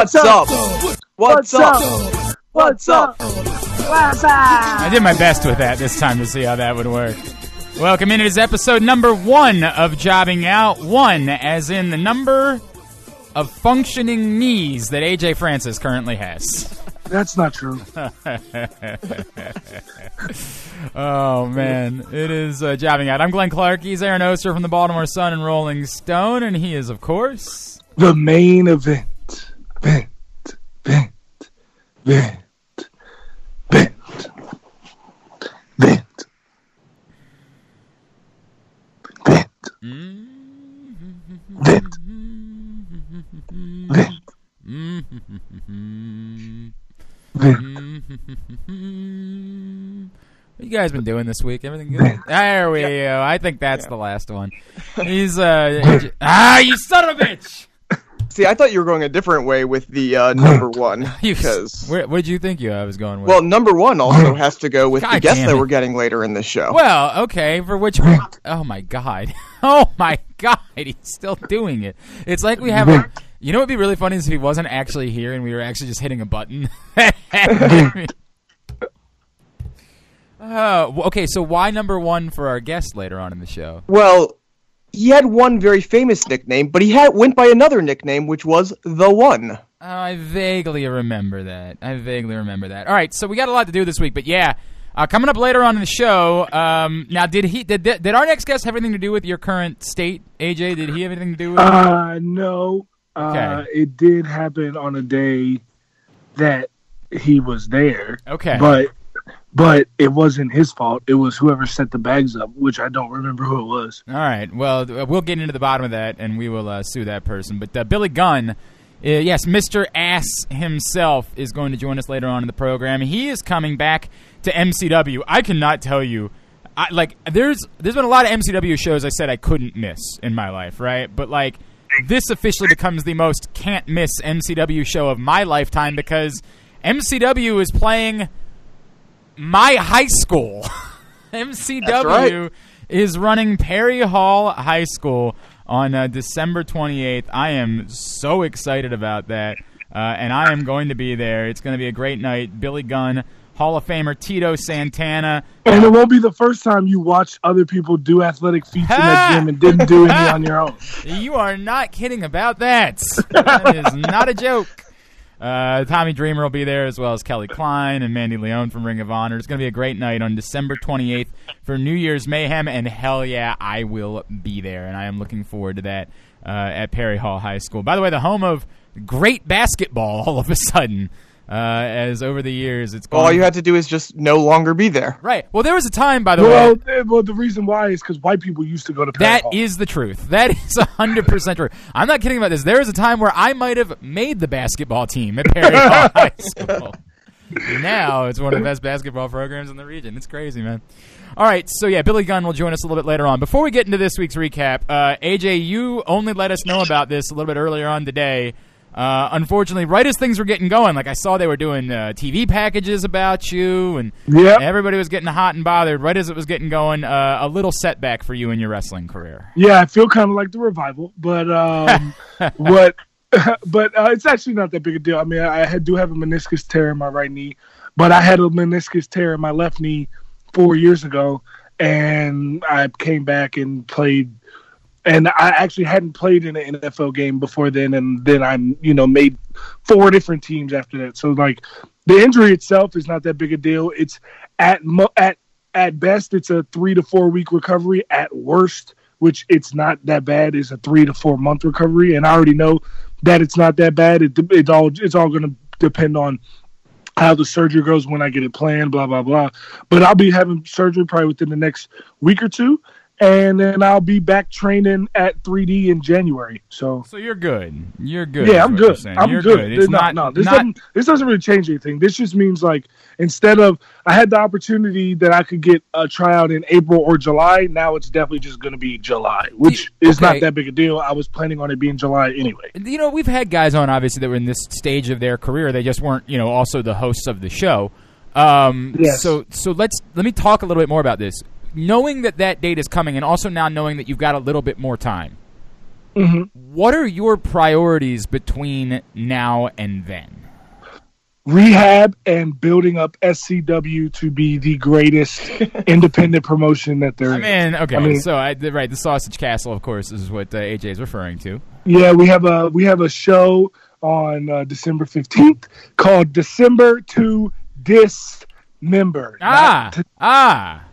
What's up? What's up? What's up? What's up? I did my best with that this time to see how that would work. Welcome in. It is episode number one of Jobbing Out. One, as in the number of functioning knees that AJ Francis currently has. That's not true. Oh man, it is uh, jobbing out. I'm Glenn Clark. He's Aaron Oster from the Baltimore Sun and Rolling Stone, and he is, of course, The main event. Vent. Vent. Vent. Vent. Vent. Vent. Vent. Vent. Vent. what you guys been doing this week? Everything good? There we go. I think that's the last one. He's uh, ah, you son of a bitch. See, I thought you were going a different way with the uh, number one because where, what did you think you I was going with? well, number one also has to go with God the guest that we're getting later in the show. Well, okay, for which one? Oh my god. Oh my god, he's still doing it. It's like we have a You know what would be really funny is if he wasn't actually here and we were actually just hitting a button. Oh, okay, so why number 1 for our guest later on in the show? Well, he had one very famous nickname, but he had went by another nickname, which was the One. Oh, I vaguely remember that. I vaguely remember that. All right, so we got a lot to do this week, but yeah, uh, coming up later on in the show. Um, now, did he did, did did our next guest have anything to do with your current state, AJ? Did he have anything to do with? Uh, no. Uh, Okay. It did happen on a day that he was there. Okay. But but it wasn't his fault. It was whoever set the bags up, which I don't remember who it was. All right. Well, we'll get into the bottom of that, and we will uh, sue that person. But uh, Billy Gunn, uh, yes, Mr. Ass himself is going to join us later on in the program. He is coming back to MCW. I cannot tell you, I, like, there's there's been a lot of MCW shows I said I couldn't miss in my life, right? But like, this officially becomes the most can't miss MCW show of my lifetime because MCW is playing my high school. MCW right. is running Perry Hall High School on uh, December 28th. I am so excited about that, uh, and I am going to be there. It's going to be a great night. Billy Gunn, Hall of Famer Tito Santana. And it won't be the first time you watch other people do athletic feats in that gym and didn't do any on your own. You are not kidding about that. That is not a joke. Uh, Tommy Dreamer will be there as well as Kelly Klein and Mandy Leone from Ring of Honor. It's going to be a great night on December 28th for New Year's Mayhem, and hell yeah, I will be there, and I am looking forward to that uh, at Perry Hall High School. By the way, the home of great basketball all of a sudden. Uh, as over the years, it's gone. All you had to do is just no longer be there. right. Well, there was a time, by the Well, way. eh, well, the reason why is because white people used to go to Perry That Hall. is the truth. That is hundred percent true. I'm not kidding about this. There was a time where I might have made the basketball team at Perry Hall High School. Now it's one of the best basketball programs in the region. It's crazy, man. All right, so yeah, Billy Gunn will join us a little bit later on. Before we get into this week's recap, uh, AJ, you only let us know about this a little bit earlier on today. Uh, unfortunately, right as things were getting going, like I saw they were doing uh, TV packages about you, and Yep. everybody was getting hot and bothered. Right as it was getting going, uh, a little setback for you in your wrestling career. Yeah, I feel kind of like the revival, but um, what? but uh, it's actually not that big a deal. I mean, I, I do have a meniscus tear in my right knee, but I had a meniscus tear in my left knee four years ago, and I came back and played. And I actually hadn't played in an NFL game before then, and then I'm, you know, made four different teams after that. So like, the injury itself is not that big a deal. It's at mo- at at best, it's a three to four week recovery. At worst, which it's not that bad, is a three to four month recovery, and I already know that it's not that bad. It it all it's all going to depend on how the surgery goes when I get it planned, blah blah blah. But I'll be having surgery probably within the next week or two, and then I'll be back training at 3D in January. So So you're good. You're good. yeah, I'm good. saying. I'm You're good. It's no, not, no, this not- doesn't this doesn't really change anything. This just means like instead of I had the opportunity that I could get a tryout in April or July. Now it's definitely just going to be July, which is okay. not that big a deal. I was planning on it being July anyway. you know, we've had guys on obviously that were in this stage of their career. They just weren't, you know, also the hosts of the show. Um, Yes. So, so let's let me talk a little bit more about this. Knowing that that date is coming, and also now knowing that you've got a little bit more time. Mhm. What are your priorities between now and then? Rehab and building up SCW to be the greatest independent promotion that there I is. mean, okay, I mean- so I, right, the Sausage Castle, of course, is what uh, AJ is referring to. Yeah, we have a we have a show on uh, December fifteenth called December to Dismember. Ah, to- ah,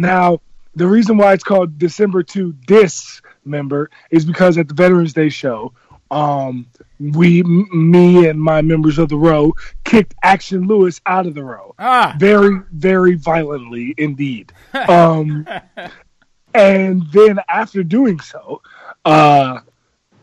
now the reason why it's called December to Dismember is because at the Veterans Day show, um, we, m- me and my members of the row, kicked Action Lewis out of the row. Ah. very very violently indeed. Um and then after doing so uh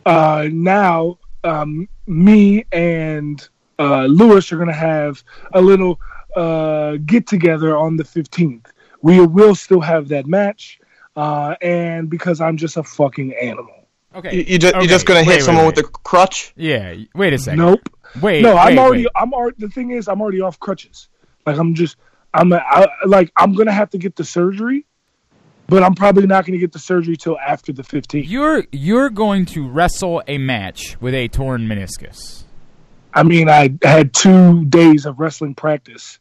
uh now um me and uh lewis are gonna have a little uh get together on the 15th we will still have that match uh and because i'm just a fucking animal Okay, You, you just, okay. you're just gonna hit wait, wait, someone wait. with a crutch? Yeah, wait a second. nope Wait, no i'm already wait. i'm already the thing is i'm already off crutches like i'm just i'm a, I, like i'm gonna have to get the surgery but i'm probably not gonna get the surgery till after the 15th You're you're going to wrestle a match with a torn meniscus. i mean i had two days of wrestling practice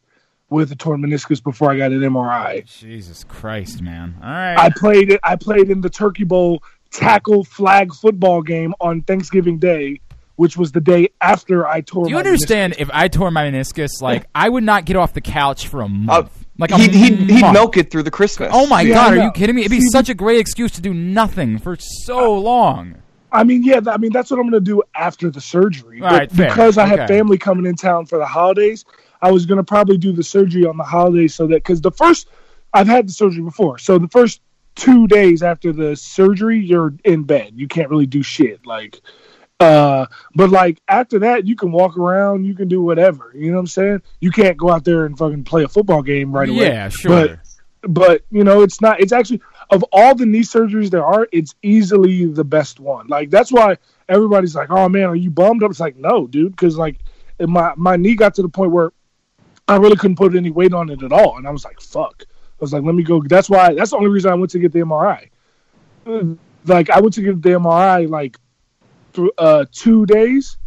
with a torn meniscus before i got an mri Jesus Christ, man! All right, i played it i played in the turkey bowl tackle flag football game on thanksgiving day which was the day after i tore do you my understand? If I tore my meniscus, like I would not get off the couch for a month. like Uh, he'd, he'd, he'd milk it through the Christmas. Oh my Yeah, god, are you kidding me? It'd be See, such a great excuse to do nothing for so long. I mean, yeah, I mean that's what I'm going to do after the surgery. All But right, fair. because I have Okay. family coming in town for the holidays, I was going to probably do the surgery on the holiday so that because the first I've had the surgery before, so the first two days after the surgery, you're in bed. You can't really do shit. Like, uh, but like after that, you can walk around, you can do whatever. You know what I'm saying? You can't go out there and fucking play a football game right away. Yeah, sure. But but you know it's not it's actually of all the knee surgeries there are it's easily the best one like that's why everybody's like oh man are you bummed up it's like no dude because like my my knee got to the point where i really couldn't put any weight on it at all. And i was like fuck. I was like let me go. That's why that's the only reason i went to get the mri like i went to get the mri like th- uh two days.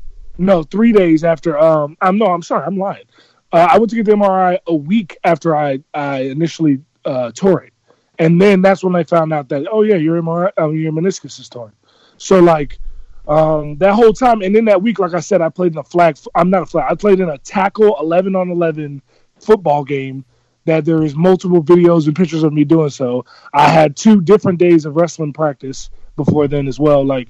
No three days after um i'm no i'm sorry i'm lying. Uh, I went to get the MRI a week after I, I initially uh, tore it, and then that's when I found out that oh yeah, your MRI, uh, your meniscus is torn. So like um, that whole time, and in that week, like I said, I played in a flag. I'm not a flag. I played in a tackle 11 on 11 football game. That there is multiple videos and pictures of me doing so. I had two different days of wrestling practice before then as well. Like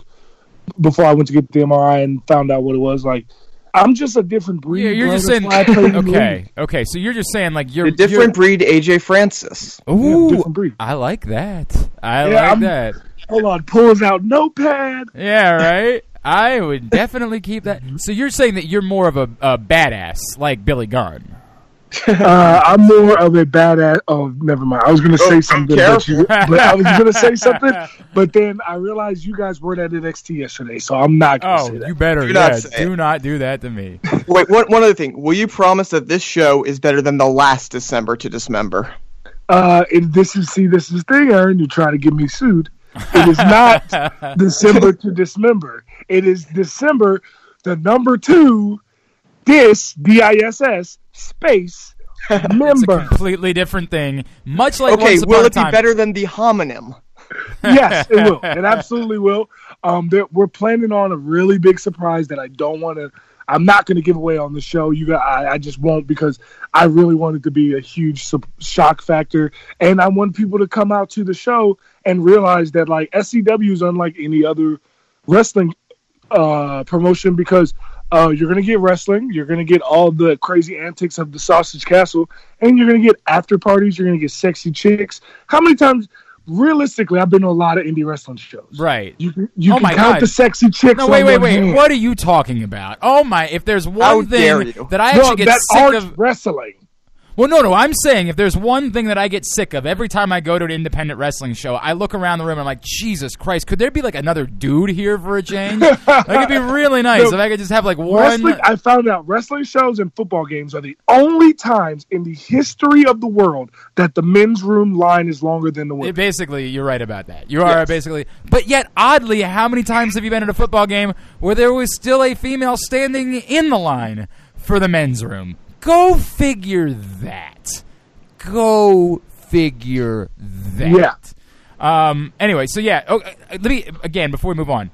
before I went to get the MRI and found out what it was. Like I'm just a different breed. Yeah, you're bro. just saying. why I play in the league. okay, okay. So you're just saying like you're A different breed, AJ Francis. You're, Yeah, ooh, different breed. I like that. I Yeah, like I'm- that. Hold on, pulls out notepad. Yeah, right. I would definitely keep that. So you're saying that you're more of a, a badass like Billy Gunn. Uh, I'm more of a badass. Oh, never mind. I was going to say Oh, something, but, you, but I was going to say something, but then I realized you guys weren't at NXT yesterday, so I'm not going to Oh, say that. you better. Do not yeah, say do not do that to me. Wait, one, one other thing. Will you promise that this show is better than the last December to Dismember? Uh, and this is see, this is the thing, Aaron. You're trying to get me sued. It is not December to Dismember. It is December, the number two, dis D I S S space It's a member. completely different thing. Much like Okay, Once Upon will a it be Time. better than the homonym? yes, it will. It absolutely will. Um, we're planning on a really big surprise that I don't want to. I'm not going to give away on the show. You I, I just won't because I really want it to be a huge su- shock factor, and I want people to come out to the show and realize that like SCW is unlike any other wrestling uh, promotion because uh, you're going to get wrestling, you're going to get all the crazy antics of the Sausage Castle, and you're going to get after parties. You're going to get sexy chicks. How many times? Realistically, I've been to a lot of indie wrestling shows. Right. You can, you Oh can my count God. the sexy chicks. No, on wait, wait, wait. hand. What are you talking about? Oh my! If there's one How thing that I No, actually get that sick art of, wrestling. Well, no, no. I'm saying if there's one thing that I get sick of every time I go to an independent wrestling show, I look around the room and I'm like, Jesus Christ, could there be like another dude here for a change? like it'd be really nice No. if I could just have like one. I found out wrestling shows and football games are the only times in the history of the world that the men's room line is longer than the It women's. basically, you're right about that. You are Yes. basically, but yet oddly, how many times have you been at a football game where there was still a female standing in the line for the men's room? Go figure that. Go figure that. Yeah. Um. Anyway, so yeah. Oh, uh, let me again before we move on.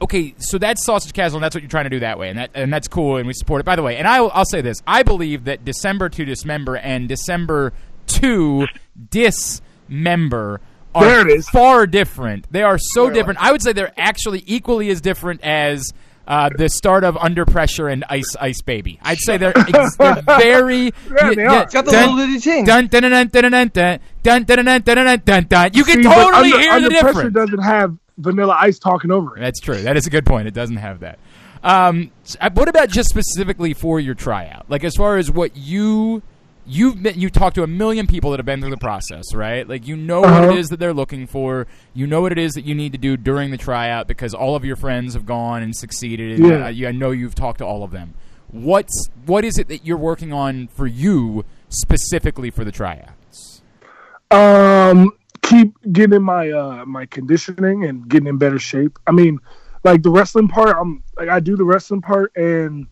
Okay, so that's Sausage Castle, and that's what you're trying to do that way, and that and that's cool, and we support it. By the way, and I, will- I'll say this: I believe that December to Dismember and December to Dismember are There it is. far different. They are so different. I would say they're actually equally as different as uh, the start of Under Pressure and Ice Ice Baby. I'd say they're, ex- they're very. Yeah, they. Got the dun- little ting. Dun dun dun dun dun dun dun dun dun dun dun. You can See, totally under, hear under the pressure difference. doesn't have Vanilla Ice talking over it. That's true. That is a good point. It doesn't have that. Um, uh, what about just specifically for your tryout? Like as far as what you you've been, you talked to a million people that have been through the process, right? Like you know what Uh-huh. it is that they're looking for. You know what it is that you need to do during the tryout because all of your friends have gone and succeeded. And Yeah. uh, you, I know you've talked to all of them. What's what is it that you're working on for you specifically for the tryouts? Um, keep getting my uh my conditioning and getting in better shape. I mean, like the wrestling part, I'm like I do the wrestling part, and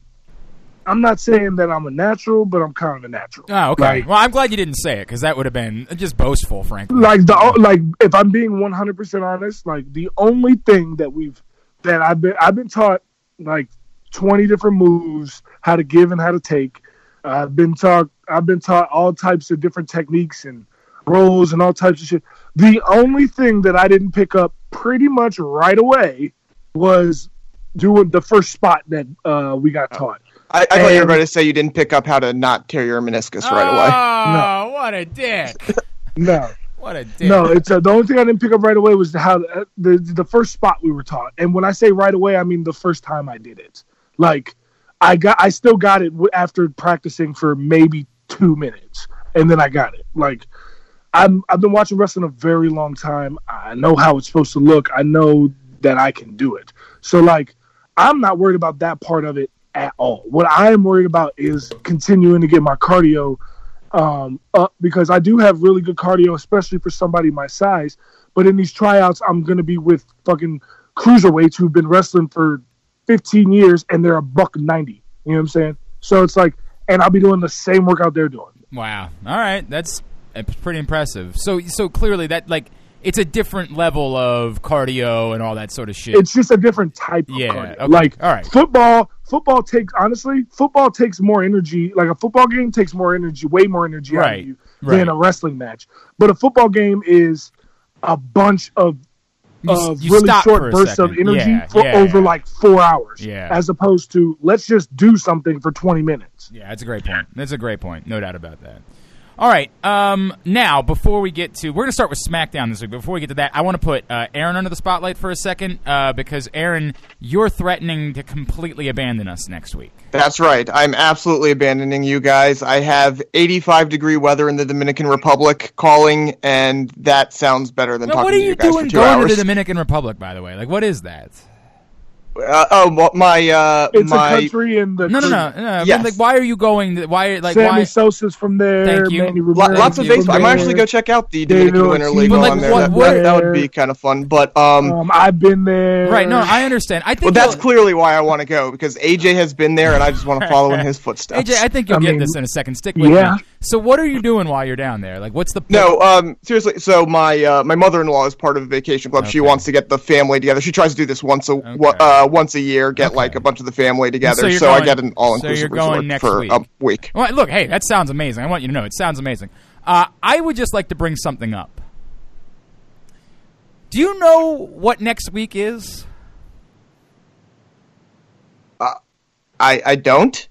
I'm not saying that I'm a natural, but I'm kind of a natural. Oh, okay. Like, well, I'm glad you didn't say it because that would have been just boastful, frankly. like the like if I'm being 100 percent honest, like the only thing that we've that I've been I've been taught like 20 different moves, how to give and how to take. I've been taught I've been taught all types of different techniques and roles and all types of shit. The only thing that I didn't pick up pretty much right away was doing the first spot that uh, we got taught. I, I thought you were going to say you didn't pick up how to not tear your meniscus right away. Oh, what a dick! No. What a dick! No, it's uh, the only thing I didn't pick up right away was the, how uh, the the first spot we were taught, and when I say right away, I mean the first time I did it. Like I got, I still got it after practicing for maybe two minutes, and then I got it. Like I'm, I've been watching wrestling a very long time. I know how it's supposed to look. I know that I can do it. So like, I'm not worried about that part of it at all. What I am worried about is continuing to get my cardio um, up because I do have really good cardio, especially for somebody my size. But in these tryouts, I'm going to be with fucking cruiserweights who've been wrestling for 15 years and they're a buck 90. You know what I'm saying? So it's like, and I'll be doing the same workout they're doing. Wow. All right, that's, pretty impressive. So, so clearly that like it's a different level of cardio and all that sort of shit. It's just a different type of Yeah, cardio. okay, Like all right. football, football takes honestly, football takes more energy. Like a football game takes more energy, way more energy out of you right. than a wrestling match. But a football game is a bunch of You- of you really short bursts of energy Yeah, for yeah, over yeah. like four hours. Yeah. As opposed to let's just do something for twenty minutes. Yeah, that's a great point. That's a great point. No doubt about that. All right. Um, now, before we get to, we're going to start with SmackDown this week. Before we get to that, I want to put uh, Aaron under the spotlight for a second uh, because Aaron, you're threatening to completely abandon us next week. That's right. I'm absolutely abandoning you guys. I have 85 degree weather in the Dominican Republic calling, and that sounds better than Now, talking to you you guys doing for two going hours. to the Dominican Republic, by the way? Like, what is that? Uh, oh, my uh, It's my a country in the No, no, no. no but, Yes. like, why are you going? To, why, like, Sammy why? Sosa's from there. Thank you. Manny Lo- lots of you. baseball. I might actually go check out the David Dominican Winter League Ortiz while But, like, there. what- That, what- that, that would be kind of fun. But um, Um, I've been there. Right. No, I understand. I think. well, that's clearly why I want to go because AJ has been there, and I just want to follow in his footsteps. AJ, I think you'll I get mean, this in a second. Stick with yeah. me. So, what are you doing while you're down there? Like, what's the No, um, seriously. So my uh, my mother in law is part of a vacation club. She wants to get the family together. She tries to do this once a Okay. uh, uh, once a year, get Okay. like a bunch of the family together. you're So, I get an all inclusive going resort next for week. a week. Well, look, hey, that sounds amazing. I want you to know it sounds amazing. Uh, I would just like to bring something up. Do you know what next week is? I I don't.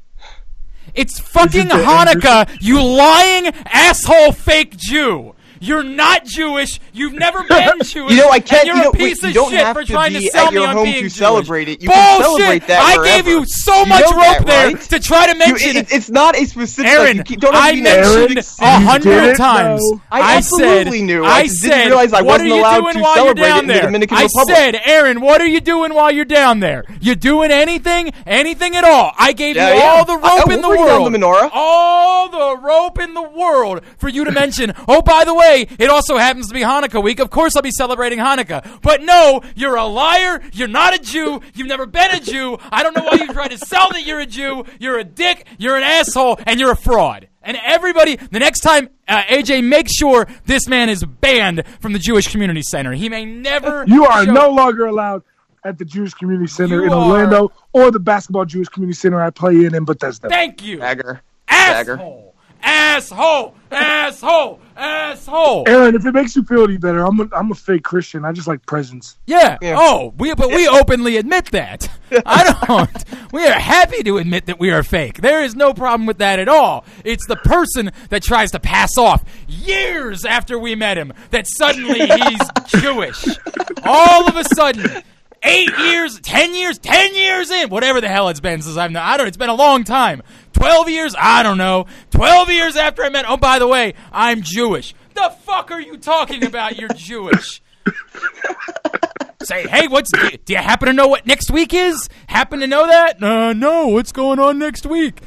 It's fucking the Hanukkah, you lying asshole fake Jew. You're not Jewish. You've never been Jewish. you know, I can't. You're you know, a piece wait, of shit for to trying be to sell at your me on home being to Jewish. celebrate it. You Bullshit. can celebrate that I wherever. gave you so You much know rope that, there to try to You- mention it- it's not a specific. Aaron, like, you don't I to mentioned a hundred times. I absolutely said, knew. I I just didn't realize I wasn't are you allowed doing to celebrate it in the there? Dominican I Republic. said, Aaron, what are you doing while you're down there? You doing anything? Anything at all? I gave you all the rope in the will bring down world. All the rope in the world for you to mention. oh, by the way, it also happens to be Hanukkah week. Of course, I'll be celebrating Hanukkah. But no, you're a liar. You're not a Jew. You've never been a Jew. I don't know why you try to sell that you're a Jew. You're a dick. You're an asshole, and you're a fraud. And everybody, the next time, uh, AJ, make sure this man is banned from the Jewish Community Center. He may never. You are show- no longer allowed at the Jewish Community Center You in are- Orlando or the basketball Jewish Community Center I play in in Bethesda. Thank you, Dagger. Dagger. Asshole, asshole, asshole, asshole. Aaron, if it makes you feel any better, I'm a, I'm a fake Christian. I just like presents. Yeah. Yeah. Oh, we but we openly admit that. I don't. We are happy to admit that we are fake. There is no problem with that at all. It's the person that tries to pass off years after we met him that suddenly he's Jewish. All of a sudden. Eight years, ten years, ten years in, whatever the hell it's been since I've known. I don't. It's been a long time. Twelve years, I don't know. Twelve years after I met. Oh, by the way, I'm Jewish. The fuck are you talking about? You're Jewish. Say, hey, what's do you, do you happen to know what next week is? Happen to know that? Uh, no. What's going on next week?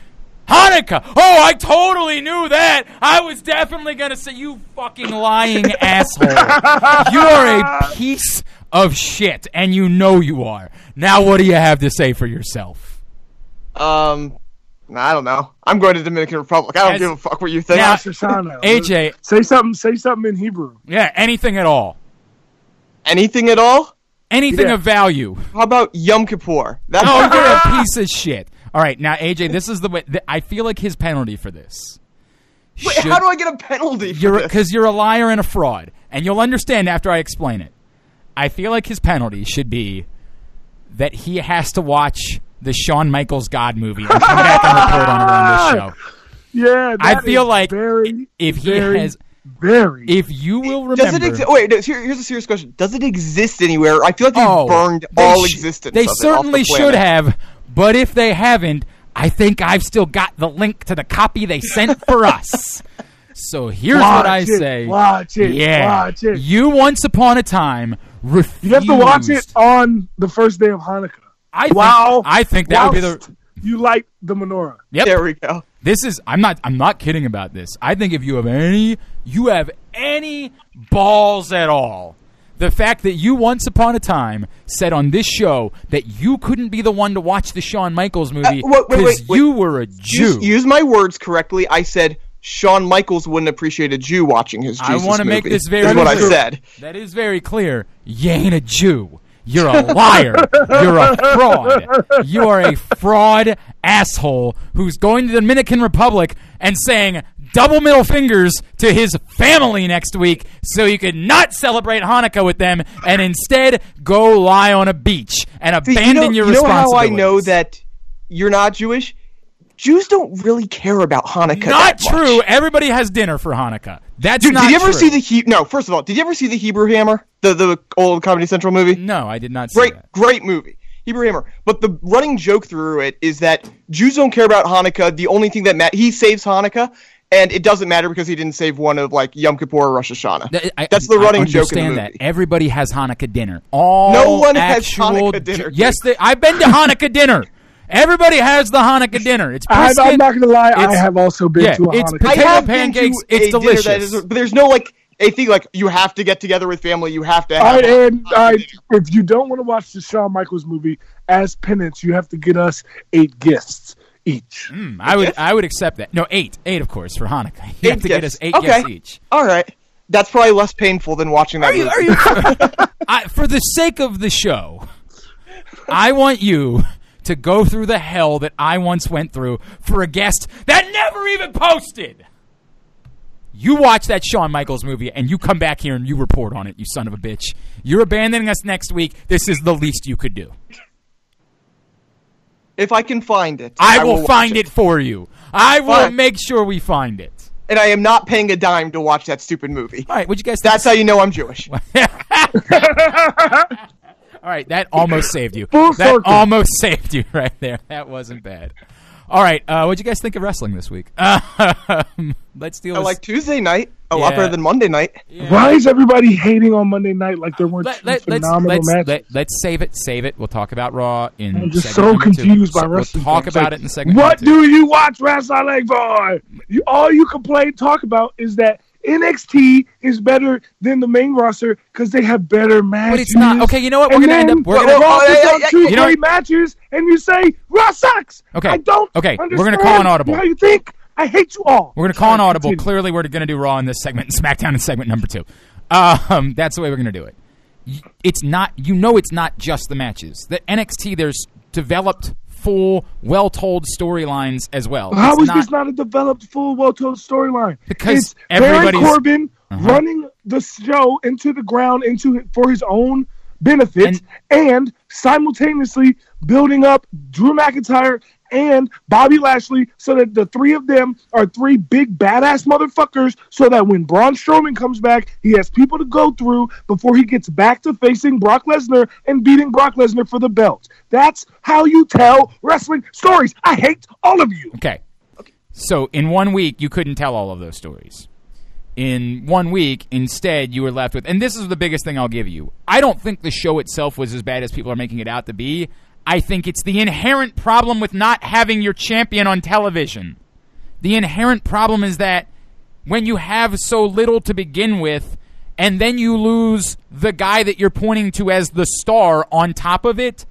Hanukkah. Oh, I totally knew that. I was definitely gonna say you fucking lying asshole. You are a piece of shit, and you know you are. Now, what do you have to say for yourself? Um, I don't know. I'm going to Dominican Republic. I don't As- give a fuck what you think. Now- Rosh AJ. say something. Say something in Hebrew. Yeah, anything at all. Anything at all? Anything Yeah. of value. How about Yom Kippur? That's Oh, you're a piece of shit. All right, now AJ, this is the way. th- I feel like his penalty for this. Wait, should- how do I get a penalty? For You're because you're a liar and a fraud, and you'll understand after I explain it. I feel like his penalty should be that he has to watch the Shawn Michaels God movie and come back and report on it on this show. Yeah, I feel is like very, If he very, has, very. if you will remember, Does it exist? Wait, no, here, here's a serious question. Does it exist anywhere? I feel like they've oh, burned they all sh- existence. They of it off the certainly should have, but if they haven't, I think I've still got the link to the copy they sent for us. So here's watch what I it, say. Watch it. Yeah, Watch it. you once upon a time refused. You have to watch it on the first day of Hanukkah. I think, Wow. I think that would be the. You light the menorah. Yep. There we go. This is. I'm not. I'm not kidding about this. I think if you have any, you have any balls at all. The fact that you once upon a time said on this show that you couldn't be the one to watch the Shawn Michaels movie Uh, wait, wait, because wait, wait. you were a Jew. Use, use my words correctly. I said Shawn Michaels wouldn't appreciate a Jew watching his I want to make this very is what I clear. said. That is very clear. You ain't a Jew. You're a liar. You're a fraud. You are a fraud asshole who's going to the Dominican Republic and saying double middle fingers to his family next week so you could not celebrate Hanukkah with them and instead go lie on a beach and See, abandon you know, your you know how I know that you're not Jewish? Jews don't really care about Hanukkah. Not that much. true. Everybody has dinner for Hanukkah. That's Dude, not did you ever true. see the he- No, first of all, did you ever see the Hebrew Hammer? The the old Comedy Central movie? No, I did not see Great, that. great movie. Hebrew Hammer. But the running joke through it is that Jews don't care about Hanukkah. The only thing that matters, he saves Hanukkah, and it doesn't matter because he didn't save one of like Yom Kippur or Rosh Hashanah. I- That's the I running joke in the understand movie. that everybody has Hanukkah dinner. All No one has Hanukkah dinner, Ju- Yes, they, I've been to Hanukkah dinner. Everybody has the Hanukkah dinner. It's I, brisket. I'm not going to lie. I have also been yeah, to a it's Hanukkah. I potato have been pancakes, to it's a dinner that delicious. is- but there's no like a thing like you have to get together with family. You have to. Have All right, a- and all right, if you don't want to watch the Shawn Michaels movie as penance, you have to get us eight gifts each. Mm, I would, gift? I would accept that. No, eight, eight, of course, for Hanukkah. You have Eight to get us eight Okay. gifts each. All right, that's probably less painful than watching that Are you? Are you? I, for the sake of the show, I want you to go through the hell that I once went through for a guest that never even posted. You watch that Shawn Michaels movie and you come back here and you report on it, you son of a bitch. You're abandoning us next week. This is the least you could do. If I can find it, I, will, watch find it. for you. I will Fine. make sure we find it. and I am not paying a dime to watch that stupid movie. All right, what'd you guys think? That's how you know I'm Jewish. All right, that almost saved you. Full that circle. almost saved you right there. That wasn't bad. All right, uh, what'd you guys think of wrestling this week? Um, let's deal I with like Tuesday night a lot Yeah. better than Monday night. Why is everybody hating on Monday night like there weren't Let, two let, let's, phenomenal let's, matches? let, let's save it. Save it. We'll talk about Raw in. I'm just so number two. confused by So wrestling. We'll talk things. about Like, it in a second. What do you watch wrestling for? You, all you complain, talk about is that NXT is better than the main roster because they have better matches. But it's not. Okay, you know what? We're And gonna end up. We're Well, gonna. well, Raw hey, puts hey, hey, two you know great matches, and you say Raw sucks. Okay, I don't. okay, we're gonna call an audible. How you think? I hate you all. We're going to call an audible. continue. Clearly, we're going to do Raw in this segment and SmackDown in segment number two. Um, that's the way we're going to do it. It's not, you know, it's not just the matches. The NXT, there's developed, full, well told storylines as well. How It's is this not a developed, full, well-told storyline? Because it's everybody's- Baron Corbin Uh-huh. running the show into the ground into for his own benefit, and, simultaneously building up Drew McIntyre and Bobby Lashley, so that the three of them are three big badass motherfuckers. So that when Braun Strowman comes back, he has people to go through before he gets back to facing Brock Lesnar and beating Brock Lesnar for the belt. That's how you tell wrestling stories. I hate all of you. Okay. So in one week, you couldn't tell all of those stories. In one week, instead, you were left with, and this is the biggest thing I'll give you. I don't think the show itself was as bad as people are making it out to be. I think it's the inherent problem with not having your champion on television. The inherent problem is that when you have so little to begin with, and then you lose the guy that you're pointing to as the star on top of it,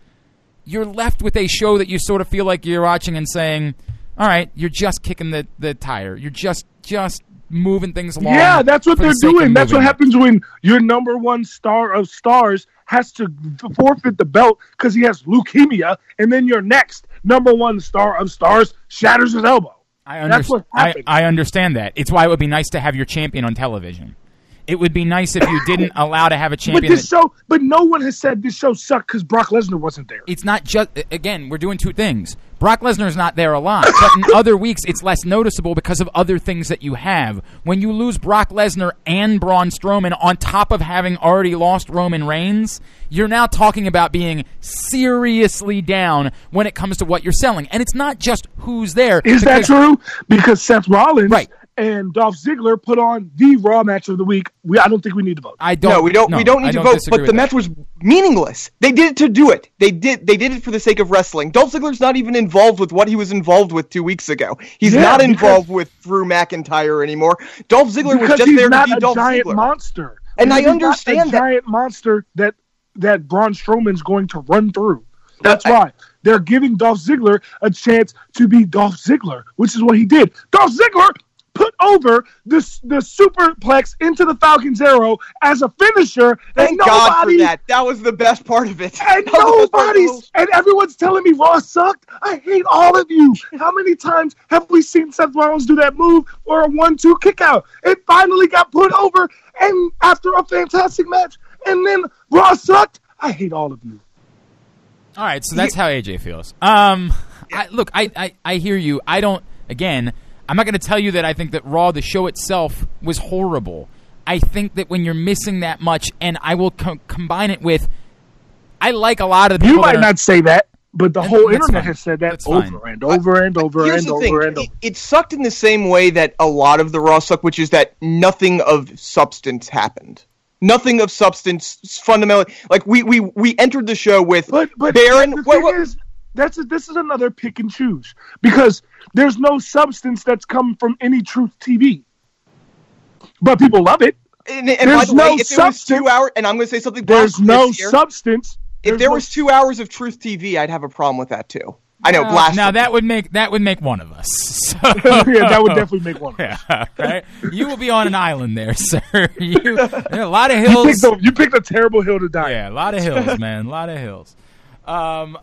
you're left with a show that you sort of feel like you're watching and saying, "All right, you're just kicking the, the tire. You're just just moving things along." Yeah, that's what they're of doing. That's what happens when your number one star of stars has to forfeit the belt because he has leukemia, and then your next number one star of stars shatters his elbow. I, what I. I understand that. It's why it would be nice to have your champion on television. It would be nice if you didn't allow to have a champion. But this that- show, but no one has said this show sucked because Brock Lesnar wasn't there. it's not just again we're doing two things brock lesnar's not there a lot but in other weeks it's less noticeable because of other things that you have when you lose brock lesnar and braun strowman on top of having already lost roman reigns you're now talking about being seriously down when it comes to what you're selling and it's not just who's there Is that true? Because Seth Rollins Right. And Dolph Ziggler put on the Raw match of the week. We, I don't think we need to vote. i don't no, we don't. we don't I need to vote. But with the that. match was meaningless. They did it to do it. They did. They did it for the sake of wrestling. Dolph Ziggler's not even involved with what he was involved with two weeks ago. He's Yeah, not because- involved with Drew McIntyre anymore. Dolph Ziggler was because just he's there to not be a Dolph giant Ziggler. monster. And I Because he's not understand a that- giant monster that that Braun Strowman's going to run through. That's I- why they're giving Dolph Ziggler a chance to be Dolph Ziggler, which is what he did. Dolph Ziggler put over the the superplex into the Falcon's arrow as a finisher, Thank and God for that. That was the best part of it. and That was the best part of the whole- nobody's and everyone's telling me Raw sucked. I hate all of you. How many times have we seen Seth Rollins do that move or a one-two kick out? It finally got put over, and after a fantastic match, and then Raw sucked. I hate all of you. All right, so that's how AJ feels. Um, I, look, I, I, I hear you. I don't. Again, I'm not going to tell you that I think that Raw, the show itself, was horrible. I think that when you're missing that much, and I will co- combine it with, I like a lot of the You might are- not say that, but the whole internet fine. has said that That's over fine. and over and over Here's and the over thing. and over. It, it sucked in the same way that a lot of the Raw sucked, which is that nothing of substance happened. Nothing of substance fundamentally. Like we we we entered the show with But but Baron. the wait, thing wait, is, that's a, this is another pick and choose because there's no substance that's come from any Truth TV, but people love it. and, and by there's the way, no if there was two substance. hours, and I'm going to say something. There's no here. substance. If There's there no was two hours of Truth TV, I'd have a problem with that too. I know, Uh, blasphemy. now that would make that would make one of us. So, yeah, that would definitely make one. yeah, right. You will be on an island there, sir. You, there a lot of You hills. picked, the, you picked a terrible hill to die. Yeah, a lot of hills, man. A lot of hills. Um,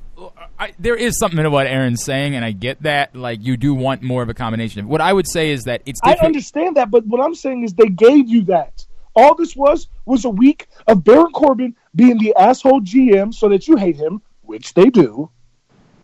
I, there is something to what Aaron's saying, and I get that. Like, you do want more of a combination. Of what I would say is that it's. I understand that, but what I'm saying is they gave you that. All this was was a week of Baron Corbin being the asshole GM so that you hate him, which they do.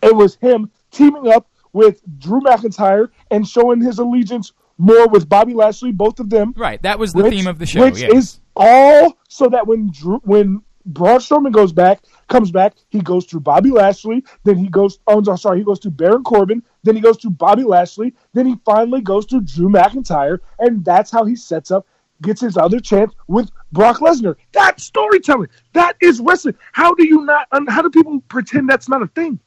It was him teaming up with Drew McIntyre and showing his allegiance more with Bobby Lashley, both of them. Right, that was the which- theme of the show. Which yes. is all so that when Drew, when Braun Strowman goes back, comes back, he goes through Bobby Lashley, then he goes. Oh, no, sorry, he goes to Baron Corbin, then he goes to Bobby Lashley, then he finally goes to Drew McIntyre, and that's how he sets up, gets his other chance with Brock Lesnar. That's storytelling. That is wrestling. How do you not? How do people pretend that's not a thing?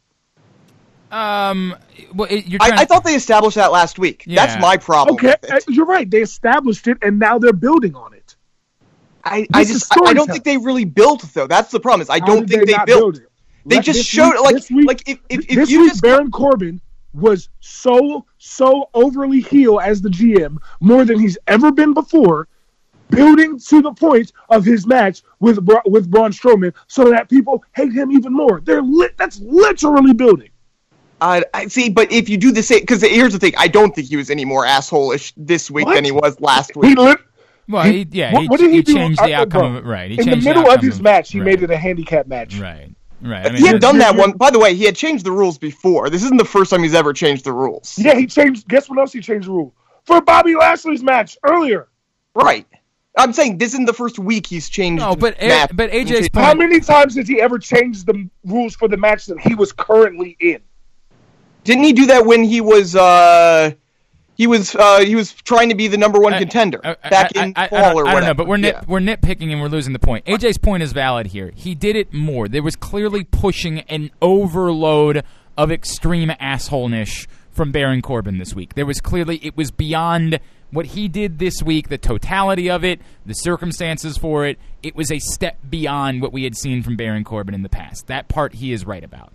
um, well, it, you're I, trying I thought they established that last week. Yeah. That's my problem. Okay, with uh, it. you're right. They established it, and now they're building on it. I, I this just I, I don't think they really built though. That's the problem. Is I don't think they, not built. build? They just showed week- like week- like if if, if you week just Baron Corbin was so so overly heel as the GM more than he's ever been before, building to the point of his match with Bra- with Braun Strowman, so that people hate him even more. They're lit. That's literally building. I, I see, but if you do the same, because here's the thing, I don't think he was any more asshole-ish this week What? than he was last He week. Lit. Well, he- he, yeah, what- he, what did he do? changed the Uh, outcome bro, of it. Right, he In the changed middle of outcome his match, he right, made it a handicap match. Right, right. I mean, he had done that one. By the way, he had changed the rules before. This isn't the first time he's ever changed the rules. Yeah, he changed. Guess what else he changed the rule for Bobby Lashley's match earlier. Right. I'm saying this isn't the first week he's changed. No, but A- but AJ's How point. many times has he ever changed the rules for the match that he was currently in? didn't he do that when he was uh he was uh he was trying to be the number one I- contender I- I- back I- in I- I fall don't- or I whatever. don't know, but we're nit, Yeah. we're nitpicking and we're losing the point. AJ's point is valid here. He did it more. There was clearly pushing an overload of extreme assholeness from Baron Corbin this week. There was clearly it was beyond what he did this week, the totality of it, the circumstances for it. It was a step beyond what we had seen from Baron Corbin in the past. That part he is right about.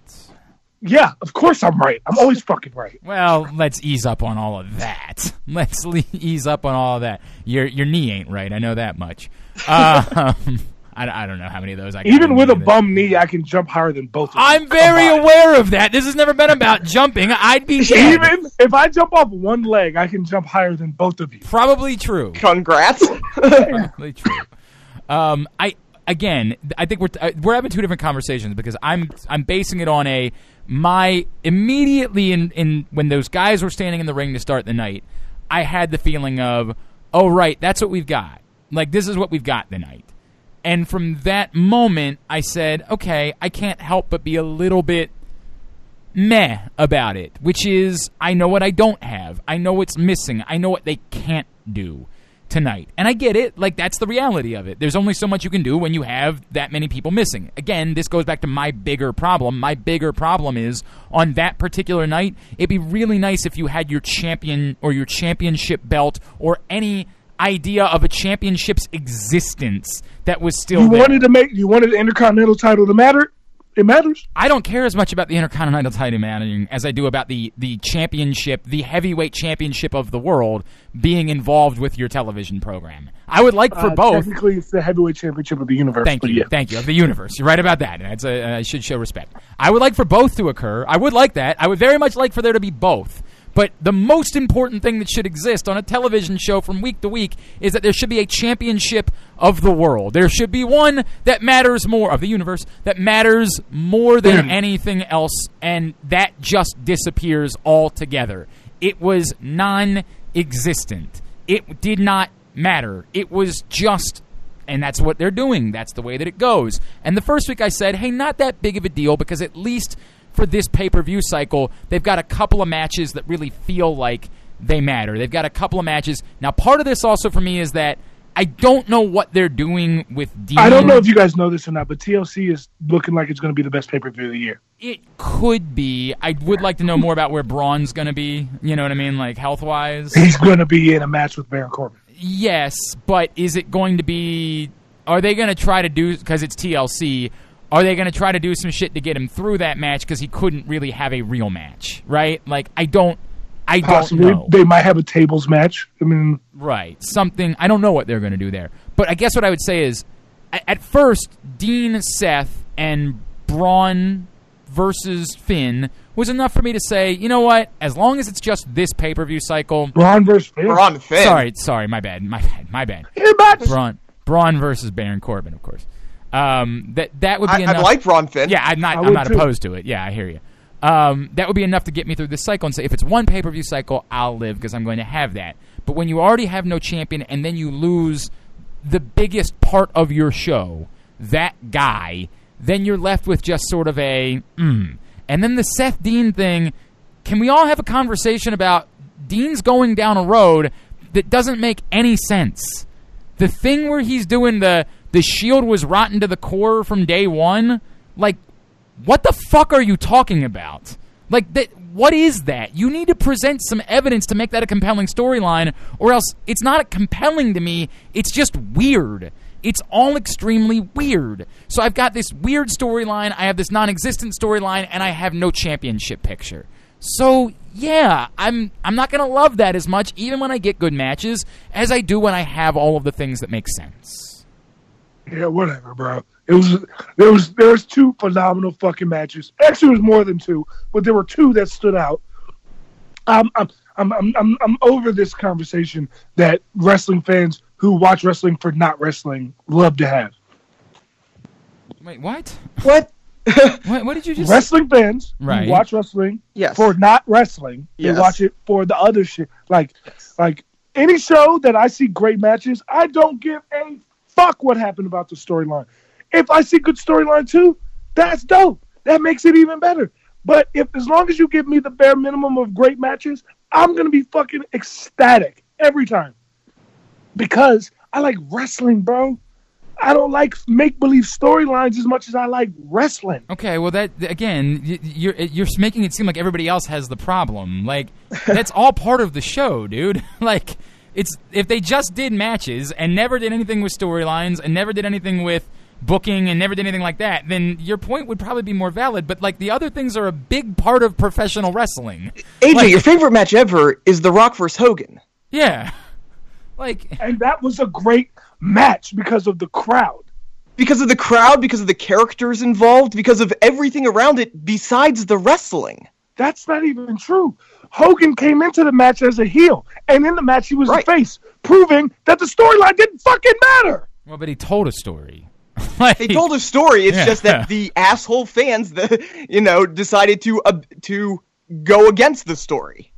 Yeah, of course I'm right. I'm always fucking right. Well, let's ease up on all of that. Let's le- ease up on all of that. Your your knee ain't right. I know that much. Um, I, I don't know how many of those I got Even with a that- bum knee, I can jump higher than both of them. I'm very combined. aware of that. This has never been about jumping. I'd be dead. Even if I jump off one leg, I can jump higher than both of you. Probably true. Congrats. Probably true. Um, I again, I think we're uh, we're having two different conversations because I'm I'm basing it on a my immediately in in when those guys were standing in the ring to start the night, I had the feeling of oh right, that's what we've got. Like this is what we've got tonight. And from that moment, I said, okay, I can't help but be a little bit meh about it, which is I know what I don't have. I know what's missing. I know what they can't do tonight. And I get it. Like, that's the reality of it. There's only so much you can do when you have that many people missing. Again, this goes back to my bigger problem. My bigger problem is on that particular night, it'd be really nice if you had your champion or your championship belt or any idea of a championship's existence that was still You there. wanted to make you wanted the Intercontinental title to matter. It matters. I don't care as much about the Intercontinental title managing as I do about the the championship, the heavyweight championship of the world being involved with your television program. I would like for Uh, both. Technically, it's the heavyweight championship of the universe. Thank you, Yeah. thank you. Of the universe, you're right about that. That's a, I should show respect. I would like for both to occur. I would like that. I would very much like for there to be both. But the most important thing that should exist on a television show from week to week is that there should be a championship of the world. There should be one that matters more of the universe that matters more than mm. anything else, and that just disappears altogether. It was non-existent. It did not matter. It was just and that's what they're doing. That's the way that it goes. And the first week I said, hey, not that big of a deal because at least for this pay per view cycle, they've got a couple of matches that really feel like they matter. They've got a couple of matches. Now, part of this also for me is that I don't know what they're doing with Dean. I don't know if you guys know this or not, but TLC is looking like it's going to be the best pay per view of the year. It could be. I would like to know more about where Braun's going to be. You know what I mean? Like health wise. He's going to be in a match with Baron Corbin. Yes, but is it going to be? Are they going to try to do because it's TLC? Are they going to try to do some shit to get him through that match because he couldn't really have a real match, right? Like I don't, I Possibly, don't know. they might have a tables match. I mean, Right. Something. I don't know what they're going to do there. But I guess what I would say is, at, at first, Dean, Seth, and Braun versus Finn was enough for me to say, you know what? As long as it's just this pay per view cycle. Braun versus Finn. Braun Finn. Sorry, sorry, my bad, my bad, my bad. Yeah, Braun, Braun versus Baron Corbin, of course. Um, that that would be I, enough. I like Braun Finn. Yeah, I'm not. I I'm not too. opposed to it. Yeah, I hear you. Um, that would be enough to get me through this cycle and say if it's one pay per view cycle, I'll live because I'm going to have that. But when you already have no champion and then you lose the biggest part of your show, that guy, then you're left with just sort of a mm. And then the Seth Dean thing. Can we all have a conversation about Dean's going down a road that doesn't make any sense? The thing where he's doing the the shield was rotten to the core from day one, like what the fuck are you talking about? Like that what is that? You need to present some evidence to make that a compelling storyline or else it's not compelling to me. It's just weird. It's all extremely weird. So I've got this weird storyline, I have this non-existent storyline and I have no championship picture. So yeah, I'm I'm not gonna love that as much, even when I get good matches, as I do when I have all of the things that make sense. Yeah, whatever, bro. It was there was there was two phenomenal fucking matches. Actually, it was more than two, but there were two that stood out. I'm I'm I'm I'm I'm, I'm over this conversation that wrestling fans who watch wrestling for not wrestling love to have. Wait, what? What? What, what did you just? Wrestling fans Right. watch wrestling Yes. for not wrestling, Yes. they watch it for the other shit. Like like any show that I see great matches, I don't give a fuck what happened about the storyline. If I see good storyline too, that's dope. That makes it even better. But if as long as you give me the bare minimum of great matches, I'm gonna be fucking ecstatic every time. Because I like wrestling, bro. I don't like make believe storylines as much as I like wrestling. Okay, well that again, you're you're making it seem like everybody else has the problem. Like that's all part of the show, dude. Like it's if they just did matches and never did anything with storylines and never did anything with booking and never did anything like that, then your point would probably be more valid. But like the other things are a big part of professional wrestling. AJ, Like- your favorite match ever is The Rock versus Hogan. Yeah, like And that was a great match because of the crowd. Because of the crowd, because of the characters involved, because of everything around it besides the wrestling. That's not even true. Hogan came into the match as a heel, and in the match he was Right. the face, proving that the storyline didn't fucking matter. well, but he told a story. like, They told a story. It's Yeah. just that the asshole fans, the you know, decided to uh, to go against the story.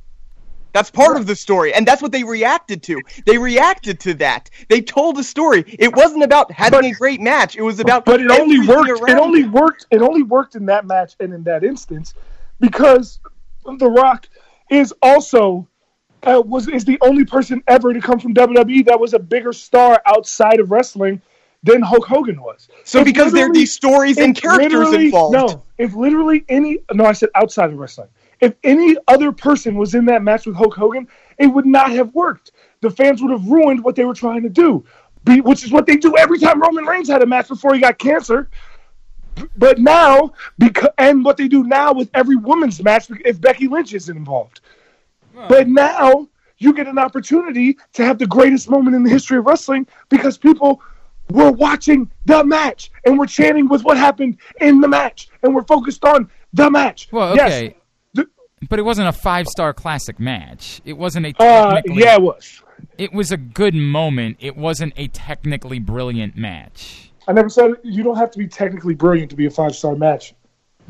That's part of the story, and that's what they reacted to. They reacted to that. They told a story. It wasn't about having But- a great match. It was about. But it only worked. It only worked. It only worked in that match and in that instance because The Rock is also uh, was is the only person ever to come from WWE that was a bigger star outside of wrestling than Hulk Hogan was. So If because there are these stories and characters involved. No, if literally any no, I said outside of wrestling. If any other person was in that match with Hulk Hogan, it would not have worked. The fans would have ruined what they were trying to do, Be, which is what they do every time Roman Reigns had a match before he got cancer. But now, because and what they do now with every woman's match, if Becky Lynch isn't involved. But now you get an opportunity to have the greatest moment in the history of wrestling because people were watching the match and we're chanting with what happened in the match and we're focused on the match. Well, okay. the- But it wasn't a five star classic match. It wasn't a uh, yeah, it was. it was a good moment. It wasn't a technically brilliant match. I never said you don't have to be technically brilliant to be a five star match.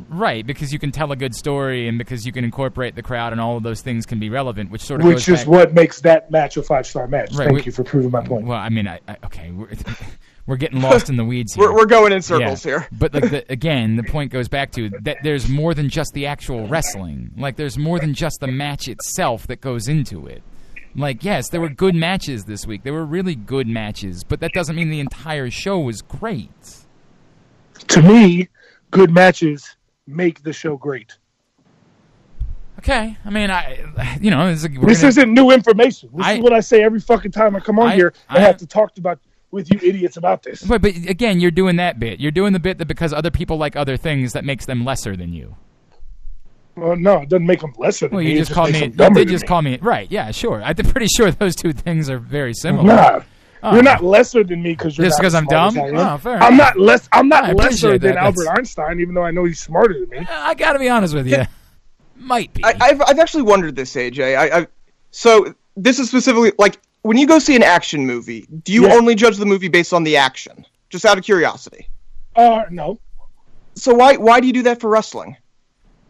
Right, because you can tell a good story and because you can incorporate the crowd and all of those things can be relevant, which sort of Which is back- what makes that match a five star match. Right, Thank we- you for proving my point. Well, I mean, I, I, okay, we're, we're getting lost in the weeds here. We're, we're going in circles Yeah. here. But like the, again, the point goes back to that there's more than just the actual wrestling. Like there's more than just the match itself that goes into it. Like yes, there were good matches this week. There were really good matches, but that doesn't mean the entire show was great. To me, good matches make the show great. Okay, I mean, I you know, this, is, we're This gonna- isn't new information. This I- is what I say every fucking time I come on I- here and I- have to talk about with you idiots about this. But, but again, you're doing that bit. You're doing the bit that because other people like other things, that makes them lesser than you. Well, no, it doesn't make them lesser than Well, you it just called me. them You than just me. call me. Right? Yeah, sure. I'm pretty sure those two things are very similar. Nah. You're not lesser than me because you're Just not 'cause as I'm dumb? I am. Oh, fair I'm enough. not less. I'm not I lesser appreciate than that. Albert That's- Einstein, even though I know he's smarter than me. Uh, I got to be honest with you. Might be. I, I've I've actually wondered this, AJ. I, I so this is specifically like when you go see an action movie, do you Yeah. only judge the movie based on the action? Just out of curiosity. Uh, no, So why why do you do that for wrestling?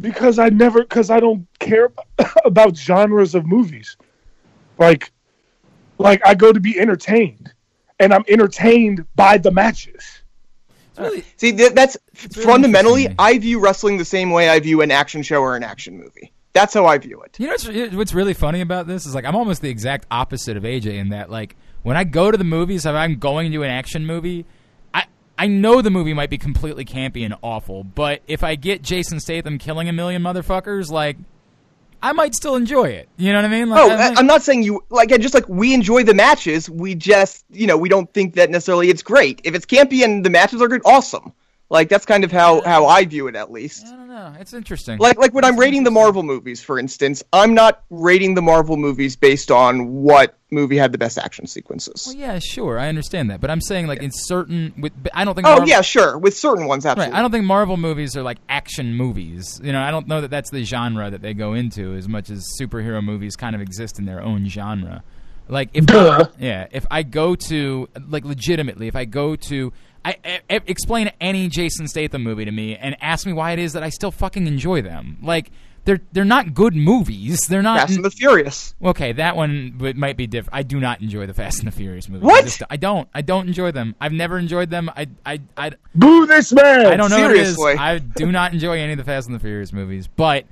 because I never, because I don't care about genres of movies. Like, like I go to be entertained, and I'm entertained by the matches. See, th- that's really fundamentally. I view wrestling the same way I view an action show or an action movie. That's how I view it. You know what's, what's really funny about this is like I'm almost the exact opposite of AJ in that like when I go to the movies, if I'm going to an action movie, I I know the movie might be completely campy and awful, but if I get Jason Statham killing a million motherfuckers, like I might still enjoy it. You know what I mean? Like, Oh, I I, I'm not saying you like just like we enjoy the matches. We just you know we don't think that necessarily it's great. If it's campy and the matches are good, awesome. Like that's kind of how how I view it at least. I don't know. It's interesting. Like like when I'm rating the Marvel movies, for instance, I'm not rating the Marvel movies based on what movie had the best action sequences. well, yeah, sure, I understand that, but I'm saying like in certain, with, I don't think. Oh Marvel- yeah, sure. With certain ones, absolutely. Right. I don't think Marvel movies are like action movies. You know, I don't know that that's the genre that they go into as much as superhero movies kind of exist in their own genre. Like if Duh. yeah, if I go to like legitimately, if I go to I, I, explain any Jason Statham movie to me and ask me why it is that I still fucking enjoy them. Like they're they're not good movies. They're not Fast and the Furious. Okay, that one might be different. I do not enjoy the Fast and the Furious movies. What? I, just- I don't. I don't enjoy them. I've never enjoyed them. I I I, Boo this man! I don't know seriously. what it is. I do not enjoy any of the Fast and the Furious movies, but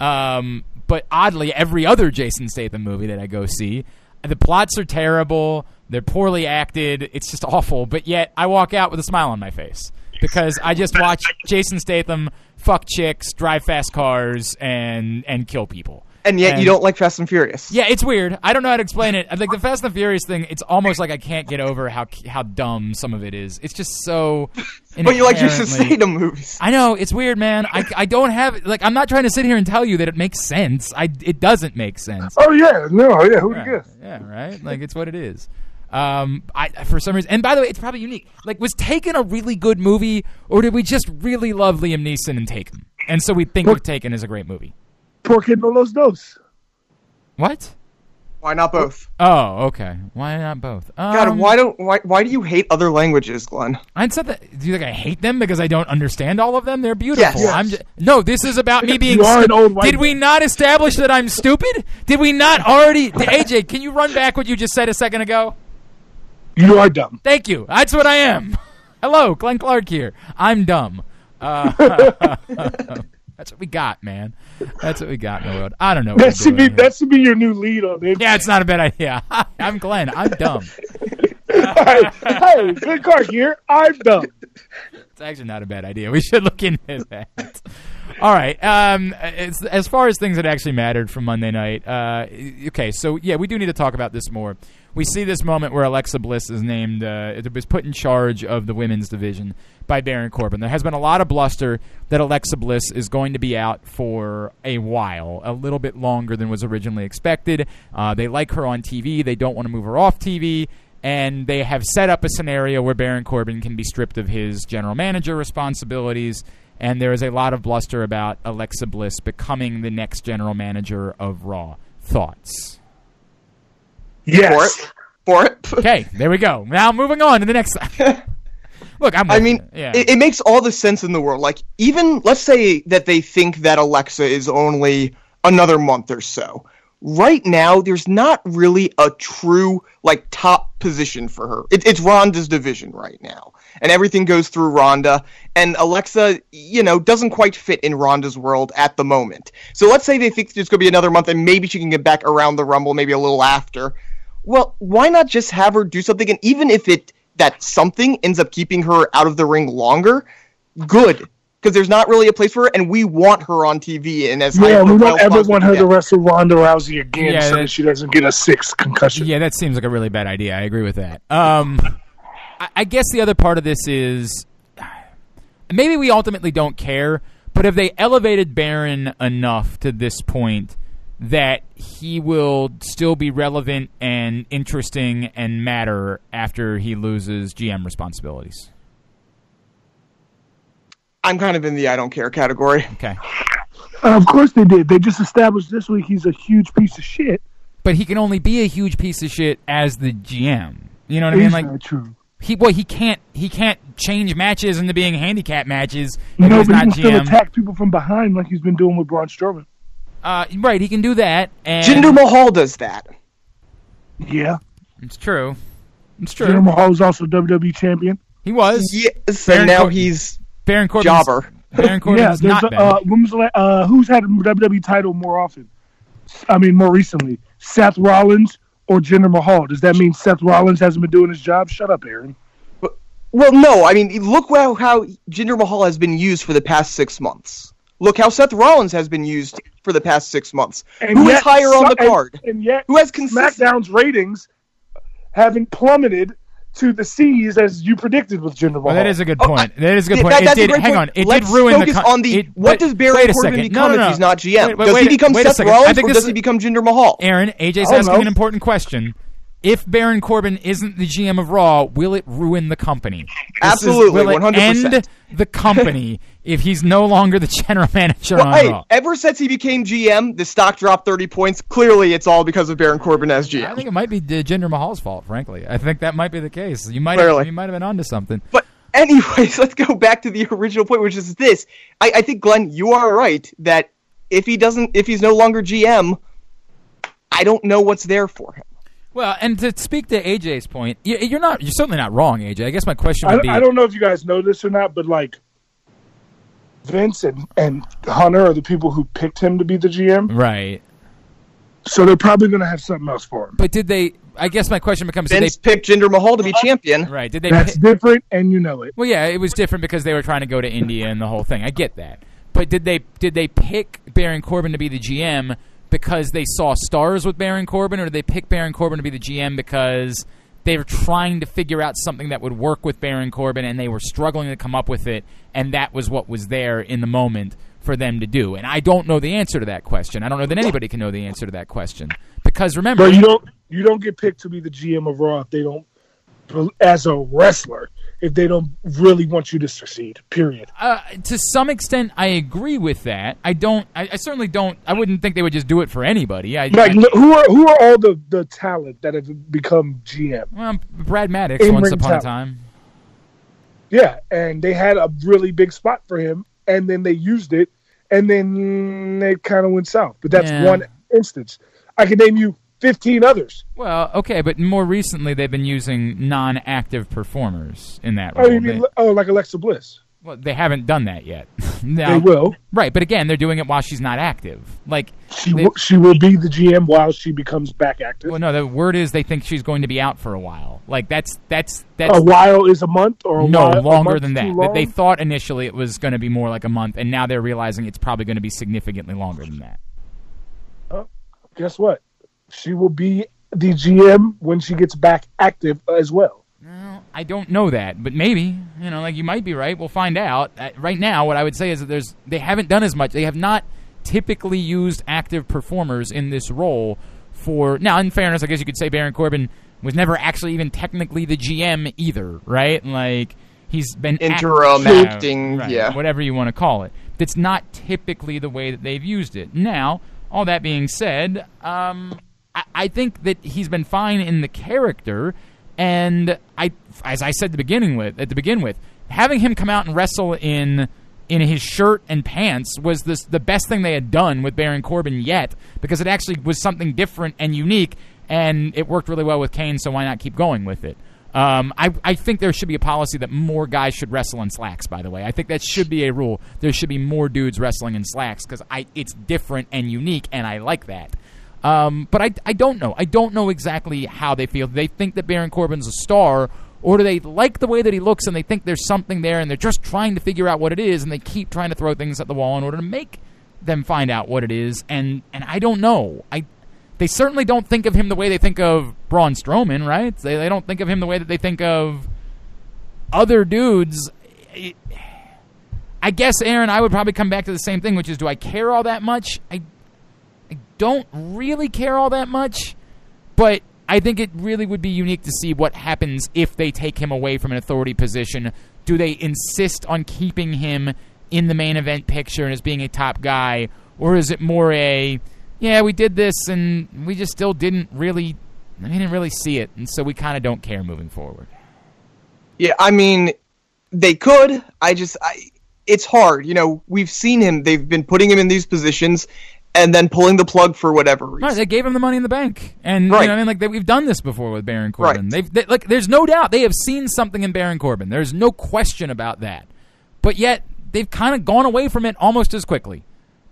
um, but oddly, every other Jason Statham movie that I go see, the plots are terrible. They're poorly acted. It's just awful. But yet, I walk out with a smile on my face because I just watch Jason Statham fuck chicks, drive fast cars, and and kill people. And yet you don't like Fast and Furious. Yeah, it's weird. I don't know how to explain it. Like the Fast and the Furious thing, it's almost like I can't get over how how dumb some of it is. It's just so. But you like your inherently- Statham movies. I know it's weird, man. I, I don't have like I'm not trying to sit here and tell you that it makes sense. I it doesn't make sense. Oh yeah, no, yeah. Who'd Right. guess? Yeah, right. Like it's what it is. Um, I for some reason, and by the way, it's probably unique. Like, was Taken a really good movie, or did we just really love Liam Neeson and Taken, and so we think Look- Taken is a great movie? Porque no los dos. What? Why not both? Oh, okay. Why not both? Um, God, why don't why why do you hate other languages, Glenn? I said that. Do you think I hate them because I don't understand all of them? They're beautiful. Yes. I'm just, no. This is about me being. You are an old white Did we not establish that I'm stupid? Did we not already? AJ, can you run back what you just said a second ago? You are dumb. Thank you. That's what I am. Hello, Glenn Clark here. I'm dumb. Uh, that's what we got, man. That's what we got in the world. I don't know. That should be here. that should be your new lead on it. Yeah, it's not a bad idea. I'm Glenn. I'm dumb. hey, hey, good card here. I'm dumb. It's actually not a bad idea. We should look into that. All right. Um, it's, as far as things that actually mattered from Monday night, uh, okay, so yeah, we do need to talk about this more. We see this moment where Alexa Bliss is named, uh, it was put in charge of the women's division by Baron Corbin. There has been a lot of bluster that Alexa Bliss is going to be out for a while, a little bit longer than was originally expected. Uh, they like her on TV, they don't want to move her off TV and they have set up a scenario where Baron Corbin can be stripped of his general manager responsibilities. And there is a lot of bluster about Alexa Bliss becoming the next general manager of Raw. Thoughts? Yes. For it. For it. Okay, there we go. Now moving on to the next. Look, I'm. I mean, it. yeah. it, it makes all the sense in the world. Like, even let's say that they think that Alexa is only another month or so. Right now, there's not really a true like top position for her. It, it's Ronda's division right now, and everything goes through Ronda. And Alexa, you know, doesn't quite fit in Ronda's world at the moment. So let's say they think there's going to be another month, and maybe she can get back around the Rumble, maybe a little after. Well, why not just have her do something? And even if it that something ends up keeping her out of the ring longer, good. Because there's not really a place for her, and we want her on TV. And as Yeah, we don't ever want can her to wrestle Ronda Rousey again Yeah, so that- that she doesn't get a sixth concussion. Yeah, that seems like a really bad idea. I agree with that. Um, I, I guess the other part of this is maybe we ultimately don't care, but have they elevated Baron enough to this point that he will still be relevant and interesting and matter after he loses GM responsibilities? I'm kind of in the I don't care category. Okay. Uh, of course they did. They just established this week he's a huge piece of shit. But he can only be a huge piece of shit as the GM. You know what I Is mean? Like that true? He well he can't he can't change matches into being handicap matches if No, he's but not he can still attack people from behind like he's been doing with Braun Strowman. Uh, right, he can do that. And Jinder Mahal does that. Yeah. It's true. It's true. Jinder. Mahal is also WWE champion. He was. Yes, Baron and now Cor- he's Baron Corbin. jobber. Baron Corbin yeah, not a, uh, when was the uh, who's had a WWE title more often? I mean, more recently, Seth Rollins or Jinder Mahal. Does that mean Seth Rollins hasn't been doing his job? Shut up, Aaron. Well, no, I mean, look how, how Jinder Mahal has been used for the past six months. Look how Seth Rollins has been used for the past six months. And Who is yet higher on the card? And, and yet, Who has consistent? SmackDown's ratings haven't plummeted to the seas as you predicted with Jinder Mahal. well, that is a good Oh, point. I- that is a good Th- point. that- it that's a did. great Hang point. on. It Let's did ruin focus the. con- on the it- what does Baron Corbin become no, no, if he's not GM? Wait, wait, does wait he become wait Seth. Rollins I think or this does is- he become Jinder Mahal? Aaron, AJ's I don't asking know. an important question. If Baron Corbin isn't the GM of Raw, will it ruin the company? This is- Absolutely, will it 100%. end the company if he's no longer the general manager Well, on hey, Raw? ever since he became GM, the stock dropped 30 points. Clearly, it's all because of Baron Corbin as GM. I think it might be Jinder Mahal's fault. Frankly, I think that might be the case. You might have, Clearly. you might have been onto something. But anyways, let's go back to the original point, which is this. I, I think Glenn, you are right that if he doesn't, if he's no longer GM, I don't know what's there for him. Well, and to speak to AJ's point, you- you're not. You're certainly not wrong, AJ. I guess my question would be. I don't know if you guys know this or not, but like Vince and, and Hunter are the people who picked him to be the GM, Right, so they're probably going to have something else for him. but did they? I guess my question becomes: Did Vince picked Jinder Mahal to be champion. Right? Did they? That's pi- different, and you know it. well, yeah, it was different because they were trying to go to India and the whole thing. I get that, but did they? Did they pick Baron Corbin to be the GM because they saw stars with Baron Corbin, or did they pick Baron Corbin to be the GM because? They were trying to figure out something that would work with Baron Corbin, and they were struggling to come up with it, and that was what was there in the moment for them to do. And I don't know the answer to that question. I don't know that anybody can know the answer to that question because remember, But you don't you don't get picked to be the GM of Raw if they don't, as a wrestler, if they don't really want you to succeed. Period. uh, to some extent, I agree with that. I don't. I, I certainly don't. I wouldn't think they would just do it for anybody. I, Like I- who are who are all the the talent that have become GM? well, Brad Maddox In once upon a time. Yeah, and they had a really big spot for him, and then they used it, and then mm, they kind of went south. But that's Yeah. one instance. I can name you fifteen others. Well, okay, but more recently they've been using non-active performers in that Oh, role. you mean they, oh, like Alexa Bliss? well, they haven't done that yet. Now- They will. Right, but again, they're doing it while she's not active. Like, She will, she will be the GM while she becomes back active. well, no, the word is they think she's going to be out for a while. Like, that's that's that's a while is a month, or a no while, longer than that. long? They thought initially it was going to be more like a month, and now they're realizing it's probably going to be significantly longer than that. Oh, guess what? She will be the GM when she gets back active as well. Well, I don't know that, but maybe you know, like you might be right. We'll find out. Uh, right now, what I would say is that there's they haven't done as much. They have not typically used active performers in this role for now. In fairness, I guess you could say Baron Corbin was never actually even technically the GM either, right? Like he's been Interim Yeah, acting, right, yeah. whatever you want to call it. That's not typically the way that they've used it. Now, all that being said, um, I, I think that he's been fine in the character, and I, as I said the beginning with at the begin with, having him come out and wrestle in in his shirt and pants was this the best thing they had done with Baron Corbin yet because it actually was something different and unique, and it worked really well with Kane. So why not keep going with it? Um, I, I think there should be a policy that more guys should wrestle in slacks. By the way, I think that should be a rule. There should be more dudes wrestling in slacks because I it's different and unique, and I like that. Um, but I, I don't know. I don't know exactly how they feel. They think that Baron Corbin's a star, or do they like the way that he looks and they think there's something there, and they're just trying to figure out what it is, and they keep trying to throw things at the wall in order to make them find out what it is. And and I don't know. I they certainly don't think of him the way they think of Braun Strowman, right? They, they don't think of him the way that they think of other dudes. I guess, Aaron, I would probably come back to the same thing, which is, do I care all that much? I, I don't really care all that much, but I think it really would be unique to see what happens if they take him away from an authority position. Do they insist on keeping him in the main event picture and as being a top guy, or is it more a yeah, we did this and we just still didn't really we didn't really see it, and so we kind of don't care moving forward. Yeah, I mean, they could. I just, I, it's hard. You know, we've seen him. They've been putting him in these positions and then pulling the plug for whatever reason. Right, they gave him the money in the bank, and Right. you know, I mean, like they, we've done this before with Baron Corbin. Right. They've they, like, there's no doubt they have seen something in Baron Corbin. There's no question about that. But yet they've kind of gone away from it almost as quickly.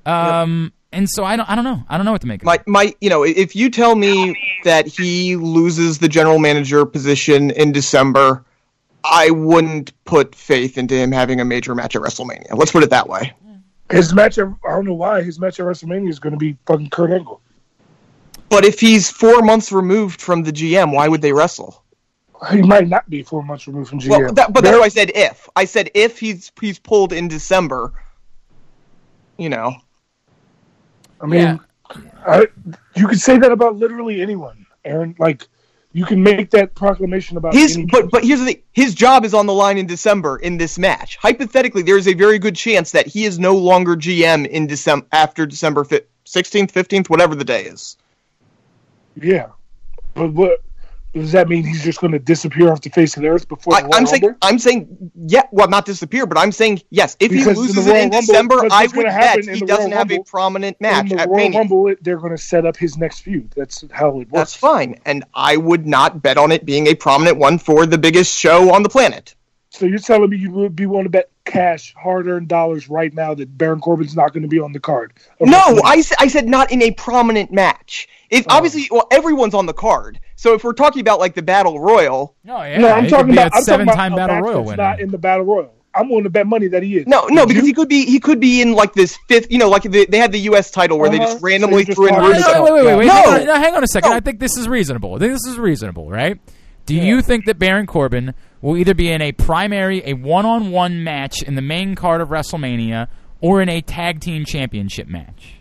Um, and so I don't, I don't know, I don't know what to make of my my you know if you tell me that he loses the general manager position in December, I wouldn't put faith into him having a major match at WrestleMania. Let's put it that way. His match, at, I don't know why his match at WrestleMania is going to be fucking Kurt Angle. But if he's four months removed from the GM, why would they wrestle? He might not be four months removed from GM. Well, that, but that's why I said if. I said if he's he's pulled in December. You know, I mean, Yeah. I, you could say that about literally anyone, Aaron. Like, you can make that proclamation about his but but here's the thing: his job is on the line in December in this match. Hypothetically, there is a very good chance that he is no longer GM in December after December sixteenth, fifteenth, whatever the day is. Yeah, but what does that mean? He's just going to disappear off the face of the earth before I, I'm saying? I'm saying, yeah, well, not disappear, but I'm saying yes. If Because he in loses it in Rumble, December, I would bet he doesn't Royal have a prominent match in the at Royal. Rumble, they're going to set up his next feud. That's how it works. That's fine, and I would not bet on it being a prominent one for the biggest show on the planet. So you're telling me you would be willing to bet cash, hard-earned dollars right now that Baron Corbin's not going to be on the card? of No, I, I, s- I said not in a prominent match. If Oh. obviously, well, everyone's on the card. So if we're talking about like the battle royal, No, yeah, no, I'm he talking could be about a I'm talking about seven-time a battle match royal winner. Not in the battle royal. I'm willing to bet money that he is. no, no, Would because you? he could be he could be in like this fifth, you know, like the, they had the U.S. title where they Uh-huh. just randomly you're just threw in talking Wait, Rusev. wait, wait, wait, wait. No! Hang, on, no, hang on a second. No. I think this is reasonable. I think this is reasonable, right? Do you think that Baron Corbin will either be in a primary, a one-on-one match in the main card of WrestleMania, or in a tag team championship match?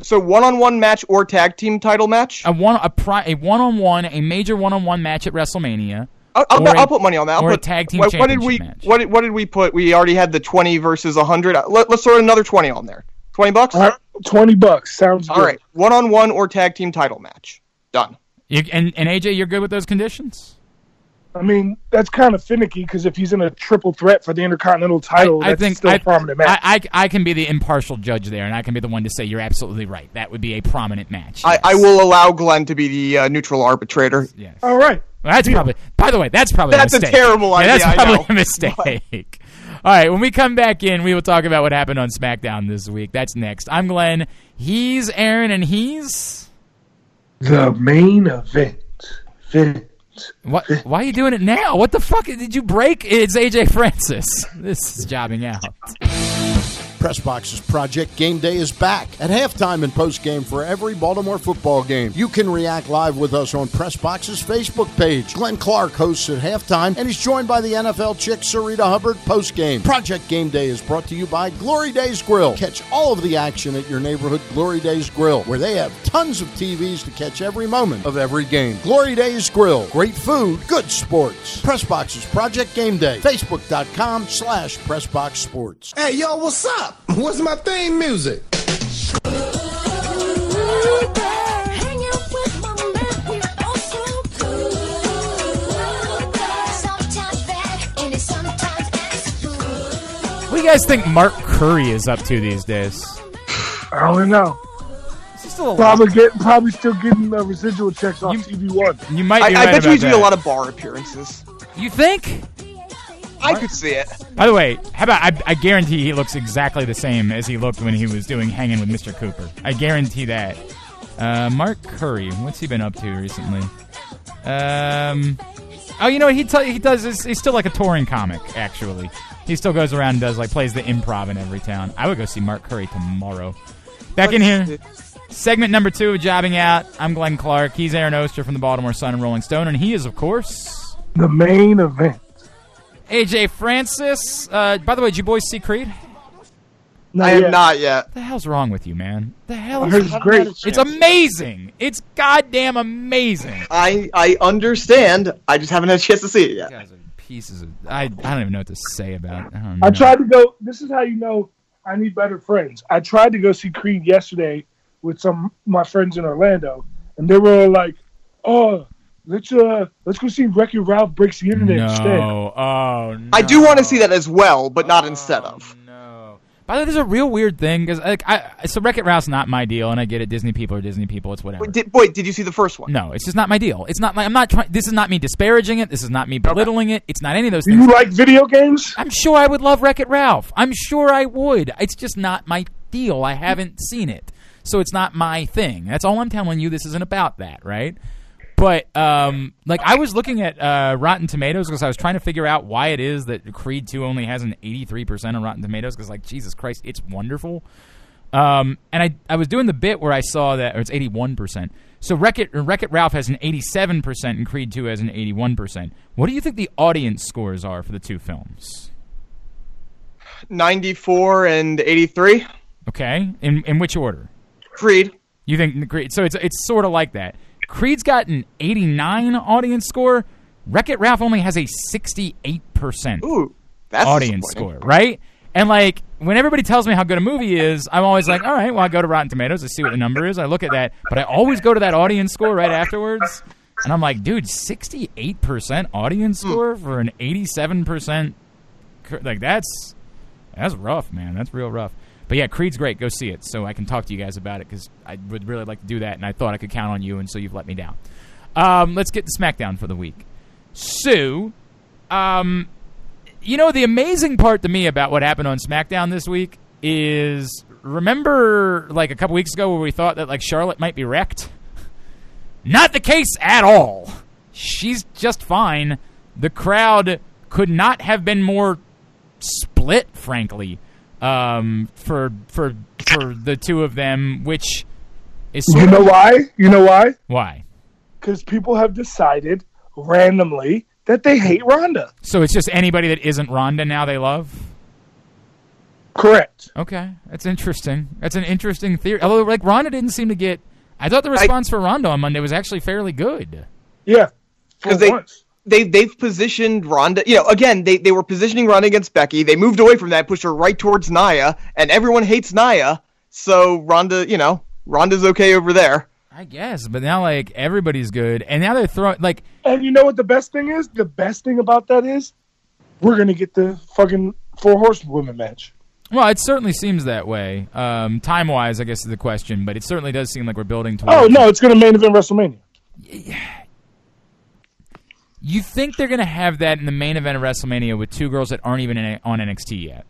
So one-on-one match or tag team title match. A one, a, pri- a one-on-one, a major one-on-one match at WrestleMania. I'll, I'll, a- I'll put money on that. I'll or a put, tag team what, what did we match. what did, what did we put? We already had the twenty versus hundred. Uh, let, let's throw another twenty on there. Twenty bucks. All right, Twenty bucks sounds good. All right, one-on-one or tag team title match. Done. You, and, and AJ, you're good with those conditions? I mean, that's kind of finicky because if he's in a triple threat for the Intercontinental title, I, I that's think still I, a prominent match. I, I, I can be the impartial judge there, and I can be the one to say you're absolutely right. That would be a prominent match. I, yes. I will allow Glenn to be the uh, neutral arbitrator. Yes. All right. Well, that's probably. By the way, that's probably That's a a mistake. terrible Yeah, idea, That's I probably know. a mistake. All right, when we come back in, we will talk about what happened on SmackDown this week. That's next. I'm Glenn. He's Aaron, and he's The main event. Event. what? Why are you doing it now? What the fuck did you break? It's AJ Francis. This is jobbing out. Pressbox's Project Game Day is back at halftime and postgame for every Baltimore football game. You can react live with us on Press Pressbox's Facebook page. Glenn Clark hosts at halftime, and he's joined by the NFL chick Sarita Hubbard postgame. Project Game Day is brought to you by Glory Days Grill. Catch all of the action at your neighborhood Glory Days Grill, where they have tons of TVs to catch every moment of every game. Glory Days Grill. Great food, good sports. Press Pressbox's Project Game Day. Facebook.com slash Pressbox Sports. Hey, yo, what's up? What's my theme music? Hang out with my man, we're all so good. Sometimes bad, and it's sometimes it's good. What do you guys think Mark Curry is up to these days? I don't know. Is he still alive? Probably get probably still getting uh, residual checks off You- TV One. You might I, be I right bet you about he's doing that. a lot of bar appearances. You think? I could see it. By the way, how about I, I guarantee he looks exactly the same as he looked when he was doing hanging with Mr. Cooper. I guarantee that. Uh, Mark Curry, what's he been up to recently? Um, oh, you know what he t- he does is he's still like a touring comic. Actually, he still goes around and does like plays the improv in every town. I would go see Mark Curry tomorrow. Back in here, segment number two of jobbing out. I'm Glenn Clark. He's Aaron Oster from the Baltimore Sun and Rolling Stone, and he is of course The main event. AJ Francis. Uh, by the way, did you boys see Creed? Not I have yet. not yet. What the hell's wrong with you, man? The hell is it's great. It's amazing. It's goddamn amazing. I I understand. I just haven't had a chance to see it yet. You guys are pieces of. I, I don't even know what to say about it. I don't know. I tried to go. This is how you know I need better friends. I tried to go see Creed yesterday with some my friends in Orlando, and they were all like, "Oh, let's uh, let's go see Wreck-It Ralph breaks the internet instead." Oh, no. I do want to see that as well, but not instead of. No. By the way, there's a real weird thing because like I so Wreck It Ralph's not my deal, and I get it. Disney people are Disney people. It's whatever. Wait, did, wait, did you see the first one? No, it's just not my deal. It's not. Like, I'm not trying. This is not me disparaging it. This is not me belittling it. It's not any of those Do things. you like video games? I'm sure I would love Wreck It Ralph. I'm sure I would. It's just not my deal. I haven't seen it, so it's not my thing. That's all I'm telling you. This isn't about that, right? But um, like I was looking at uh, Rotten Tomatoes because I was trying to figure out why it is that Creed 2 only has an 83% on Rotten Tomatoes because like Jesus Christ, it's wonderful. Um, and I I was doing the bit where I saw that it's 81%. So Wreck It, Wreck It Ralph has an 87% and Creed 2 has an 81%. What do you think the audience scores are for the two films? 94 and 83. Okay, in in which order? Creed. You think Creed? So it's it's sort of like that. Creed's got an 89 audience score. Wreck It Ralph only has a 68 percent Ooh, that's audience score, right? And like when everybody tells me how good a movie is, I'm always like, all right, well, I go to Rotten Tomatoes, I see what the number is, I look at that, but I always go to that audience score right afterwards, and I'm like, dude, 68 percent audience Hmm. score for an 87 percent, like that's that's rough, man. That's real rough. But yeah, Creed's great. Go see it, so I can talk to you guys about it because I would really like to do that, and I thought I could count on you, and so you've let me down. Um, let's get to SmackDown for the week. Sue, um, you know the amazing part to me about what happened on SmackDown this week is remember like a couple weeks ago where we thought that like Charlotte might be wrecked. Not the case at all. She's just fine. The crowd could not have been more split, frankly, um, for for for the two of them, which is You know of why? You know why? why. Because people have decided randomly that they hate Ronda. So it's just anybody that isn't Ronda now they love. Correct. Okay, that's interesting. That's an interesting theory. Although, like Ronda didn't seem to get. I thought the response for Ronda on Monday was actually fairly good. Yeah. because they- once. They they've positioned Ronda. You know, again, they they were positioning Ronda against Becky. They moved away from that, pushed her right towards Nia, and everyone hates Nia. So Ronda, you know, Ronda's okay over there. I guess, but now like everybody's good, and now they're throwing like And you know what the best thing is? The best thing about that is we're gonna get the fucking four horsewomen match. Well, it certainly seems that way. Um, time wise, I guess is the question, but it certainly does seem like we're building towards. Oh no, it's gonna main event WrestleMania. You think they're going to have that in the main event of WrestleMania with two girls that aren't even in, on NXT yet?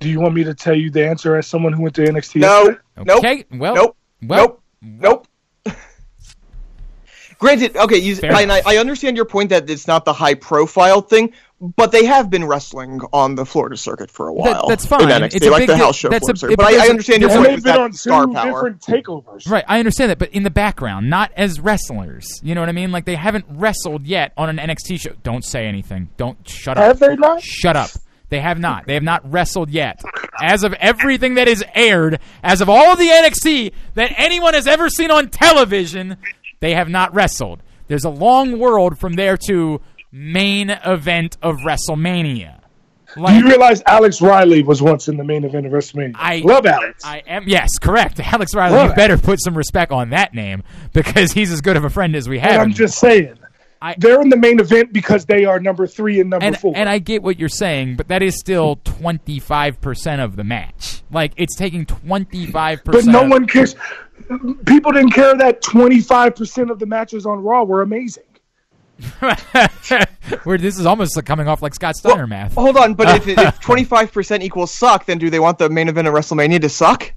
Do you want me to tell you the answer as someone who went to NXT? No, yesterday? nope, Okay, well, nope, well, nope, nope. Granted, okay, you, I, I understand your point that it's not the high profile thing, but they have been wrestling on the Florida circuit for a while. that's fine. In NXT, It's a like big the house show That's Florida a- circuit. But I, I understand your there's point And with they've been on star two power. different takeovers. Right, I understand that, but in the background, not as wrestlers. You know what I mean? Like they haven't wrestled yet on an NXT show. Don't say anything. Don't shut up. Have they not? Shut up. They have not. They have not wrestled yet. As of everything that is aired, as of all of the NXT that anyone has ever seen on television, they have not wrestled. There's a long world from there to main event of WrestleMania. Do Like, you realize Alex Riley was once in the main event of WrestleMania? I love Alex. I am yes, correct. Alex Riley, Love you better put some respect on that name because he's as good of a friend as we have. I'm just saying. I- they're in the main event because they are number three and number and, four. and I get what you're saying, but that is still 25% of the match. Like it's taking 25%. but no one cares. People didn't care that 25% of the matches on Raw were amazing. Where this is almost like coming off like Scott Steiner math. Hold on, but if, if 25% equals suck, then do they want the main event of WrestleMania to suck?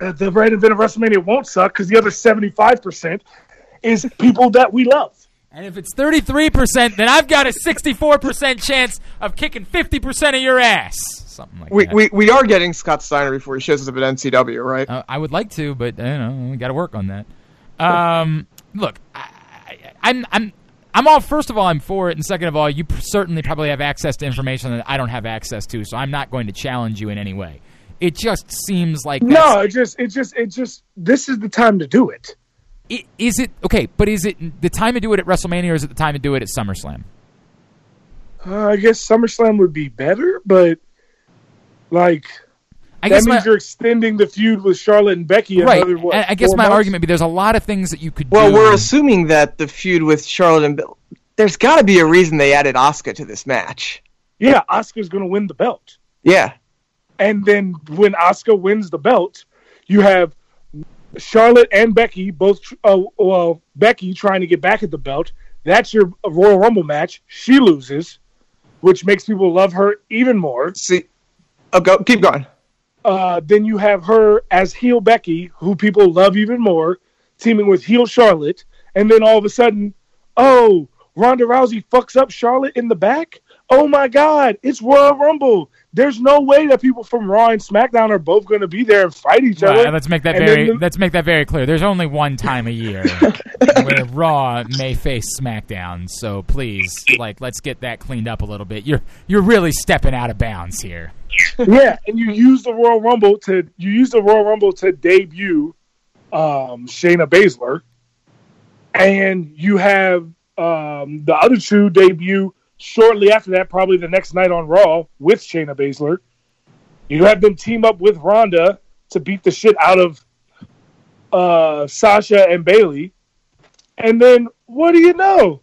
Uh, the main event of WrestleMania won't suck because the other 75% is people that we love. And if it's 33%, then I've got a 64% chance of kicking 50% of your ass. Something like We, that. we, we are getting Scott Steiner before he shows up at NCW, right? Uh, I would like to, but you know, we got to work on that. Um, look, I, I, I'm, I'm, I'm all. First of all, I'm for it, and second of all, you certainly probably have access to information that I don't have access to, so I'm not going to challenge you in any way. It just seems like No, it just it just it just this is the time to do it. i- is it okay? But is it the time to do it at WrestleMania, or is it the time to do it at SummerSlam? Uh, I guess SummerSlam would be better, but like I that guess means my, you're extending the feud with Charlotte and Becky. right. Another, what, I I guess my months? argument would be there's a lot of things that you could. Do. Well, do. we're assuming that the feud with Charlotte and Bill. There's got to be a reason they added Asuka to this match. Yeah, Asuka's going to win the belt, Yeah. and then when Asuka wins the belt, you have Charlotte and Becky both. Uh, well, Becky trying to get back at the belt. That's your Royal Rumble match. She loses, which makes people love her even more. See. Oh, go. Keep going. Uh, then you have her as heel Becky, who people love even more, teaming with heel Charlotte, and then all of a sudden, oh, Ronda Rousey fucks up Charlotte in the back. Oh my God, it's Royal Rumble. There's no way that people from Raw and SmackDown are both going to be there and fight each Right, other. let's make that And very then let's make that very clear. There's only one time a year where Raw may face SmackDown, so please, like, let's get that cleaned up a little bit. You're you're really stepping out of bounds here. yeah, and you use the Royal Rumble to you use the Royal Rumble to debut um, Shayna Baszler, and you have um, the other two debut shortly after that, probably the next night on Raw with Shayna Baszler. You have them team up with Ronda to beat the shit out of uh, Sasha and Bayley, and then what do you know?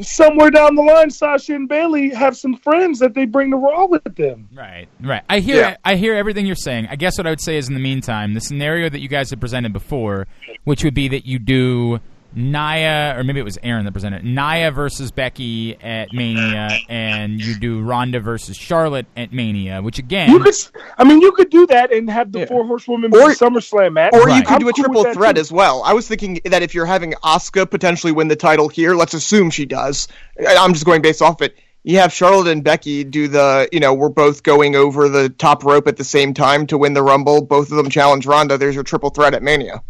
Somewhere down the line, Sasha and Bayley have some friends that they bring to Raw with them. Right, right. I hear Yeah. I hear everything you're saying. I guess what I would say is in the meantime, the scenario that you guys have presented before, which would be that you do Nia, or maybe it was Aaron that presented Nia versus Becky at Mania, and you do Ronda versus Charlotte at Mania, which again, You could, s- I mean, you could do that and have the Yeah. four horsewomen Or- be SummerSlam match. Or Right. you could I'm do a cool triple threat too. as well. I was thinking that if you're having Asuka potentially win the title here, let's assume she does. I- I'm just going based off it. You have Charlotte and Becky do the, you know, we're both going over the top rope at the same time to win the Rumble. Both of them challenge Ronda. There's your triple threat at Mania.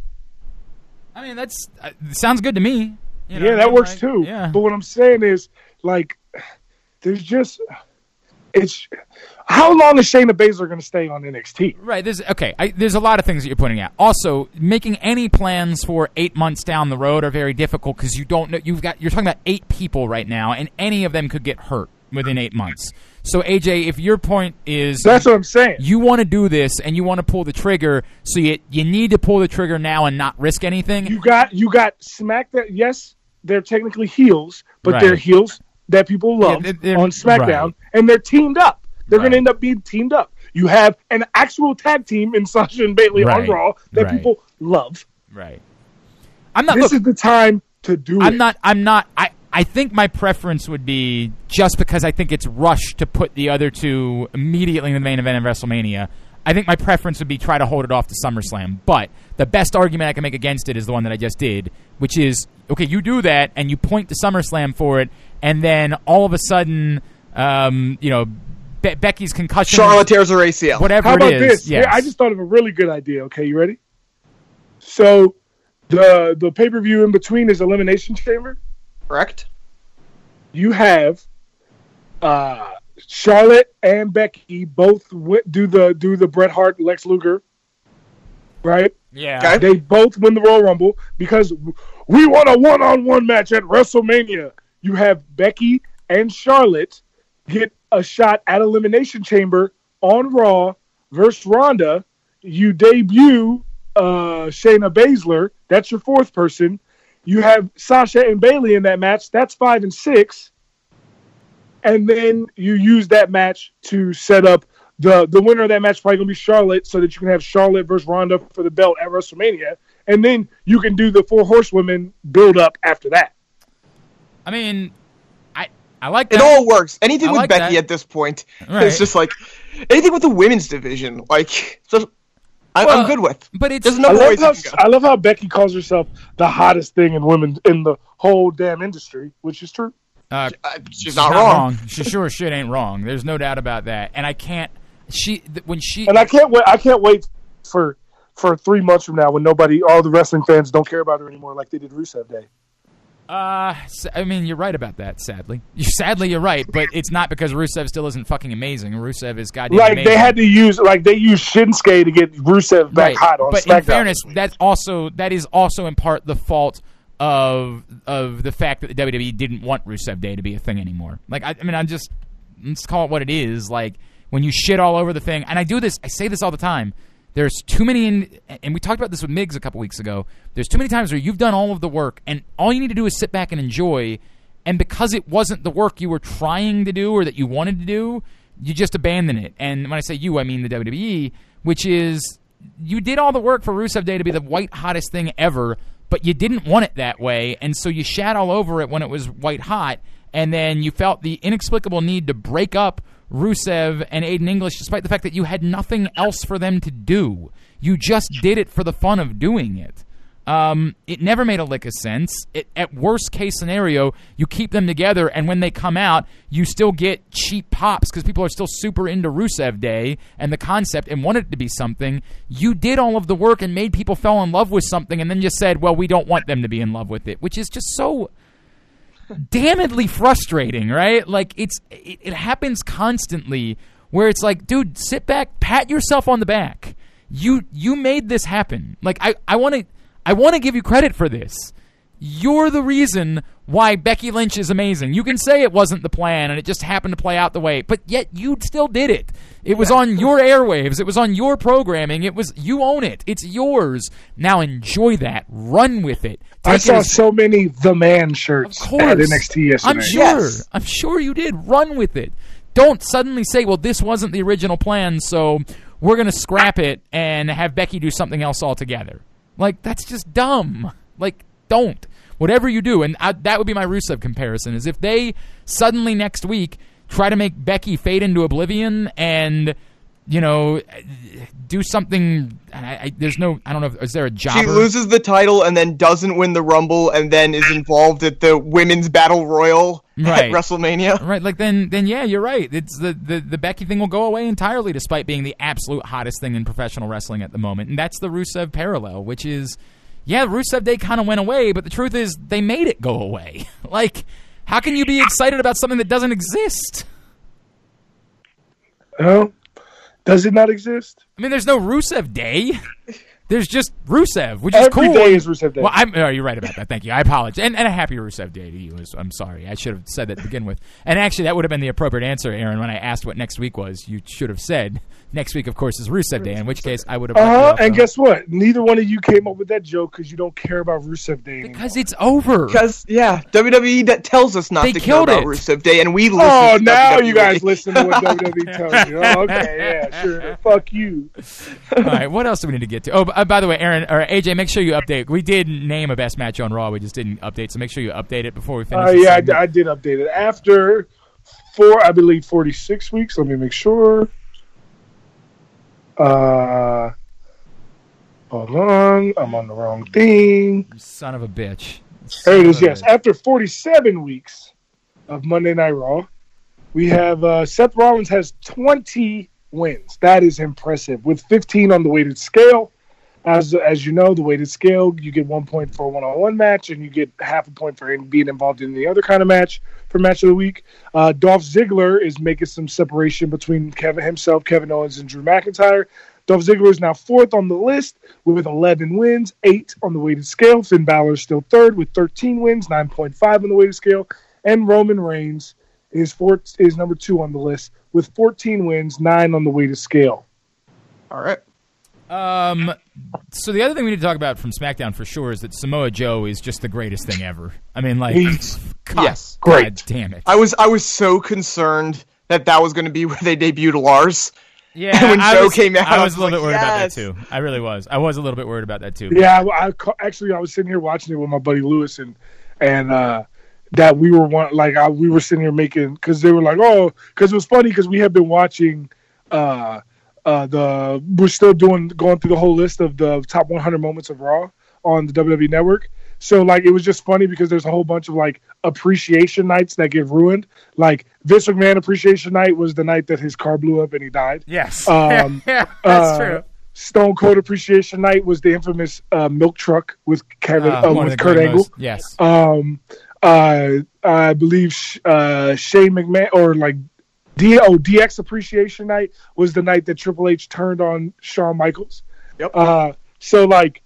I mean that's uh, sounds good to me. You know yeah, I that mean? works Like, too. Yeah, But what I'm saying is, like, there's just it's how long is Shayna Baszler going to stay on NXT? Right. There's okay. I, there's a lot of things that you're pointing out. Also, making any plans for eight months down the road are very difficult because you don't know. You've got you're talking about eight people right now, and any of them could get hurt within eight months. So AJ, if your point is That's what I'm saying. you want to do this and you want to pull the trigger, so you you need to pull the trigger now and not risk anything. You got you got smack that. Yes, they're technically heels, but Right. they're heels that people love Yeah, they're- on SmackDown, right. and they're teamed up. They're going to end up being teamed up. You have an actual tag team in Sasha and Bayley Right. on Raw that Right. people love. right. I'm not. This look, is the time to do I'm it. not. I'm not. I. I think my preference would be just because I think it's rushed to put the other two immediately in the main event of WrestleMania. I think my preference would be try to hold it off to SummerSlam. But the best argument I can make against it is the one that I just did, which is okay. You do that and you point to SummerSlam for it, and then all of a sudden, um, you know, Be- Becky's concussion, Charlotte tears her ACL. whatever How about it is. this? yes. Here, I just thought of a really good idea. Okay, you ready? So, the the pay per view in between is Elimination Chamber. Correct? You have uh, Charlotte and Becky both wi- do the do the Bret Hart Lex Luger, right? yeah. Okay. They both win the Royal Rumble because we want a one on one match at WrestleMania. You have Becky and Charlotte get a shot at Elimination Chamber on Raw versus Ronda. You debut uh, Shayna Baszler. That's your fourth person. You have Sasha and Bayley in that match. That's five and six. And then you use that match to set up the the winner of that match. Probably gonna be Charlotte, so that you can have Charlotte versus Ronda for the belt at WrestleMania. And then you can do the four horsewomen build up after that. I mean, I I like It that. all works. Anything I with like Becky that. at this point, Right. it's just like anything with the women's division. Like, just, I, Well, I'm good with. but it's There's I love, how, you can go. I love how Becky calls herself the hottest thing in women in the whole damn industry, which is true. uh, Uh, she's not, wrong. She sure as shit ain't wrong. There's no doubt about that. And I can't. She th- when she And I can't wait. I can't wait for for three months from now when nobody, all the wrestling fans don't care about her anymore, like they did Rusev Day. Uh, I mean, you're right about that. Sadly, sadly, you're right, but it's not because Rusev still isn't fucking amazing. Rusev is goddamn Like amazing. they had to use like they used Shinsuke to get Rusev back hot on but SmackDown. in fairness, that's also that is also in part the fault of of the fact that the WWE didn't want Rusev Day to be a thing anymore. Like, I, I mean, I'm just let's call it what it is. Like when you shit all over the thing, and I do this, I say this all the time. There's too many, in, and we talked about this with Migs a couple weeks ago. There's too many times where you've done all of the work, and all you need to do is sit back and enjoy. And because it wasn't the work you were trying to do or that you wanted to do, you just abandon it. And when I say you, I mean the WWE, which is you did all the work for Rusev Day to be the white hottest thing ever, but you didn't want it that way, and so you shat all over it when it was white hot, and then you felt the inexplicable need to break up Rusev and Aiden English, despite the fact that you had nothing else for them to do. You just did it for the fun of doing it. Um, it never made a lick of sense. It, at worst case scenario, you keep them together, and when they come out, you still get cheap pops because people are still super into Rusev Day and the concept and wanted it to be something. You did all of the work and made people fall in love with something, and then just said, "Well, we don't want them to be in love with it," which is just so damnedly frustrating, right? Like it's it, it happens constantly where it's like, dude, sit back, pat yourself on the back. You you made this happen. Like I I want to I want to give you credit for this. You're the reason why Becky Lynch is amazing. You can say it wasn't the plan and it just happened to play out the way, but yet you still did it. It was on your airwaves. It was on your programming. It was you own it. It's yours. Now enjoy that. Run with it. I Take it saw as- so many the man shirts of course. at NXT yesterday. I'm sure. Yes. I'm sure you did. Run with it. Don't suddenly say, "Well, this wasn't the original plan, so we're going to scrap it and have Becky do something else altogether." Like that's just dumb. Like don't. Whatever you do, and I, that would be my Rusev comparison. Is if they suddenly next week try to make Becky fade into oblivion and you know do something. I, I, there's no. I don't know. Is there a job? She loses the title and then doesn't win the Rumble and then is involved at the women's battle royal Right. at WrestleMania. Right, like then, then yeah, you're right. It's the, the the Becky thing will go away entirely, despite being the absolute hottest thing in professional wrestling at the moment, and that's the Rusev parallel, which is, yeah, Rusev Day kind of went away, but the truth is they made it go away. like, how can you be excited about something that doesn't exist? Oh, does it not exist? I mean, there's no Rusev Day. There's just Rusev, which is Every cool. day is Rusev Day. Well, I'm, oh, you're right about that. Thank you. I apologize. And, and a happy Rusev Day to you. I'm sorry. I should have said that to begin with. And actually, that would have been the appropriate answer, Aaron, when I asked what next week was. You should have said next week, of course, is Rusev Day, in which case I would have. Uh-huh, And guess what? Neither one of you came up with that joke because you don't care about Rusev Day anymore. Because it's over. Because yeah, WWE that tells us not They to care about it. Rusev Day, and we listen. Oh, to now WWE. you guys listen to what WWE tells you. Oh, okay, yeah, sure. Fuck you. All right. What else do we need to get to? Oh, b- uh, by the way, Aaron or AJ, make sure you update. We did name a best match on Raw. We just didn't update. So make sure you update it before we finish. Uh, yeah, I, did update it after four, I believe, forty-six weeks. Let me make sure. Uh, hold on, I'm on the wrong thing. You son of a bitch. There it is. Yes, bitch. after 47 weeks of Monday Night Raw, we have uh, Seth Rollins has 20 wins. That is impressive. With 15 on the weighted scale, as as you know, the weighted scale you get one point for a one-on-one match, and you get half a point for being involved in the other kind of match for match of the week. Uh, Dolph Ziggler is making some separation between Kevin himself, Kevin Owens, and Drew McIntyre. Dolph Ziggler is now fourth on the list with 11 wins, eight on the weighted scale. Finn Balor is still third with 13 wins, 9.5 on the weighted scale, and Roman Reigns is four, is number two on the list with 14 wins, nine on the weighted scale. All right. Um, so the other thing we need to talk about from SmackDown for sure is that Samoa Joe is just the greatest thing ever. I mean, like, God, Yes. great. God damn it. I was I was so concerned that that was going to be where they debuted Lars. Yeah, when I Joe was, came out, I I was a was little bit worried yes. about that too. I really was. I was a little bit worried about that too. Yeah, I, I actually I was sitting here watching it with my buddy Lewis and and uh, that we were one like I, we were sitting here making because they were like oh because it was funny because we had been watching uh uh the we're still doing going through the whole list of the top 100 moments of Raw on the WWE Network. So like it was just funny because there's a whole bunch of like appreciation nights that get ruined. Like Vince McMahon appreciation night was the night that his car blew up and he died. Yes. Um, yeah, that's uh, true. Stone Cold Appreciation Night was the infamous uh, milk truck with Kevin Uh, uh, with Kurt Angle. most- Yes. Um, uh, I believe sh- uh, Shane McMahon or like D- oh, DX Appreciation Night was the night that Triple H turned on Shawn Michaels. Yep. Uh, so like,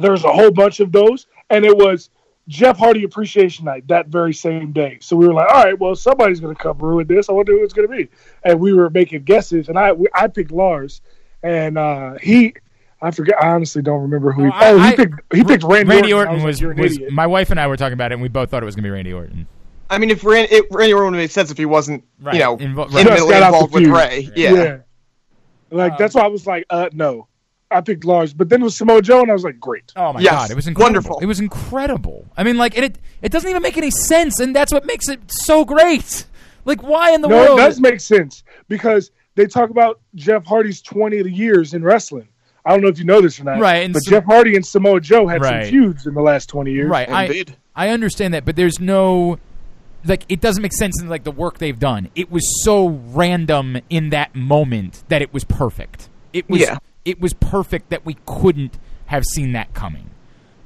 there's a whole bunch of those, and it was Jeff Hardy Appreciation Night that very same day. So we were like, all right, well, somebody's going to come ruin this. I wonder who it's going to be. And we were making guesses, and I we, I picked Lars, and uh, he. I forget. I honestly don't remember who. He, Oh, I- oh, he I- picked. He picked Randy, Randy Orton. Orton I was, like, "You're was my wife and I were talking about it, and we both thought it was going to be Randy Orton. I mean, if Randy, it, Randy Orton would make sense if he wasn't, Right. you know, Invo- right. intimately Just got involved with. Ray. Yeah. Like that's why I was like, uh, no. I picked Lars, but then it was Samoa Joe, and I was like, great. Oh my Yes. god, it was incredible. Wonderful. It was incredible. I mean, like, and it it doesn't even make any sense, and that's what makes it so great. Like, why in the No, world? it does make sense because they talk about Jeff Hardy's 20 years in wrestling. I don't know if you know this or not. Right, and But so- Jeff Hardy and Samoa Joe had Right. some feuds in the last 20 years. right. I Indeed. I understand that, but there's no like it doesn't make sense in like the work they've done. It was so random in that moment that it was perfect. It was Yeah. it was perfect that we couldn't have seen that coming.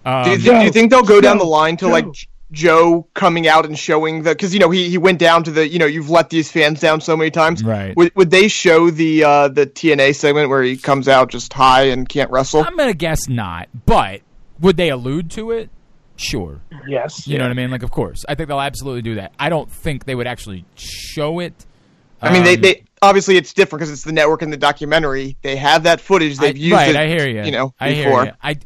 Um, Do you, thi- do you think they'll go down the line to Joe. like Joe coming out and showing the because you know he, he went down to the you know you've let these fans down so many times Right. would, would they show the uh the TNA segment where he comes out just high and can't wrestle I'm gonna guess not, but would they allude to it? Sure. Yes. You know what I mean? Like, of course. I think they'll absolutely do that. I don't think they would actually show it. I mean they, Um, they obviously it's different because it's the network and the documentary they have that footage they've I, used right, it I hear you. you know I before hear you. I,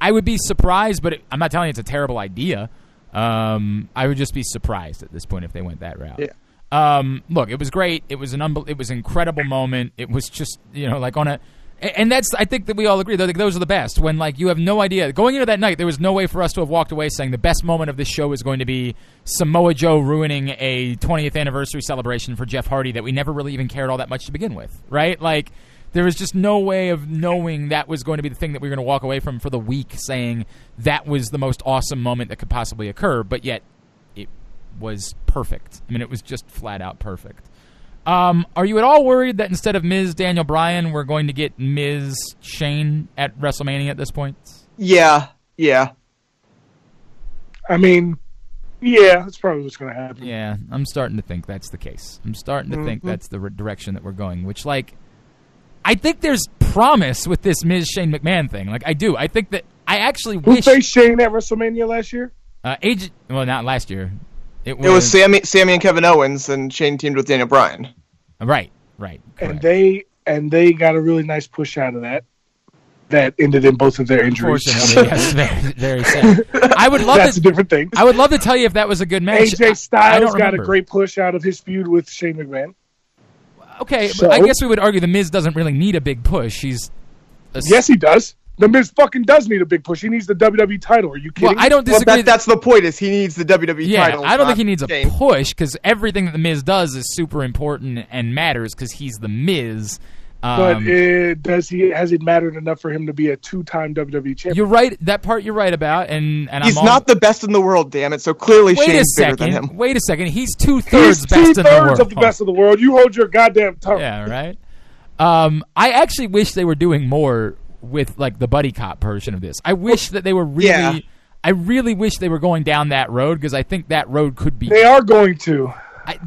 I would be surprised, but it, I'm not telling you it's a terrible idea. Um, I would just be surprised at this point if they went that route. Yeah. Um, look, it was great. It was an unbel- it was an incredible moment. It was just you know like on a. And that's, I think that we all agree. That like, those are the best. When like you have no idea going into that night, there was no way for us to have walked away saying the best moment of this show is going to be Samoa Joe ruining a 20th anniversary celebration for Jeff Hardy that we never really even cared all that much to begin with, right? Like there was just no way of knowing that was going to be the thing that we were going to walk away from for the week, saying that was the most awesome moment that could possibly occur. But yet, it was perfect. I mean, it was just flat out perfect. Um, are you at all worried that instead of Miz Daniel Bryan, we're going to get Miz Shane at WrestleMania at this point? yeah yeah I mean, yeah, that's probably what's going to happen. Yeah, I'm starting to think that's the case. I'm starting to think that's the re- direction that we're going. Which, like, I think there's promise with this Miz Shane McMahon thing. Like, I do. I think that I actually Who wish faced Shane at WrestleMania last year? uh, age. Well, not last year. It was, it was Sami Sami and Kevin Owens and Shane teamed with Daniel Bryan right, right. And they and they got a really nice push out of that. That ended in both of their injuries. Yes, very, very sad. I would love That's a to. different thing. I would love to tell you if that was a good match. AJ Styles got a great push out of his feud with Shane McMahon. Okay, So- but I guess we would argue the Miz doesn't really need a big push. He's a, Yes, he does. The Miz fucking does need a big push. He needs the WWE title. Are you kidding? Well, kidding? I don't well, disagree. that, that's the point is he needs the WWE yeah, title I don't think he needs a Shane. push because everything that the Miz does is super important and matters because he's the Miz. But Um, uh, does he? Has it mattered enough for him to be a two-time WWE champion? you're right. That part you're right about, and and he's I'm all- not the best in the world damn it so clearly Wait a Shane's bigger than second. him Wait a second. He's two thirds He's best in the two-thirds world. of the best of the world. You hold your goddamn tongue. Yeah, right. Um, I actually wish they were doing more with like the buddy cop version of this. I wish that they were really. Yeah. I really wish they were going down that road because I think that road could be. They are going to. I,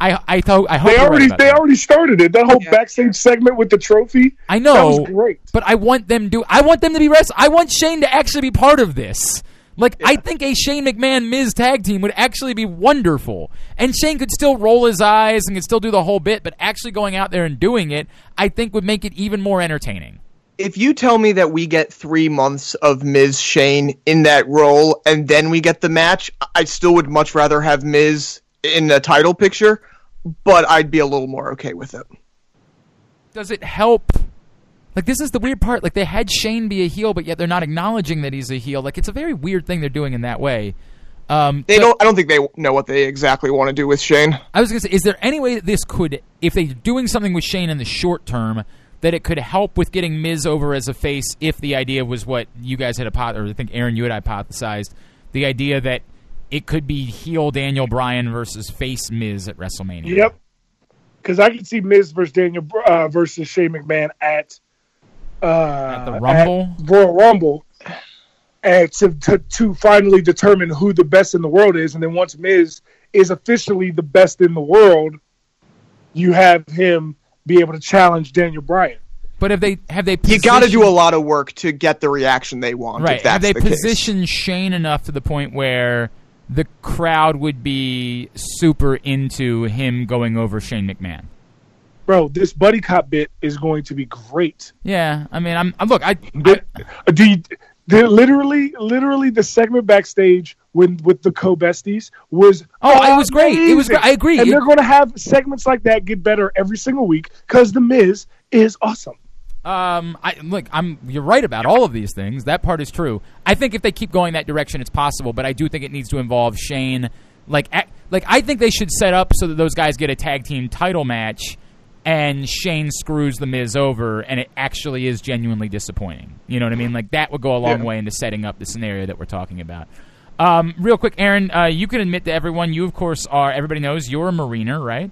I, I thought. I hope They you're right already they that. already started it. That whole Yeah. backstage segment with the trophy. I know, That was great. but I want them to. I want them to be rest. I want Shane to actually be part of this. Like I think a Shane McMahon Miz tag team would actually be wonderful, and Shane could still roll his eyes and could still do the whole bit, but actually going out there and doing it, I think would make it even more entertaining. If you tell me that we get three months of Miz Shane in that role and then we get the match, I still would much rather have Miz in the title picture, but I'd be a little more okay with it. Does it help? Like this is the weird part. Like they had Shane be a heel, but yet they're not acknowledging that he's a heel. Like it's a very weird thing they're doing in that way. Um, They don't. I don't think they know what they exactly want to do with Shane. I was going to say, is there any way that this could, if they're doing something with Shane in the short term, that it could help with getting Miz over as a face if the idea was what you guys had hypothesized, or I think Aaron, you had hypothesized, the idea that it could be heel Daniel Bryan versus face Miz at WrestleMania. Yep. Because I could see Miz versus Daniel uh, versus Shane McMahon at uh, the Rumble? at Royal Rumble, and to, to to finally determine who the best in the world is. And then once Miz is officially the best in the world, you have him be able to challenge Daniel Bryan. But have they have they You got to do a lot of work to get the reaction they want. right? If that's Have they the case. positioned Shane enough to the point where the crowd would be super into him going over Shane McMahon? Bro, this buddy cop bit is going to be great. Yeah, I mean, I'm, I'm look, I, The- do you, the, literally, literally, the segment backstage when with the co besties was Oh, it was great. It was. I agree. and It- they're going to have segments like that get better every single week because the Miz is awesome. Um, I look, I'm you're right about all of these things. That part is true. I think if they keep going that direction, it's possible. But I do think it needs to involve Shane. Like, ac- like I think they should set up so that those guys get a tag team title match, and Shane screws the Miz over, and it actually is genuinely disappointing. You know what I mean? Like that would go a long Yeah. way into setting up the scenario that we're talking about. Um, real quick, Aaron, uh, you can admit to everyone, you of course are. Everybody knows you're a Mariner, right?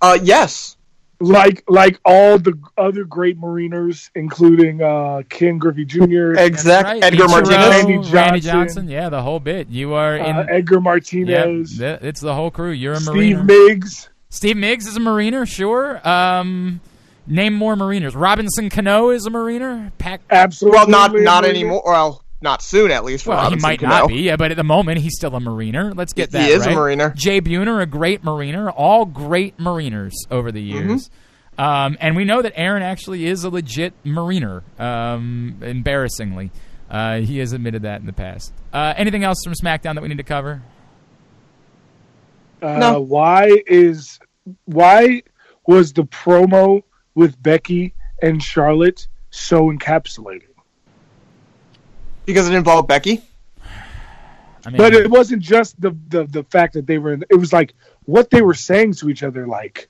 Uh, yes. Like like all the other great Mariners, including uh, Ken Griffey Jr., Exactly. Right. Edgar Ichiro, Martinez. Randy Randy Johnson. Johnson, yeah, the whole bit. You are in. uh, Edgar Martinez, th- it's the whole crew. You're a Steve Mariner. Steve Miggs. Steve Miggs is a Mariner, sure. Um, name more Mariners. Robinson Cano is a Mariner. Pack. Absolutely. Well, not not Mariner. anymore. Well, not soon at least. For Well, he might Cano. not be, yeah, but at the moment he's still a Mariner. Let's get that. He that is a. Mariner. Jay Buhner, a great Mariner. All great Mariners over the Mm-hmm. years. Um, and we know that Aaron actually is a legit Mariner. Um, embarrassingly, uh, he has admitted that in the past. Uh, anything else from SmackDown that we need to cover? Uh, No. Why is why was the promo with Becky and Charlotte so encapsulating? Because it involved Becky. I mean, But it wasn't just the, the the fact that they were. In, it was like what they were saying to each other. Like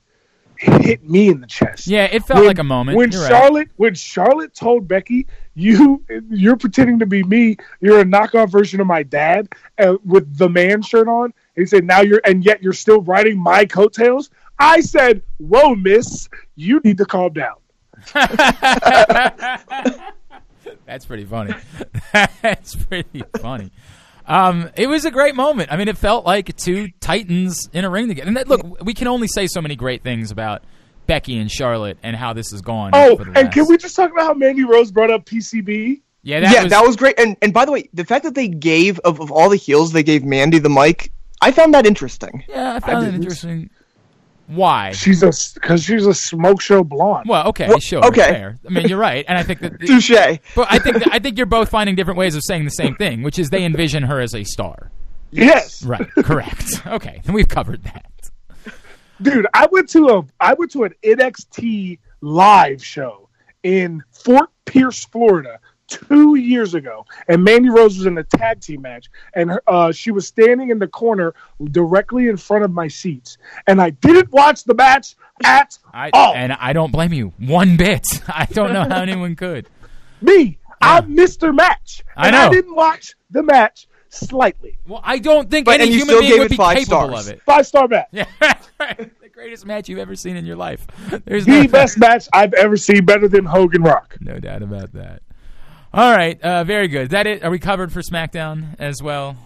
hit me in the chest. yeah, it felt When- like a moment. When You're right. Charlotte when Charlotte told Becky, "You you're pretending to be me. You're a knockoff version of my dad uh, with the man shirt on." And he said, "Now you're and yet you're still riding my coattails." I said, "Whoa, miss, you need to calm down." That's pretty funny. That's pretty funny. Um, it was a great moment. I mean, it felt like two titans in a ring together. And that, look, we can only say so many great things about Becky and Charlotte and how this has gone. Oh, for the and can we just talk about how Mandy Rose brought up PCB? Yeah, that yeah, was, that was great. And and by the way, the fact that they gave of, of all the heels, they gave Mandy the mic. I found that interesting. Yeah, I found it interesting. Why? She's a because she's a smoke show blonde. Well, okay, Well, sure. okay. fair. I mean, you're right, and I think that. Touche. but I think that, I think you're both finding different ways of saying the same thing, which is they envision her as a star. Yes, Right. Correct. Okay, then we've covered that. dude. I went to a I went to an NXT live show in Fort Pierce, Florida, two years ago, and Mandy Rose was in a tag team match, and uh, she was standing in the corner directly in front of my seats, and I didn't watch the match at I all. and I don't blame you one bit. I don't know how anyone could. Me, I'm Mr. Match, I and know. I didn't watch the match slightly. Well, I don't think But- any and you human still being gave would it be five capable stars. of it. Five star match. Yeah, the greatest match you've ever seen in your life. There's The no, best match I've ever seen, better than Hogan Rock. no doubt about that. All right, uh, very good. Is that it? Are we covered for SmackDown as well?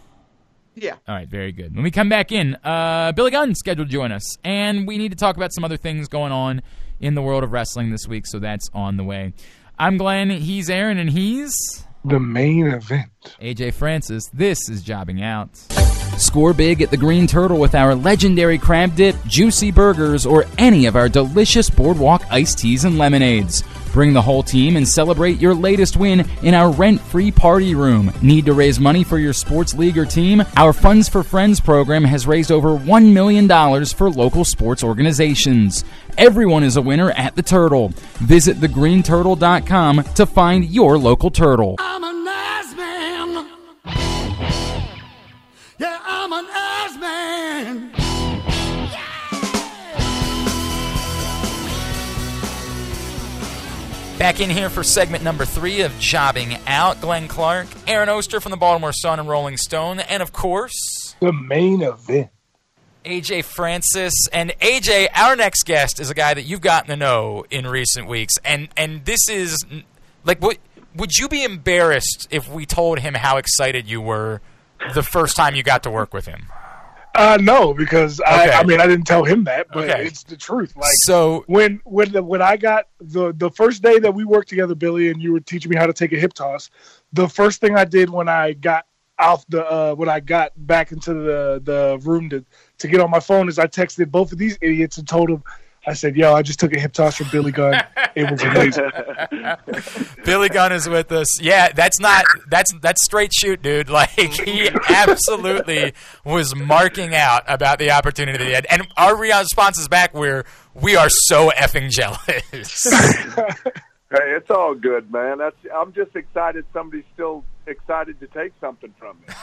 Yeah. All right, very good. When we come back in, uh, Billy Gunn scheduled to join us, and we need to talk about some other things going on in the world of wrestling this week. So that's on the way. I'm Glenn. He's Aaron, and he's The main event. AJ Francis. This is jobbing out. Score big at the Green Turtle with our legendary crab dip, juicy burgers, or any of our delicious boardwalk iced teas and lemonades. Bring the whole team and celebrate your latest win in our rent free party room. Need to raise money for your sports league or team? Our Funds for Friends program has raised over $1 million for local sports organizations. Everyone is a winner at the Turtle. Visit thegreenturtle.com to find your local turtle. Back in here for segment number three of Jobbing Out. Glenn Clark, Aaron Oster from the Baltimore Sun and Rolling Stone, and of course, The main event. AJ Francis. And AJ, our next guest is a guy that you've gotten to know in recent weeks. And and this is Like, what would you be embarrassed if we told him how excited you were the first time you got to work with him? Uh, no, because Okay. I, I mean I didn't tell him that, but Okay. it's the truth. Like So when when the, when I got the the first day that we worked together, Billy, and you were teaching me how to take a hip toss. The first thing I did when I got off the uh, when I got back into the the room to to get on my phone is I texted both of these idiots and told them. I said, "Yo, I just took a hip toss from Billy Gunn. It was amazing." Billy Gunn is with us. Yeah, that's not that's that's straight shoot, dude. Like he absolutely was marking out about the opportunity that he had. And our responses back were we are so effing jealous. Hey, it's all good, man. That's I'm just excited somebody's still excited to take something from me.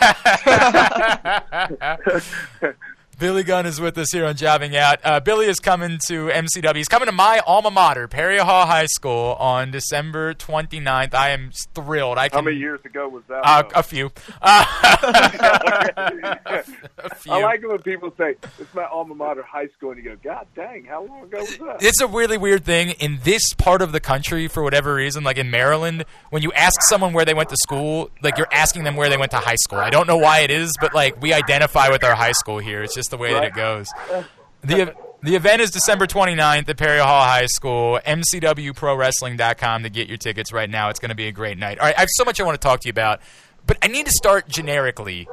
Billy Gunn is with us here on Jobbing Out. Uh, Billy is coming to MCW. He's coming to my alma mater, Perry Hall High School, on December 29th. I am thrilled. I How many years ago was that? Uh, a few. Uh, a few. I like it when people say it's my alma mater, high school, and you go, "God dang, how long ago was that?" It's a really weird thing in this part of the country for whatever reason. Like in Maryland, when you ask someone where they went to school, like you're asking them where they went to high school. I don't know why it is, but like we identify with our high school here. It's just the way that it goes. The the event is December 29th at Perry Hall High School. MCWProWrestling.com to get your tickets right now. It's going to be a great night. All right, I have so much I want to talk to you about, but I need to start generically.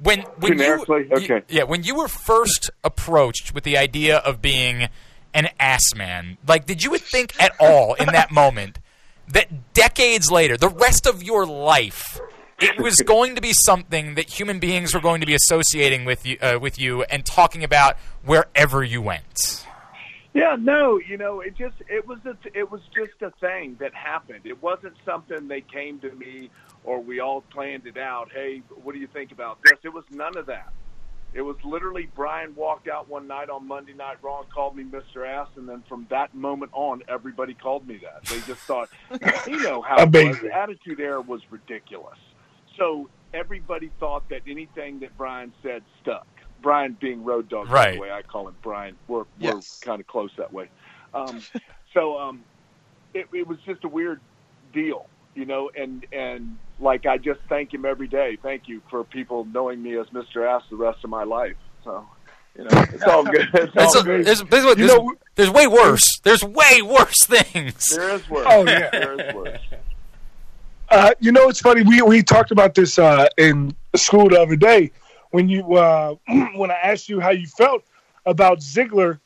When, when Generically? you, Okay. yeah, when you were first approached with the idea of being an ass man, like, did you think at all in that moment that decades later, the rest of your life, it was going to be something that human beings were going to be associating with you, uh, with you and talking about wherever you went? Yeah, no, you know, it just it was a, it was just a thing that happened. It wasn't something they came to me or we all planned it out. Hey, what do you think about this? It was none of that. It was literally Brian walked out one night on Monday Night Raw and called me Mr. Ass, and then from that moment on, everybody called me that. They just thought, you know how. Amazing. The Attitude Era was ridiculous. So everybody thought that anything that Brian said stuck. Brian being Road Dog, by Right. the way, I call him Brian. We're Yes. we're kind of close that way. Um, so um, it, it was just a weird deal, you know, and and like I just thank him every day. Thank you for people knowing me as Mr. Ass the rest of my life. So, you know, it's all good. It's There's, all a- good. there's, there's, there's, know- there's way worse. There's way worse things. There is worse. Oh, yeah. there is worse. Uh, you know, it's funny. We we talked about this uh, in school the other day when you uh, when I asked you how you felt about Ziggler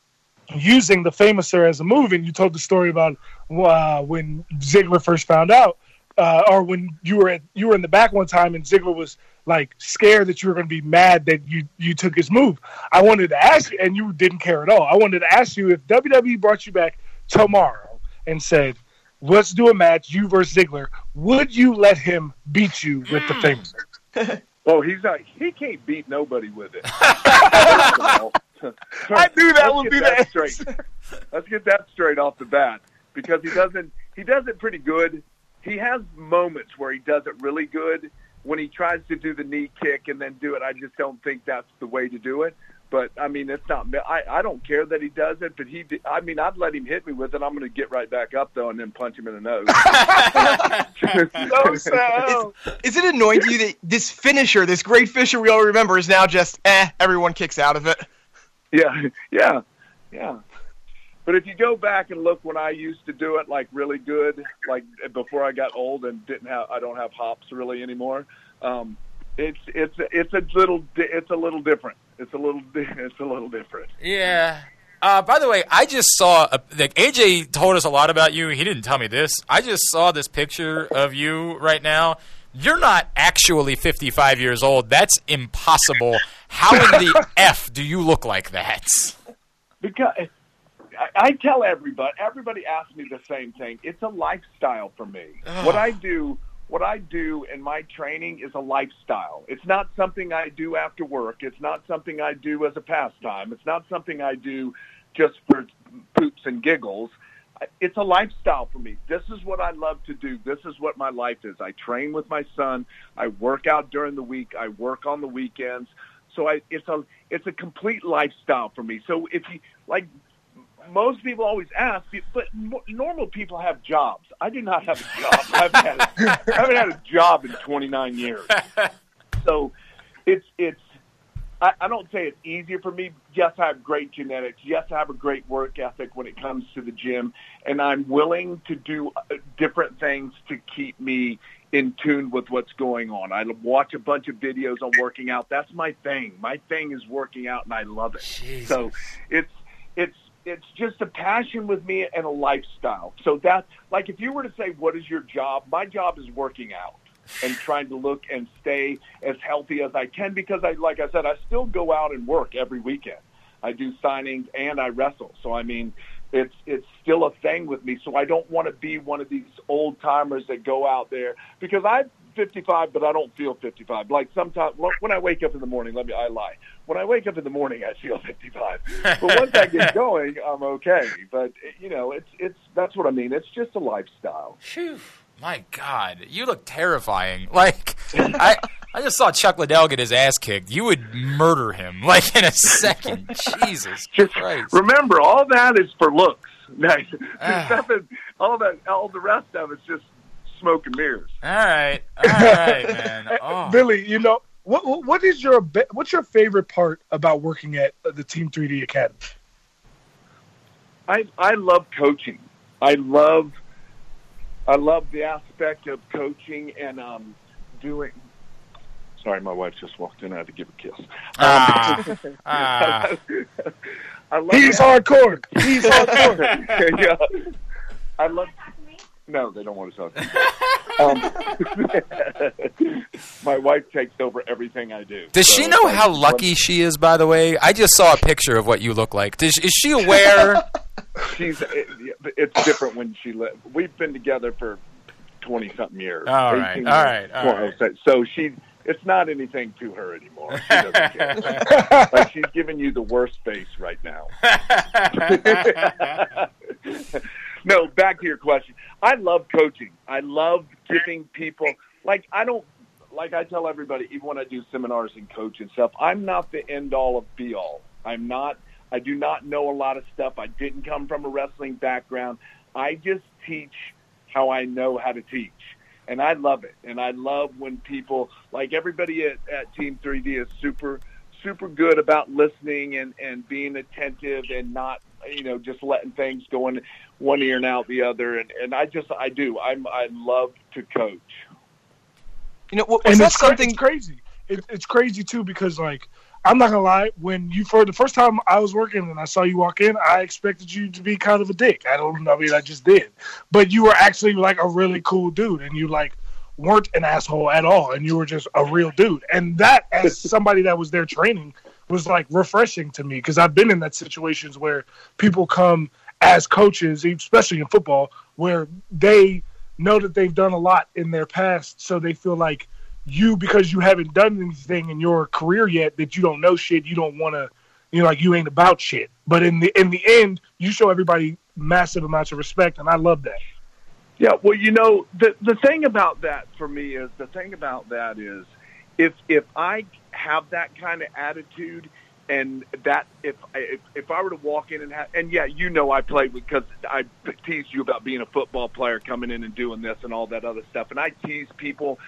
using the Fameasser as a move, and you told the story about uh, when Ziggler first found out, uh, or when you were at, you were in the back one time and Ziggler was like scared that you were going to be mad that you you took his move. I wanted to ask you, and you didn't care at all. I wanted to ask you if WWE brought you back tomorrow and said. Let's do a match, you versus Ziggler. Would you let him beat you with the mm. famous? Oh, he's not. He can't beat nobody with it. I I knew that would be the straight. Let's get that straight off the bat because he doesn't. He does it pretty good. He has moments where he does it really good when he tries to do the knee kick and then do it. I just don't think that's the way to do it. But I mean, it's not. I I don't care that he does it, but he. I mean, I'd let him hit me with it. I'm going to get right back up though, and then punch him in the nose. No, Sal. Is it annoying to you that this finisher, this great finisher we all remember, is now just eh? Everyone kicks out of it. Yeah, yeah, yeah. But if you go back and look when I used to do it like really good, like before I got old and didn't have, I don't have hops really anymore. Um, it's it's it's a little it's a little different. It's a little it's a little different. Yeah. Uh, by the way, I just saw a, like AJ told us a lot about you. He didn't tell me this. I just saw this picture of you right now. You're not actually 55 years old. That's impossible. How in the f do you look like that? Because I, I tell everybody, everybody asks me the same thing. It's a lifestyle for me. What I do, what I do in my training is a lifestyle. It's not something I do after work. It's not something I do as a pastime. It's not something I do just for poops and giggles. It's a lifestyle for me. This is what I love to do. This is what my life is. I train with my son. I work out during the week. I work on the weekends. So I, it's a it's a complete lifestyle for me. So if you like most people always ask, but normal people have jobs. I do not have a job. I haven't had a, I haven't had a job in 29 years. So it's it's. I, I don't say it's easier for me. Yes, I have great genetics. Yes, I have a great work ethic when it comes to the gym, and I'm willing to do uh, different things to keep me in tune with what's going on. I watch a bunch of videos on working out. That's my thing. My thing is working out, and I love it. So it's it's it's just a passion with me and a lifestyle. So that like if you were to say what is your job, my job is working out and trying to look and stay as healthy as I can because I like I said I still go out and work every weekend. I do signings and I wrestle. So I mean it's it's still a thing with me. So I don't want to be one of these old timers that go out there because I'm 55, but I don't feel 55. Like sometimes when I wake up in the morning, let me I lie. When I wake up in the morning, I feel 55. But once I get going, I'm okay. But you know, it's it's that's what I mean. It's just a lifestyle. Phew. My God, you look terrifying. Like I, I just saw Chuck Liddell get his ass kicked. You would murder him like in a second. Jesus Just Christ. remember, all that is for looks. There's Ah. nothing. All that, all the rest of it's just smoke and mirrors. All right, all right, man. Oh. Billy, you know what? what- What is your what's your favorite part about working at the Team 3D Academy? I I love coaching. I love I love the aspect of coaching and um doing. Sorry, my wife just walked in. I had to give a kiss. Ah, ah. I love He's hardcore. He's hardcore. yeah. I love. No, they don't want to talk. To um, my wife takes over everything I do. Does So she know how lucky she is? By the way, I just saw a picture of what you look like. Does, is she aware? she's it, it's different when she li- we've been together for 20 something years All right, 18 years. right, all so- so she it's not anything to her anymore she doesn't care. like she's giving you the worst face right now no back to your question. I love coaching. I love giving people like i don't like i tell everybody even when i do seminars and coach and stuff i'm not the end all of be all. I'm not i do not know a lot of stuff. I didn't come from a wrestling background. I just teach how i know how to teach and i love it. And i love when people like everybody at, at team 3d is super super good about listening and and being attentive and not you know just letting things go in one ear and out the other and and i just i do i'm i love to coach You know, was and that it's, cra- something? it's crazy. It, it's crazy too because like I'm not gonna lie. When you for the first time I was working and I saw you walk in, I expected you to be kind of a dick. I don't. know. I mean, I just did. But you were actually like a really cool dude, and you like weren't an asshole at all, and you were just a real dude. And that, as somebody that was there training, was like refreshing to me because I've been in that situations where people come as coaches, especially in football, where they know that they've done a lot in their past, so they feel like you because you haven't done anything in your career yet that you don't know shit, you don't want to, you know, like you ain't about shit. But in the in the end, you show everybody massive amounts of respect, and I love that. Yeah, well, you know, the the thing about that for me is the thing about that is if if I have that kind of attitude and that if if if I were to walk in and have and yeah, you know, I played because I teased you about being a football player coming in and doing this and all that other stuff, and I tease people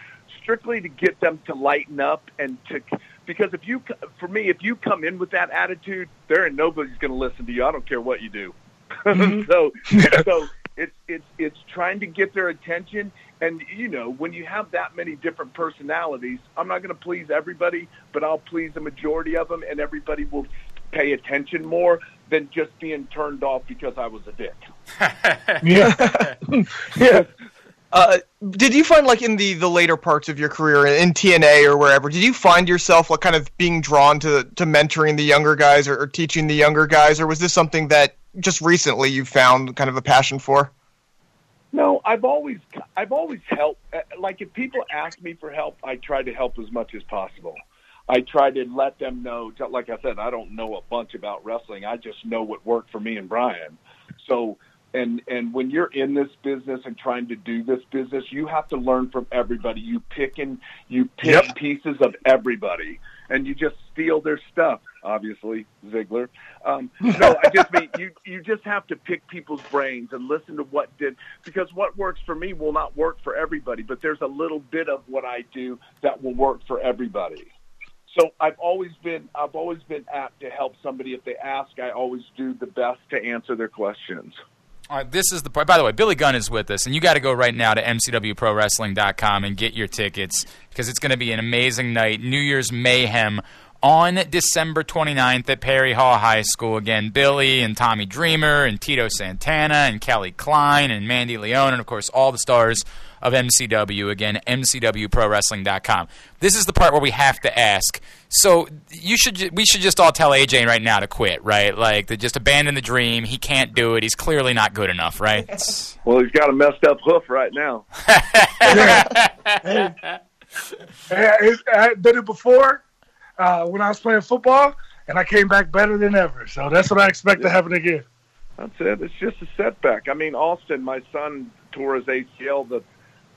strictly to get them to lighten up and to because if you for me if you come in with that attitude, there ain't nobody's going to listen to you. I don't care what you do. Mm-hmm. so so it's it's it's trying to get their attention and you know when you have that many different personalities i'm not going to please everybody but i'll please the majority of them and everybody will pay attention more than just being turned off because i was a dick Yeah, yeah. Uh, did you find like in the the later parts of your career in TNA or wherever, did you find yourself like kind of being drawn to to mentoring the younger guys or, or teaching the younger guys, or was this something that just recently you found kind of a passion for? No, I've always I've always helped. uh, Like if people ask me for help, I try to help as much as possible. I try to let them know. Like I said, I don't know a bunch about wrestling. I just know what worked for me and Brian. So, and and when you're in this business and trying to do this business, you have to learn from everybody. You pick and you pick Yep. pieces of everybody, and you just steal their stuff. Obviously, Ziggler. Um, no, I just mean you. You just have to pick people's brains and listen to what did because what works for me will not work for everybody. But there's a little bit of what I do that will work for everybody. So I've always been I've always been apt to help somebody if they ask. I always do the best to answer their questions. All right, this is the part. By the way, Billy Gunn is with us, and you got to go right now to mcwprowrestling.com and get your tickets because it's going to be an amazing night. New Year's Mayhem on December 29th at Perry Hall High School. Again, Billy and Tommy Dreamer and Tito Santana and Kelly Klein and Mandy Leone, and of course, all the stars of MCW. Again, mcwprowrestling.com. This is the part where we have to ask. So you should we should just all tell AJ right now to quit, right? Like to just abandon the dream. He can't do it. He's clearly not good enough, right? Well, he's got a messed up hoof right now. Hey, it's- I uh, did it before uh, when I was playing football, and I came back better than ever. So that's what I expect to happen again. That's it. It's just a setback. I mean, Austin, my son tore his ACL the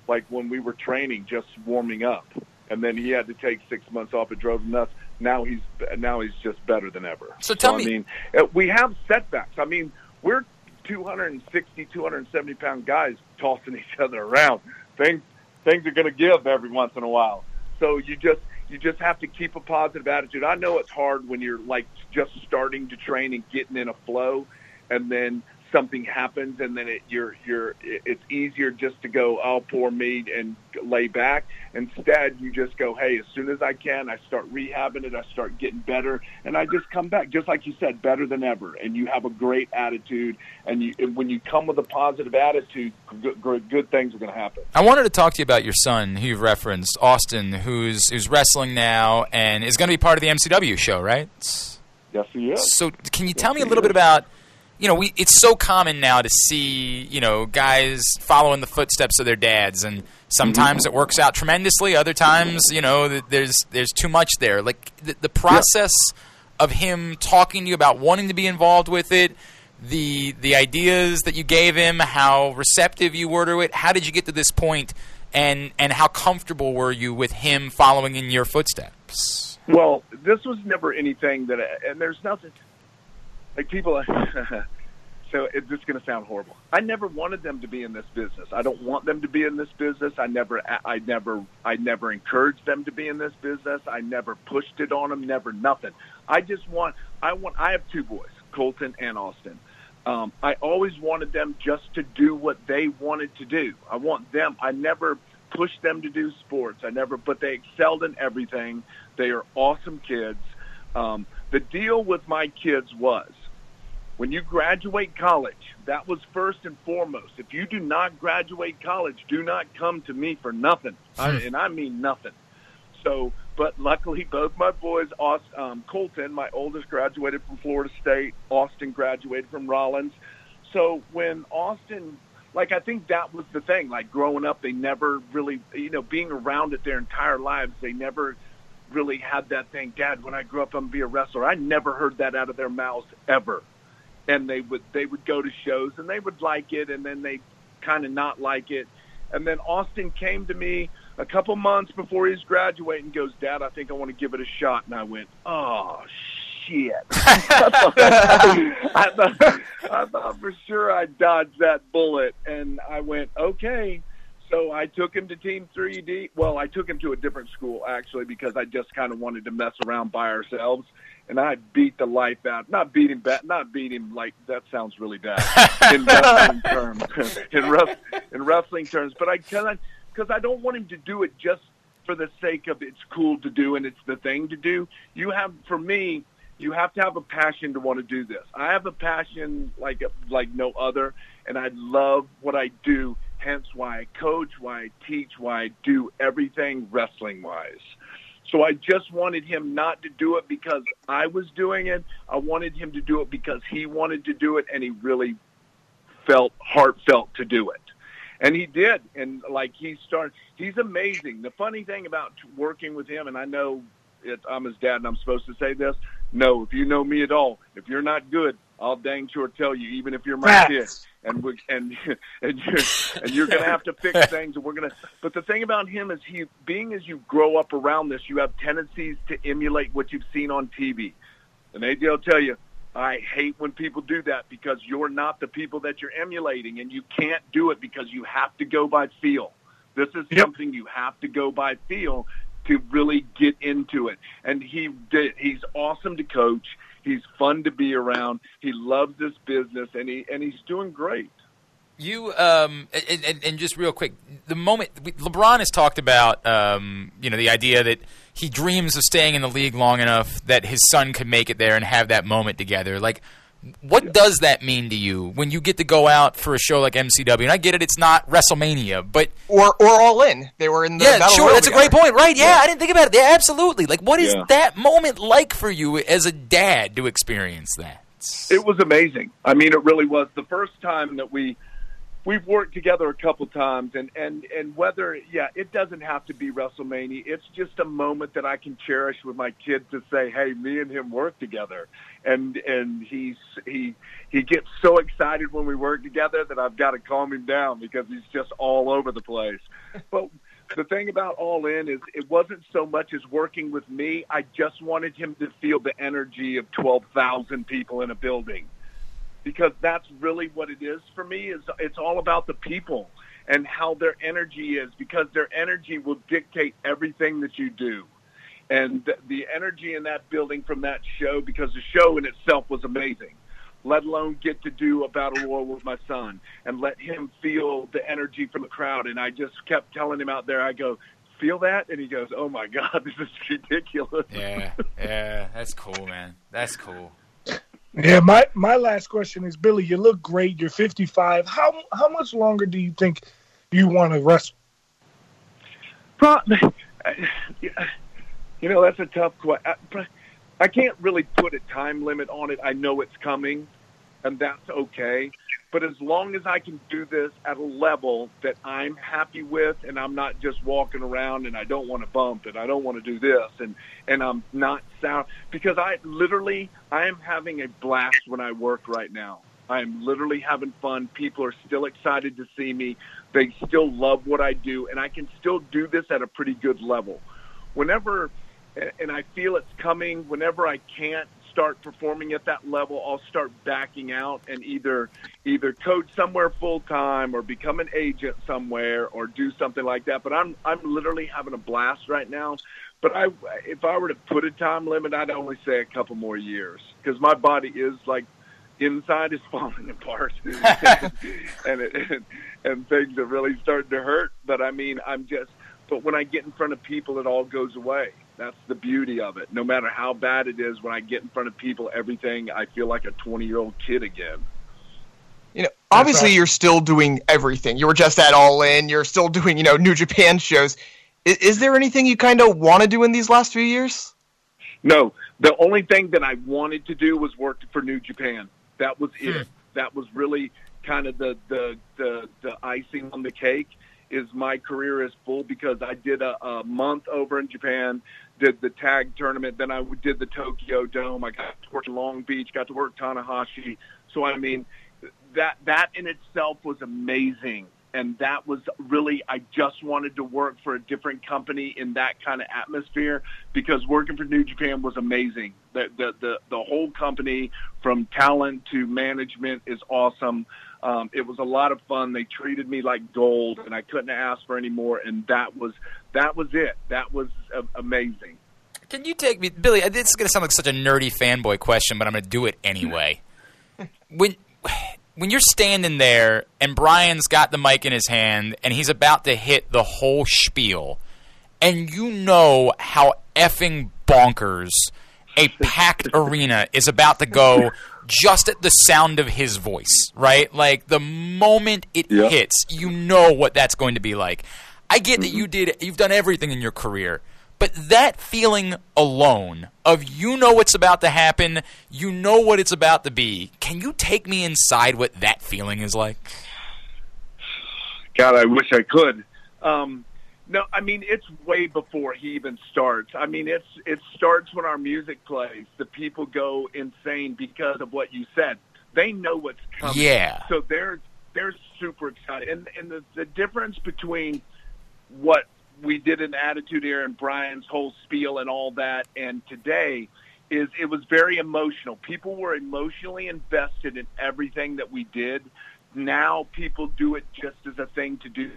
like when we were training, just warming up, and then he had to take six months off. It drove him nuts. Now he's now he's just better than ever. So tell I me- mean, uh, we have setbacks. I mean, we're 260, 270 pound guys tossing each other around. Things things are going to give every once in a while. So you just you just have to keep a positive attitude. I know it's hard when you're like just starting to train and getting in a flow, and then something happens, and then it, you're you're it's easier just to go, oh poor me, and lay back. Instead, you just go, hey, as soon as I can, I start rehabbing it, I start getting better, and I just come back, just like you said, better than ever. And you have a great attitude, and you and when you come with a positive attitude, good, good, things are going to happen. I wanted to talk to you about your son, who you've referenced, Austin, who's who's wrestling now and is going to be part of the MCW show, right? Yes, he is. So, can you tell me a little bit about, you know, we it's so common now to see, you know, guys following the footsteps of their dads, and sometimes mm-hmm. it works out tremendously. Other times, you know, there's there's too much there. Like the, the process of him talking to you about wanting to be involved with it. The the ideas that you gave him, how receptive you were to it. How did you get to this point, and and how comfortable were you with him following in your footsteps? Well, this was never anything that, and there's nothing like people. so it's just going to sound horrible. I never wanted them to be in this business. I don't want them to be in this business. I never, I never, I never encouraged them to be in this business. I never pushed it on them. Never nothing. I just want, I want. I have two boys, Colton and Austin. Um, I always wanted them just to do what they wanted to do. I want them. I never pushed them to do sports. I never, but they excelled in everything. They are awesome kids. Um, the deal with my kids was when you graduate college, that was first and foremost. If you do not graduate college, do not come to me for nothing. I, and I mean nothing. So, but luckily, both my boys, um, Colton, my oldest, graduated from Florida State. Austin graduated from Rollins. So when Austin, like I think that was the thing. Like growing up, they never really, you know, being around it their entire lives, they never really had that thing. Dad, when I grew up, I'm gonna be a wrestler. I never heard that out of their mouths ever. And they would they would go to shows and they would like it, and then they kind of not like it. And then Austin came to me a couple months before he's graduating and goes, Dad, I think I want to give it a shot. And I went, Oh shit! I, thought, I thought for sure I dodged that bullet, and I went, okay. So I took him to Team 3D. Well, I took him to a different school actually because I just kind of wanted to mess around by ourselves, and I beat the life out. Not beat him bad. Not beat him like that sounds really bad in wrestling terms. in, ref, in wrestling terms, but I kind because I don't want him to do it just for the sake of it's cool to do and it's the thing to do. You have, for me, you have to have a passion to want to do this. I have a passion like like no other, and I love what I do. Hence, why I coach, why I teach, why I do everything wrestling wise. So I just wanted him not to do it because I was doing it. I wanted him to do it because he wanted to do it, and he really felt heartfelt to do it. And he did. And like he started, he's amazing. The funny thing about working with him, and I know it, I'm his dad and I'm supposed to say this. No, if you know me at all, if you're not good, I'll dang sure tell you, even if you're my Facts. kid. And we and and you're and you're going to have to fix things, and we're going to. But the thing about him is, he being as you grow up around this, you have tendencies to emulate what you've seen on TV, and AJ will tell you. I hate when people do that because you're not the people that you're emulating, and you can't do it because you have to go by feel. This is Yep. something you have to go by feel to really get into it. And he did. He's awesome to coach. He's fun to be around. He loves this business, and he and he's doing great. You um and, and, and just real quick, the moment LeBron has talked about um you know the idea that he dreams of staying in the league long enough that his son could make it there and have that moment together. Like, what does that mean to you when you get to go out for a show like MCW? And I get it, it's not WrestleMania, but Or or all in. They were in the yeah, Battle sure, Royal that's a great point, right? Yeah, I didn't think about it. Yeah, absolutely. Like, what is Yeah. that moment like for you as a dad to experience that? It was amazing. I mean, it really was. The first time that we we've worked together a couple times, and and and whether yeah, it doesn't have to be WrestleMania. It's just a moment that I can cherish with my kid to say, hey, me and him work together, and and he's he he gets so excited when we work together that I've got to calm him down because he's just all over the place. But the thing about All In is it wasn't so much as working with me. I just wanted him to feel the energy of 12,000 people in a building because that's really what it is for me is it's all about the people and how their energy is because their energy will dictate everything that you do. And the, energy in that building from that show because the show in itself was amazing let alone get to do a battle royal with my son and let him feel the energy from the crowd. And I just kept telling him out there, I go, feel that? And he goes, oh my God, this is ridiculous. Yeah, yeah, that's cool, man. That's cool. Yeah, my my last question is Billy. You look great. You're 55. How how much longer do you think you want to wrestle? Pro- you know, that's a tough question. I can't really put a time limit on it. I know it's coming, and that's okay. But as long as I can do this at a level that I'm happy with, and I'm not just walking around and I don't want to bump and I don't want to do this, and and I'm not sound because I literally I am having a blast when I work right now. I am literally having fun. People are still excited to see me. They still love what I do, and I can still do this at a pretty good level. Whenever, and I feel it's coming, whenever I can't start performing at that level, I'll start backing out and either either coach somewhere full time or become an agent somewhere or do something like that. But I'm I'm literally having a blast right now. But I, if I were to put a time limit, I'd only say a couple more years because my body is like inside is falling apart and it, and, and things are really starting to hurt but i mean i'm just but when i get in front of people it all goes away that's the beauty of it no matter how bad it is when i get in front of people everything i feel like a 20 year old kid again You know, obviously you're still doing everything. You were just at All In. You're still doing, you know, New Japan shows. Is, is there anything you kind of want to do in these last few years? No, the only thing that I wanted to do was work for New Japan. That was hmm. it. That was really kind of the, the the the icing on the cake. Is my career is full because I did a, a month over in Japan, did the tag tournament, then I did the Tokyo Dome. I got to work in Long Beach, got to work Tanahashi. So I mean, that that in itself was amazing and that was really I just wanted to work for a different company in that kind of atmosphere because working for New Japan was amazing. The the the, the whole company from talent to management is awesome. Um, it was a lot of fun. They treated me like gold, and I couldn't ask for any more. And that was that was it. That was uh, amazing. Can you take me, Billy? This is going to sound like such a nerdy fanboy question, but I'm going to do it anyway. when when you're standing there and Brian's got the mic in his hand and he's about to hit the whole spiel, and you know how effing bonkers a packed arena is about to go just at the sound of his voice, right? Like the moment it Yeah. hits, you know what that's going to be like. I get that you did you've done everything in your career, but that feeling alone of you know what's about to happen, you know what it's about to be. Can you take me inside what that feeling is like? God, I wish I could. Um, no, I mean it's way before he even starts. I mean it's it starts when our music plays. The people go insane because of what you said. They know what's coming. Yeah. So they're they're super excited, and and the the difference between what we did in Attitude Era and Brian's whole spiel and all that, and today is it was very emotional. People were emotionally invested in everything that we did. Now people do it just as a thing to do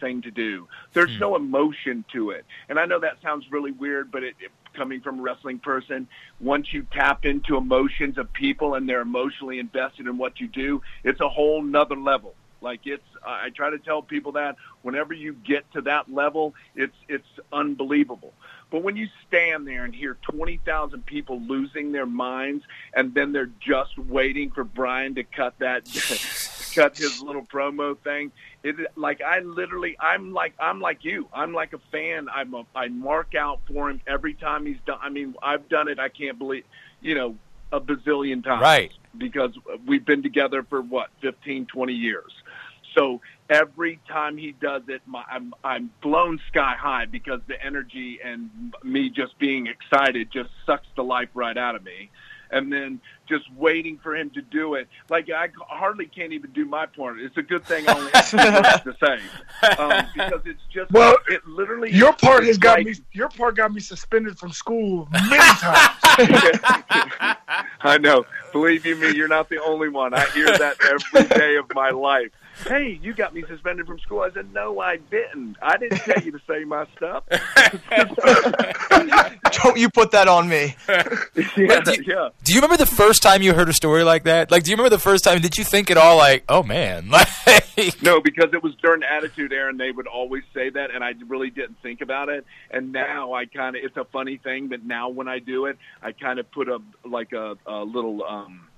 thing to do. There's hmm. no emotion to it. And I know that sounds really weird, but it, it coming from a wrestling person, once you tap into emotions of people and they're emotionally invested in what you do, it's a whole nother level. Like it's, I try to tell people that whenever you get to that level, it's it's unbelievable. But when you stand there and hear twenty thousand people losing their minds, and then they're just waiting for Brian to cut that, cut his little promo thing, it like I literally, I'm like I'm like you. I'm like a fan. I'm a, I mark out for him every time he's done. I mean, I've done it. I can't believe, you know, a bazillion times Right. because we've been together for what 15 20 years so every time he does it my, i'm i'm blown sky high because the energy and me just being excited just sucks the life right out of me and then just waiting for him to do it like i hardly can't even do my part it's a good thing i only have two words to say um, because it's just Well, it literally Your part has got like- me. Your part got me suspended from school many times. I know. Believe you me, you're not the only one. I hear that every day of my life. Hey, you got me suspended from school. I said, no, I didn't. I didn't tell you to say my stuff. Don't you put that on me. yeah, do you- yeah. Do you remember the first time you heard a story like that? Like, do you remember the first time? Did you think at all like, oh man, like, No, because it was during Attitude Era, and they would always say that, and I really didn't think about it. And now I kind of—it's a funny thing, but now when I do it, I kind of put a like a, a little um,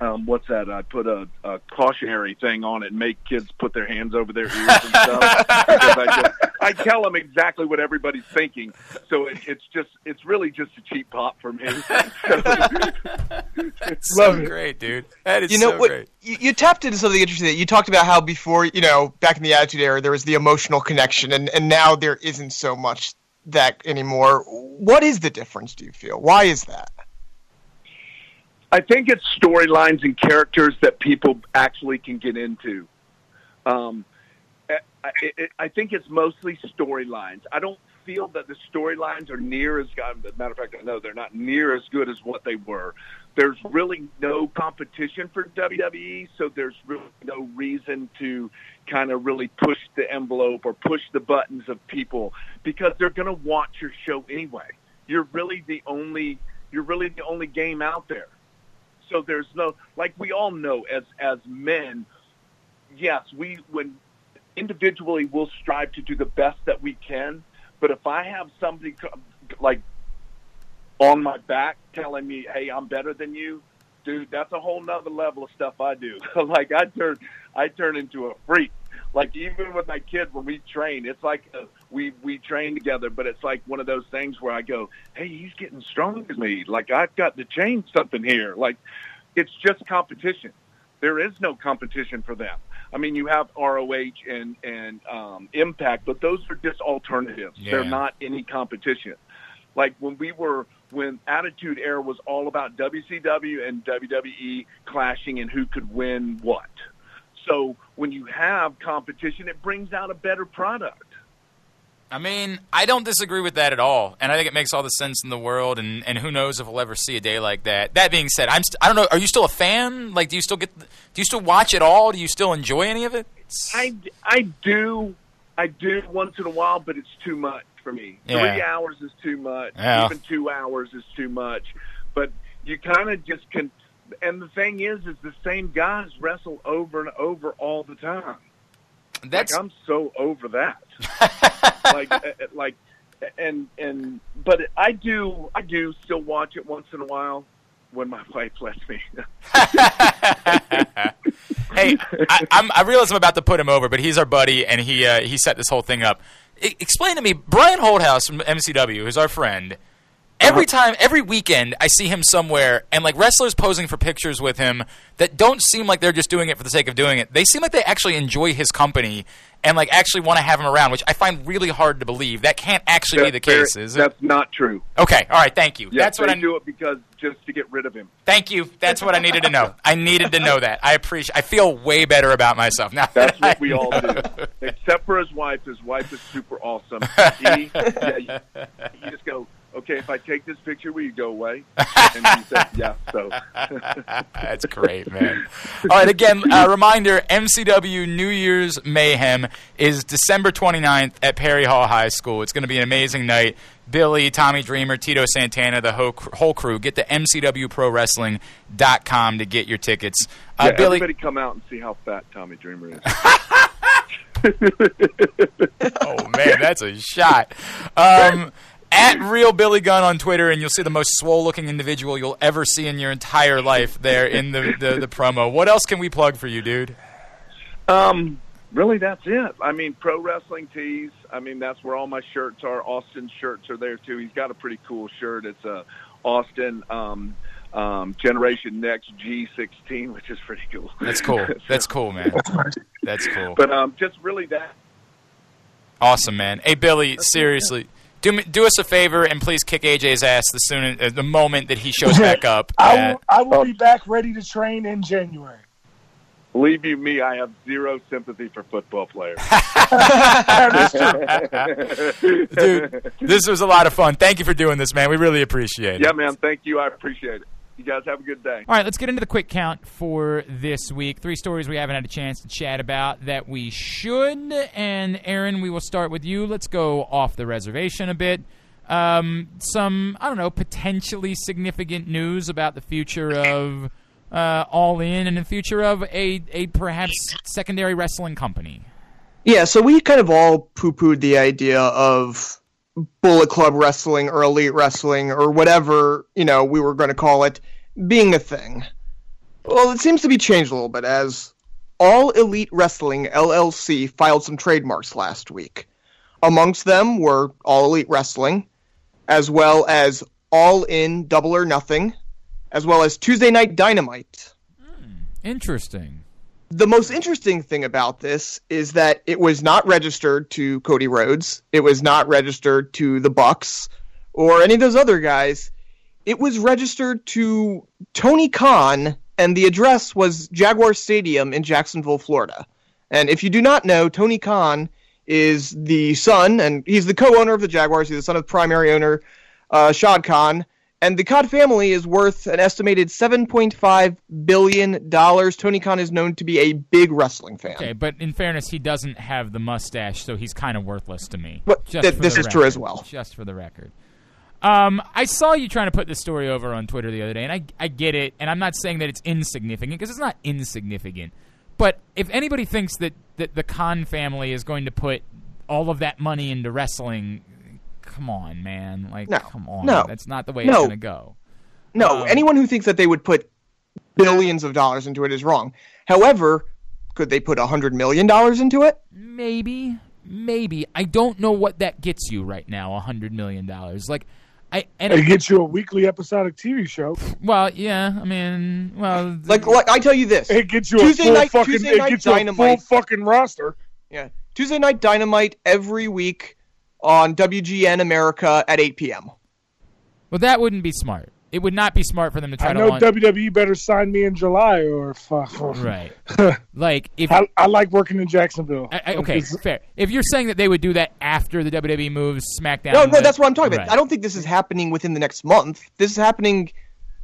um, what's that? I put a, a cautionary thing on it, and make kids put their hands over their ears and stuff. because I, just, I tell them exactly what everybody's thinking, so it, it's just—it's really just a cheap pop for me. it's Love so it. great, dude. That is You know so what? great. You, you tapped into something interesting. That you talked about how before, you know, back in the Attitude Era, there was the emotional connection, and and now there isn't so much that anymore. What is the difference? Do you feel? Why is that? I think it's storylines and characters that people actually can get into. Um, I, I, I think it's mostly storylines. I don't feel that the storylines are near as good. As a matter of fact, I know they're not near as good as what they were. There's really no competition for WWE, so there's really no reason to kind of really push the envelope or push the buttons of people because they're going to watch your show anyway. You're really the only you're really the only game out there. So there's no like we all know as as men, yes, we when individually we'll strive to do the best that we can, but if I have somebody like on my back telling me, "Hey, I'm better than you," dude, that's a whole nother level of stuff I do. like I turn, I turn into a freak. Like even with my kids when we train, it's like uh we we train together, but it's like one of those things where I go, "Hey, he's getting stronger than me. Like I've got to change something here." Like it's just competition. There is no competition for them. I mean, you have ROH and and um, Impact, but those are just alternatives. They're not any competition. Like when we were when Attitude Era was all about WCW and WWE clashing and who could win what. So when you have competition, it brings out a better product. I mean, I don't disagree with that at all, and I think it makes all the sense in the world. And, and who knows if we'll ever see a day like that. That being said, I'm st- I don't know. Are you still a fan? Like, do you still get? Do you still watch it all? Do you still enjoy any of it? I, I do I do once in a while, but it's too much for me. Yeah. Three hours is too much. Yeah. Even two hours is too much. But you kind of just can. And the thing is, is the same guys wrestle over and over all the time. That's like I'm so over that. like, uh, uh, like, and and but I do I do still watch it once in a while when my wife lets me. hey, I, I'm, I realize I'm about to put him over, but he's our buddy, and he uh, he set this whole thing up. I, explain to me, Brian Holdhouse from MCW, who's our friend. Every uh-huh. time, every weekend, I see him somewhere, and like wrestlers posing for pictures with him that don't seem like they're just doing it for the sake of doing it. They seem like they actually enjoy his company, and like actually want to have him around, which I find really hard to believe. That can't actually be the That's very- case, is it? That's not true. Okay, all right, thank you. Yes, That's what I do it because just to get rid of him. Thank you. That's what I needed to know. I needed to know that. I appreciate. I feel way better about myself now. That's that what we I all do, except for his wife. His wife is super awesome. He, yeah, you, you just go, okay. If I take this picture, will you go away? And he said, yeah. So That's great, man. All right, again, uh, reminder MCW New Year's Mayhem is December 29th at Perry Hall High School. It's going to be an amazing night. Billy, Tommy Dreamer, Tito Santana, the whole, cr- whole crew. Get to MCWProWrestling.com to get your tickets. Uh, yeah, Billy, everybody come out and see how fat Tommy Dreamer is. oh man, that's a shot. Um, at real Billy Gunn on Twitter, and you'll see the most swole-looking individual you'll ever see in your entire life there in the, the, the promo. What else can we plug for you, dude? Um, really, that's it. I mean, pro wrestling tees. I mean, that's where all my shirts are. Austin's shirts are there too. He's got a pretty cool shirt. It's a Austin um, um, Generation Next G16, which is pretty cool. That's cool. That's cool, man. That's cool. But um, just really that. Awesome, man. Hey, Billy, seriously, do me, do us a favor and please kick AJ's ass the soon uh, the moment that he shows back up. I will, I will be back ready to train in January. Believe you me, I have zero sympathy for football players. dude, this was a lot of fun. Thank you for doing this, man. We really appreciate it. yeah, man. Thank you. I appreciate it. You guys have a good day. All right, let's get into the quick count for this week. Three stories we haven't had a chance to chat about that we should. And Aaron, we will start with you. Let's go off the reservation a bit. Um, some, I don't know, potentially significant news about the future of uh, All In and the future of a, a perhaps secondary wrestling company. Yeah, so we kind of all poo pooed the idea of Bullet Club wrestling or Elite wrestling or whatever, you know, we were going to call it being a thing. Well, it seems to be changed a little bit as All Elite Wrestling LLC filed some trademarks last week. Amongst them were All Elite Wrestling, as well as All In Double or Nothing, as well as Tuesday Night Dynamite. Hmm, interesting. The most interesting thing about this is that it was not registered to Cody Rhodes. It was not registered to the Bucks or any of those other guys. It was registered to Tony Khan, and the address was Jaguar Stadium in Jacksonville, Florida. And if you do not know, Tony Khan is the son, and he's the co-owner of the Jaguars. He's the son of the primary owner, uh, Shad Khan. And the Khan family is worth an estimated $7.5 billion. Tony Khan is known to be a big wrestling fan. Okay, but in fairness, he doesn't have the mustache, so he's kind of worthless to me. But Just th- this is true as well. Just for the record. Um, I saw you trying to put this story over on Twitter the other day, and I, I get it, and I'm not saying that it's insignificant because it's not insignificant. But if anybody thinks that, that the Khan family is going to put all of that money into wrestling, come on, man. Like, No. come on. No. That's not the way No. it's going to go. No, Um, anyone who thinks that they would put billions of dollars into it is wrong. However, could they put a $100 million into it? Maybe, maybe. I don't know what that gets you right now. A hundred million dollars, like, I and It gets you a weekly episodic TV show. well, yeah. I mean, well, Like, like I tell you this. It gets you Tuesday a full night- fucking. Tuesday it night gets you a full Dynamite. fucking roster. Yeah. Tuesday Night Dynamite every week on WGN America at 8 p.m. Well, that wouldn't be smart. It would not be smart for them to try I to know launch. WWE better sign me in July or fuck. right. like if I, I like working in Jacksonville. I, I, okay, fair. If you're saying that they would do that after the WWE moves SmackDown, No, no, with- that's what I'm talking right. about. I don't think this is happening within the next month. This is happening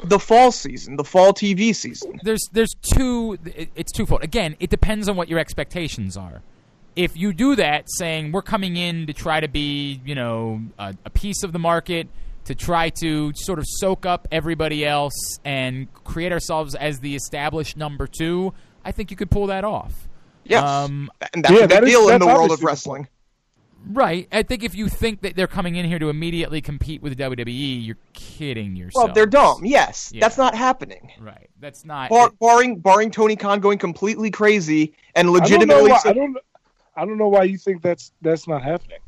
the fall season, the fall TV season. there's there's two it's twofold again it depends on what your expectations are if you do that saying we're coming in to try to be you know a, a piece of the market to try to sort of soak up everybody else and create ourselves as the established number two i think you could pull that off Yes. um, and that's Yeah, a big that is- deal in that's the world of wrestling. right i think if you think that they're coming in here to immediately compete with the wwe you're kidding yourself Well, they're dumb. Yes, Yeah. that's not happening. right that's not Bar- barring barring Tony Khan going completely crazy and I don't know legitimately. why. I don't. I don't know why you think that's that's not happening.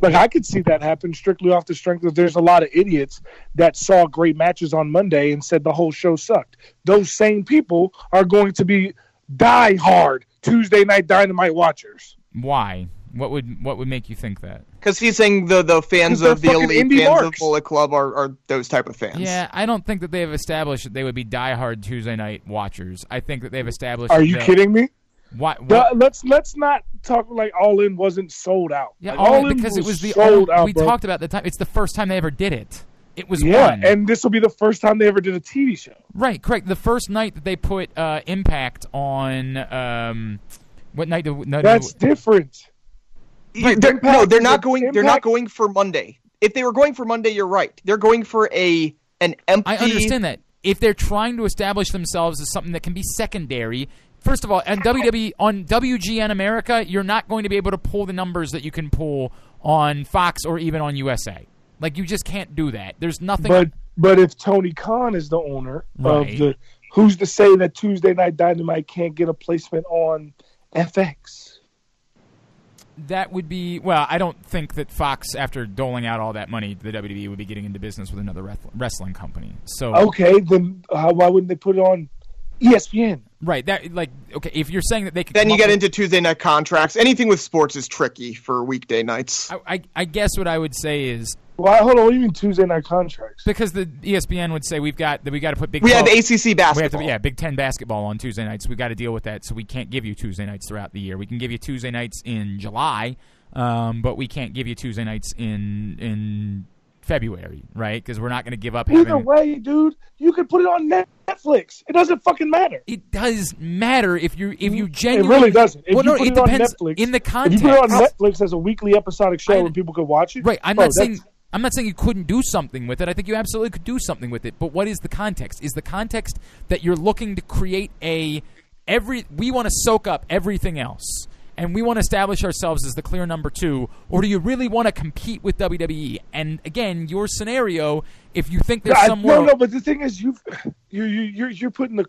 Like I could see that happen strictly off the strength of there's a lot of idiots that saw great matches on Monday and said the whole show sucked. Those same people are going to be die hard Tuesday night dynamite watchers. Why? What would what would make you think that? Because he's saying the the fans of the fucking elite indie fans marks. of Bullet Club are, are those type of fans. Yeah, I don't think that they have established that they would be diehard Tuesday night watchers. I think that they've established. Are you that- kidding me? Why? The- what- let's let's not talk like All In wasn't sold out. yeah, Like, all In because it was the sold only, out. we bro. talked about the time. It's the first time they ever did it. It was Yeah, one. and this will be the first time they ever did a TV show. Right, correct. The first night that they put uh, Impact on, um, what night? Do, night That's different. You- they're- Impact no, they're not a- going. They're not going for Monday. If they were going for Monday, you're right. They're going for a an empty. I understand that if they're trying to establish themselves as something that can be secondary. First of all, on WWE on WGN America, you're not going to be able to pull the numbers that you can pull on Fox or even on USA. Like you just can't do that. There's nothing. But but if Tony Khan is the owner Right. of the, who's to say that Tuesday Night Dynamite can't get a placement on FX? that would be well. I don't think that Fox, after doling out all that money, the WWE would be getting into business with another wrestling company. So Okay, then uh, why wouldn't they put it on ESPN? right, that like okay. If you're saying that they could, Then you get with- into Tuesday night contracts. Anything with sports is tricky for weekday nights. I, I, I guess what I would say is Why? Hold on, what do you mean Tuesday Night contracts? because the ESPN would say we've got that we got to put big. We have 12 ACC We have basketball. to, yeah, Big Ten basketball on Tuesday nights. We got to deal with that, so we can't give you Tuesday nights throughout the year. We can give you Tuesday nights in July, um, but we can't give you Tuesday nights in in February, right? Because we're not going to give up. Either having, way, dude, you can put it on Netflix. It doesn't fucking matter. it does matter if you if you It genuinely. really doesn't. If well, you no, put it it, on depends Netflix, in the if context. you put it on Netflix as a weekly episodic show I- and people could watch it, Right. I'm bro, not saying I'm not saying you couldn't do something with it. I think you absolutely could do something with it. But what is the context? Is the context that you're looking to create a every we want to soak up everything else and we want to establish ourselves as the clear number 2 or do you really want to compete with WWE? And again, your scenario if you think there's I- somewhere no, no. But the thing is, you've you you you're you're putting the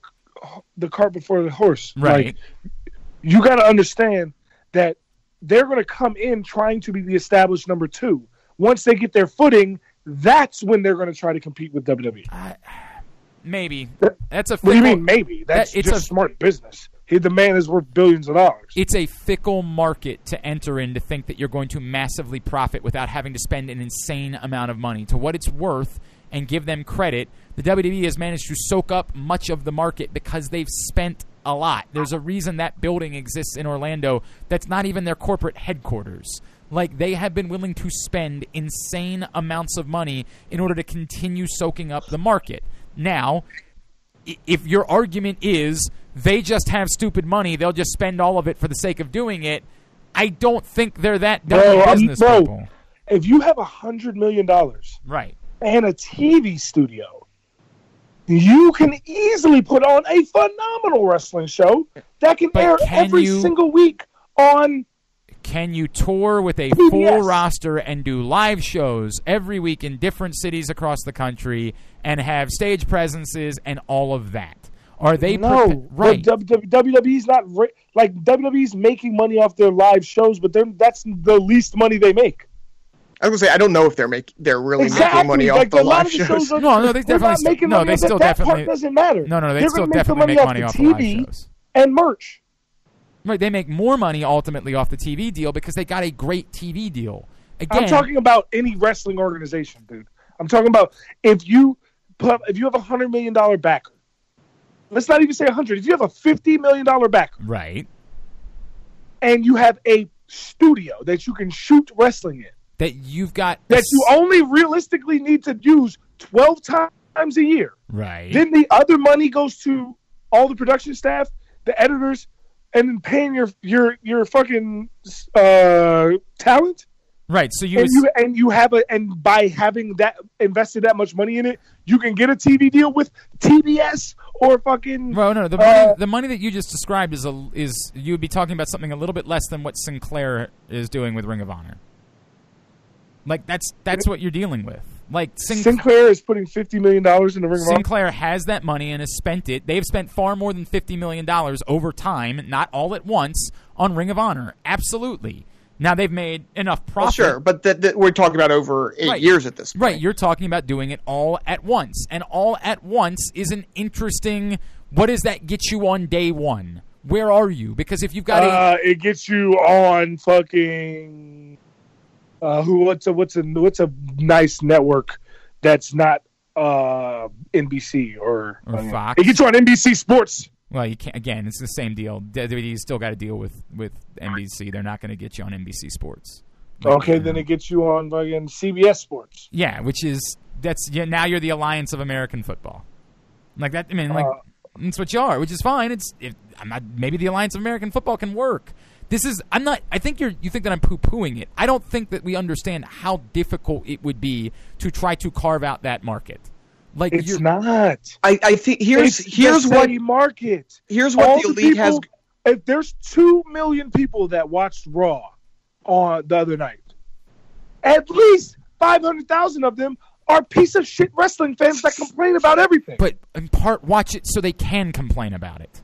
the cart before the horse. Right. Like, you got to understand that they're going to come in trying to be the established number two. Once they get their footing, that's when they're going to try to compete with WWE. maybe that's a What do you mean? Maybe that's that- it's just a- smart business. He, the man is worth billions of dollars. it's a fickle market to enter in to think that you're going to massively profit without having to spend an insane amount of money. To what it's worth, and give them credit, the WWE has managed to soak up much of the market because they've spent a lot. There's a reason that building exists in Orlando that's not even their corporate headquarters. Like, they have been willing to spend insane amounts of money in order to continue soaking up the market. Now, if your argument is they just have stupid money, they'll just spend all of it for the sake of doing it. I don't think they're that dumb Bro, business bro. people. if you have a hundred million dollars Right. and a TV studio, you can easily put on a phenomenal wrestling show that can But air can every you- single week on. Can you tour with a PBS. full roster and do live shows every week in different cities across the country and have stage presences and all of that? Are they no, prepa- right? WWE's not ri- like WWE's making money off their live shows, but they're that's the least money they make. I was gonna say I don't know if they're make they're really exactly. making money like off the live shows. shows. Are, No, no, they they're definitely not still- making no, money they off still that. That definitely- part doesn't matter. no, no, they They're still gonna make the definitely make off money the off the live TV shows. and merch. Right, they make more money ultimately off the TV deal because they got a great TV deal. Again, I'm talking about any wrestling organization, dude. I'm talking about if you put if you have a hundred million dollar backer. Let's not even say a hundred. If you have a fifty million dollar back right and you have a studio that you can shoot wrestling in, that you've got that you only realistically need to use twelve times a year, right. then the other money goes to all the production staff, the editors, and then paying your your your fucking uh, talent. Right, so you and you and you have a and by having that invested that much money in it, you can get a TV deal with TBS or fucking. Well, no, the Uh, money, the money that you just described is a, is you would be talking about something a little bit less than what Sinclair is doing with Ring of Honor. Like that's that's what you're dealing with. Like Sin- Sinclair is putting fifty million dollars in the Ring of Honor. Sinclair has that money and has spent it. They've spent far more than fifty million dollars over time, not all at once, on Ring of Honor. Absolutely. Now they've made enough Well, profit. sure, but that that we're talking about over eight Right. years at this point. Right, you're talking about doing it all at once. And all at once is an interesting what does that get you on day 1? Where are you? Because if you've got a Uh, it gets you on fucking. Uh, who? What's a what's a what's a nice network that's not uh NBC or, Or uh, Fox. It gets you on NBC Sports. Well, you can't. Again, it's the same deal. WWE's still got to deal with with NBC. They're not going to get you on NBC Sports. Okay, then it gets you on fucking CBS Sports. Yeah, which is that's yeah, now you're the Alliance of American Football. Like that. I mean, like Uh, that's what you are, which is fine. It's it, I'm not. Maybe the Alliance of American Football can work. This is. I'm not. I think you're. You think that I'm poo pooing it. I don't think that we understand how difficult it would be to try to carve out that market. Like It's you're, not. I, I think here's It's here's the what market. here's what All the the elite has. If there's two million people that watched Raw on the other night, at least five hundred thousand of them are piece of shit wrestling fans that complain about everything. but in part watch it so they can complain about it.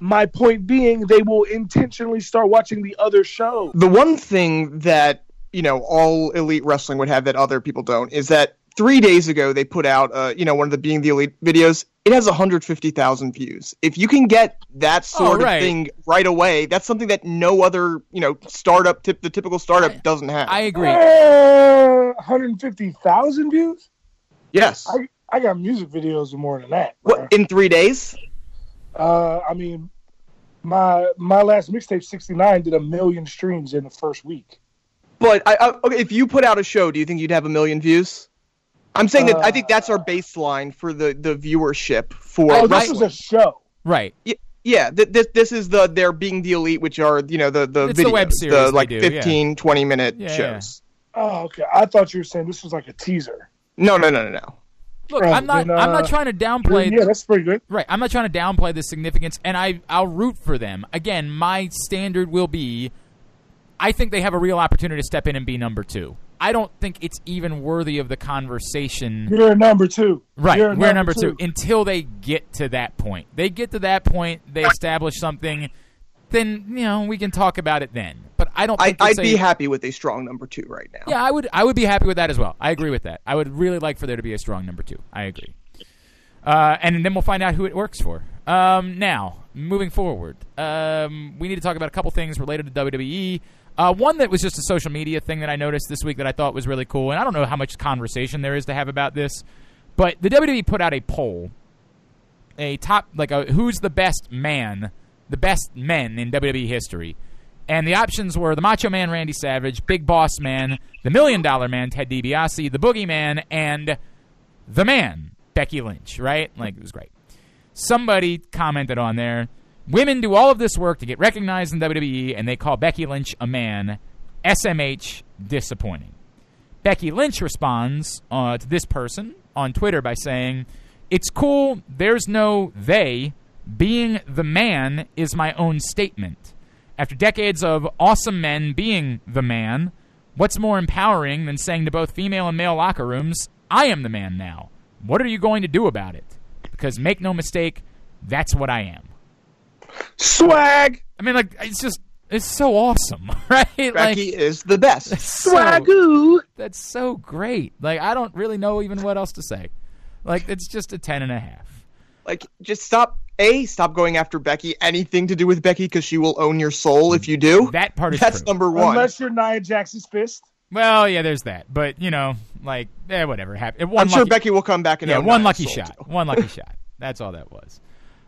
My point being, they will intentionally start watching the other show. The one thing that you know all elite wrestling would have that other people don't is that three days ago they put out uh, you know one of the being the elite videos. It has 150,000 views. If you can get that sort Oh, right. of thing right away, that's something that no other you know startup tip the typical startup doesn't have. I agree. Uh, 150,000 views? yes. I, I got music videos with more than that. what in three days? Uh, I mean, my my last mixtape 69 did a million streams in the first week. But I, I, okay, if you put out a show, do you think you'd have a million views? I'm saying that I think that's Uh, our baseline for the, the viewership for Oh, this wrestling. was a show. Right. Y- yeah, th- this this is the they're being the elite, which are you know the the It's the web series the like do, 15, 20 minute Yeah, yeah. shows. Oh, okay. I thought you were saying this was like a teaser. No, no, no, no, no. Look, Right, I'm not. then, I'm not uh, trying to downplay. yeah, that's pretty good. Right. I'm not trying to downplay the significance, and I I'll root for them. Again, my standard will be, I think they have a real opportunity to step in and be number two. I don't think it's even worthy of the conversation. You're number two. Right, You're we're number two. until they get to that point. They get to that point, they establish something, then you know we can talk about it then. But I don't. I, Think I'd it's be happy with a strong number two right now. Yeah, I would. I would be happy with that as well. I agree with that. I would really like for there to be a strong number two. I agree. Uh, and then we'll find out who it works for. Um, now, moving forward, um, we need to talk about a couple things related to WWE. Uh, one that was just a social media thing that I noticed this week that I thought was really cool, and I don't know how much conversation there is to have about this, but the WWE put out a poll, a top like a who's the best man, the best men in WWE history, and the options were the Macho Man Randy Savage, Big Boss Man, the Million Dollar Man Ted DiBiase, the Boogeyman, and the Man Becky Lynch. Right? Like it was great. Somebody commented on there. Women do all of this work to get recognized in WWE, and they call Becky Lynch a man. SMH disappointing. Becky Lynch responds uh, to this person on Twitter by saying, It's cool, there's no they. Being the man is my own statement. After decades of awesome men being the man, what's more empowering than saying to both female and male locker rooms, I am the man now? What are you going to do about it? Because make no mistake, that's what I am. Swag. I mean, like, it's just, it's so awesome, right? like, Becky is the best. so- Swagoo. that's so great. Like I don't really know even what else to say. Like it's just a ten and a half. Like, just stop. A, stop going after Becky. Anything to do with Becky, because she will own your soul if you do. That part is That's true. number one. Unless you're Nia Jax's fist. Well, yeah, there's that. But you know, like, eh, whatever. Happened. One I'm sure Becky will come back and Yeah, own one lucky soul, shot. too. One lucky shot. That's all that was.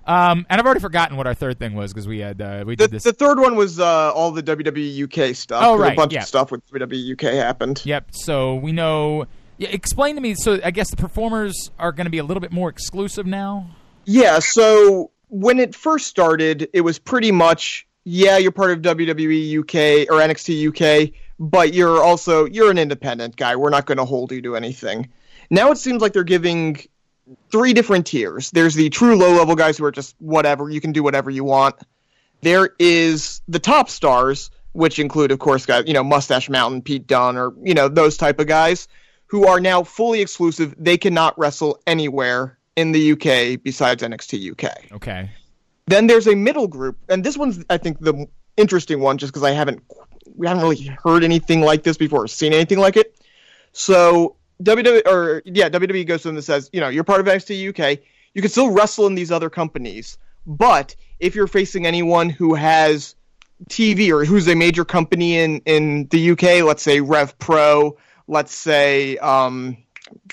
Um, and I've already forgotten what our third thing was because we had uh, we The, did this. the third one was uh, all the WWE UK stuff. Oh, right, A bunch yeah. of stuff with WWE UK happened. Yep. So we know. Yeah, explain to me. So I guess the performers are going to be a little bit more exclusive now. Yeah, so when it first started, it was pretty much yeah, you're part of WWE UK or NXT UK, but you're also you're an independent guy. We're not going to hold you to anything. Now it seems like they're giving three different tiers. There's the true low level guys who are just whatever, you can do whatever you want. There is the top stars, which include of course guys, you know, Mustache Mountain, Pete Dunne or you know, those type of guys who are now fully exclusive. They cannot wrestle anywhere in the UK besides NXT UK. Okay. Then there's a middle group, and this one's I think the interesting one, just because I haven't we haven't really heard anything like this before, or seen anything like it. So WWE or yeah, WWE goes to them and says, you know, you're part of NXT UK. You can still wrestle in these other companies, but if you're facing anyone who has TV or who's a major company in in the UK, let's say Rev Pro, let's say um,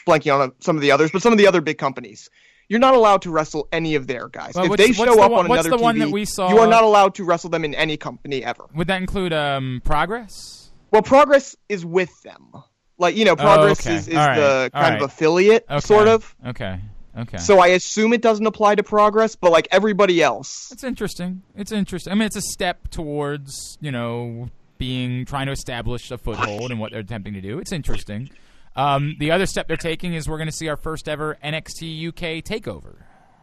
blanking on some of the others, but some of the other big companies. You're not allowed to wrestle any of their guys. Well, if they show up one- on another TV, saw- you are not allowed to wrestle them in any company ever. Would that include um, Progress? Well, Progress is with them. Like you know, Progress Oh, okay. is, is right. the kind right. of affiliate, Okay. sort of. Okay. Okay. So I assume it doesn't apply to Progress, but like everybody else, It's interesting. It's interesting. I mean, it's a step towards you know being trying to establish a foothold and what they're attempting to do. It's interesting. Um, the other step they're taking is we're going to see our first ever NXT UK takeover.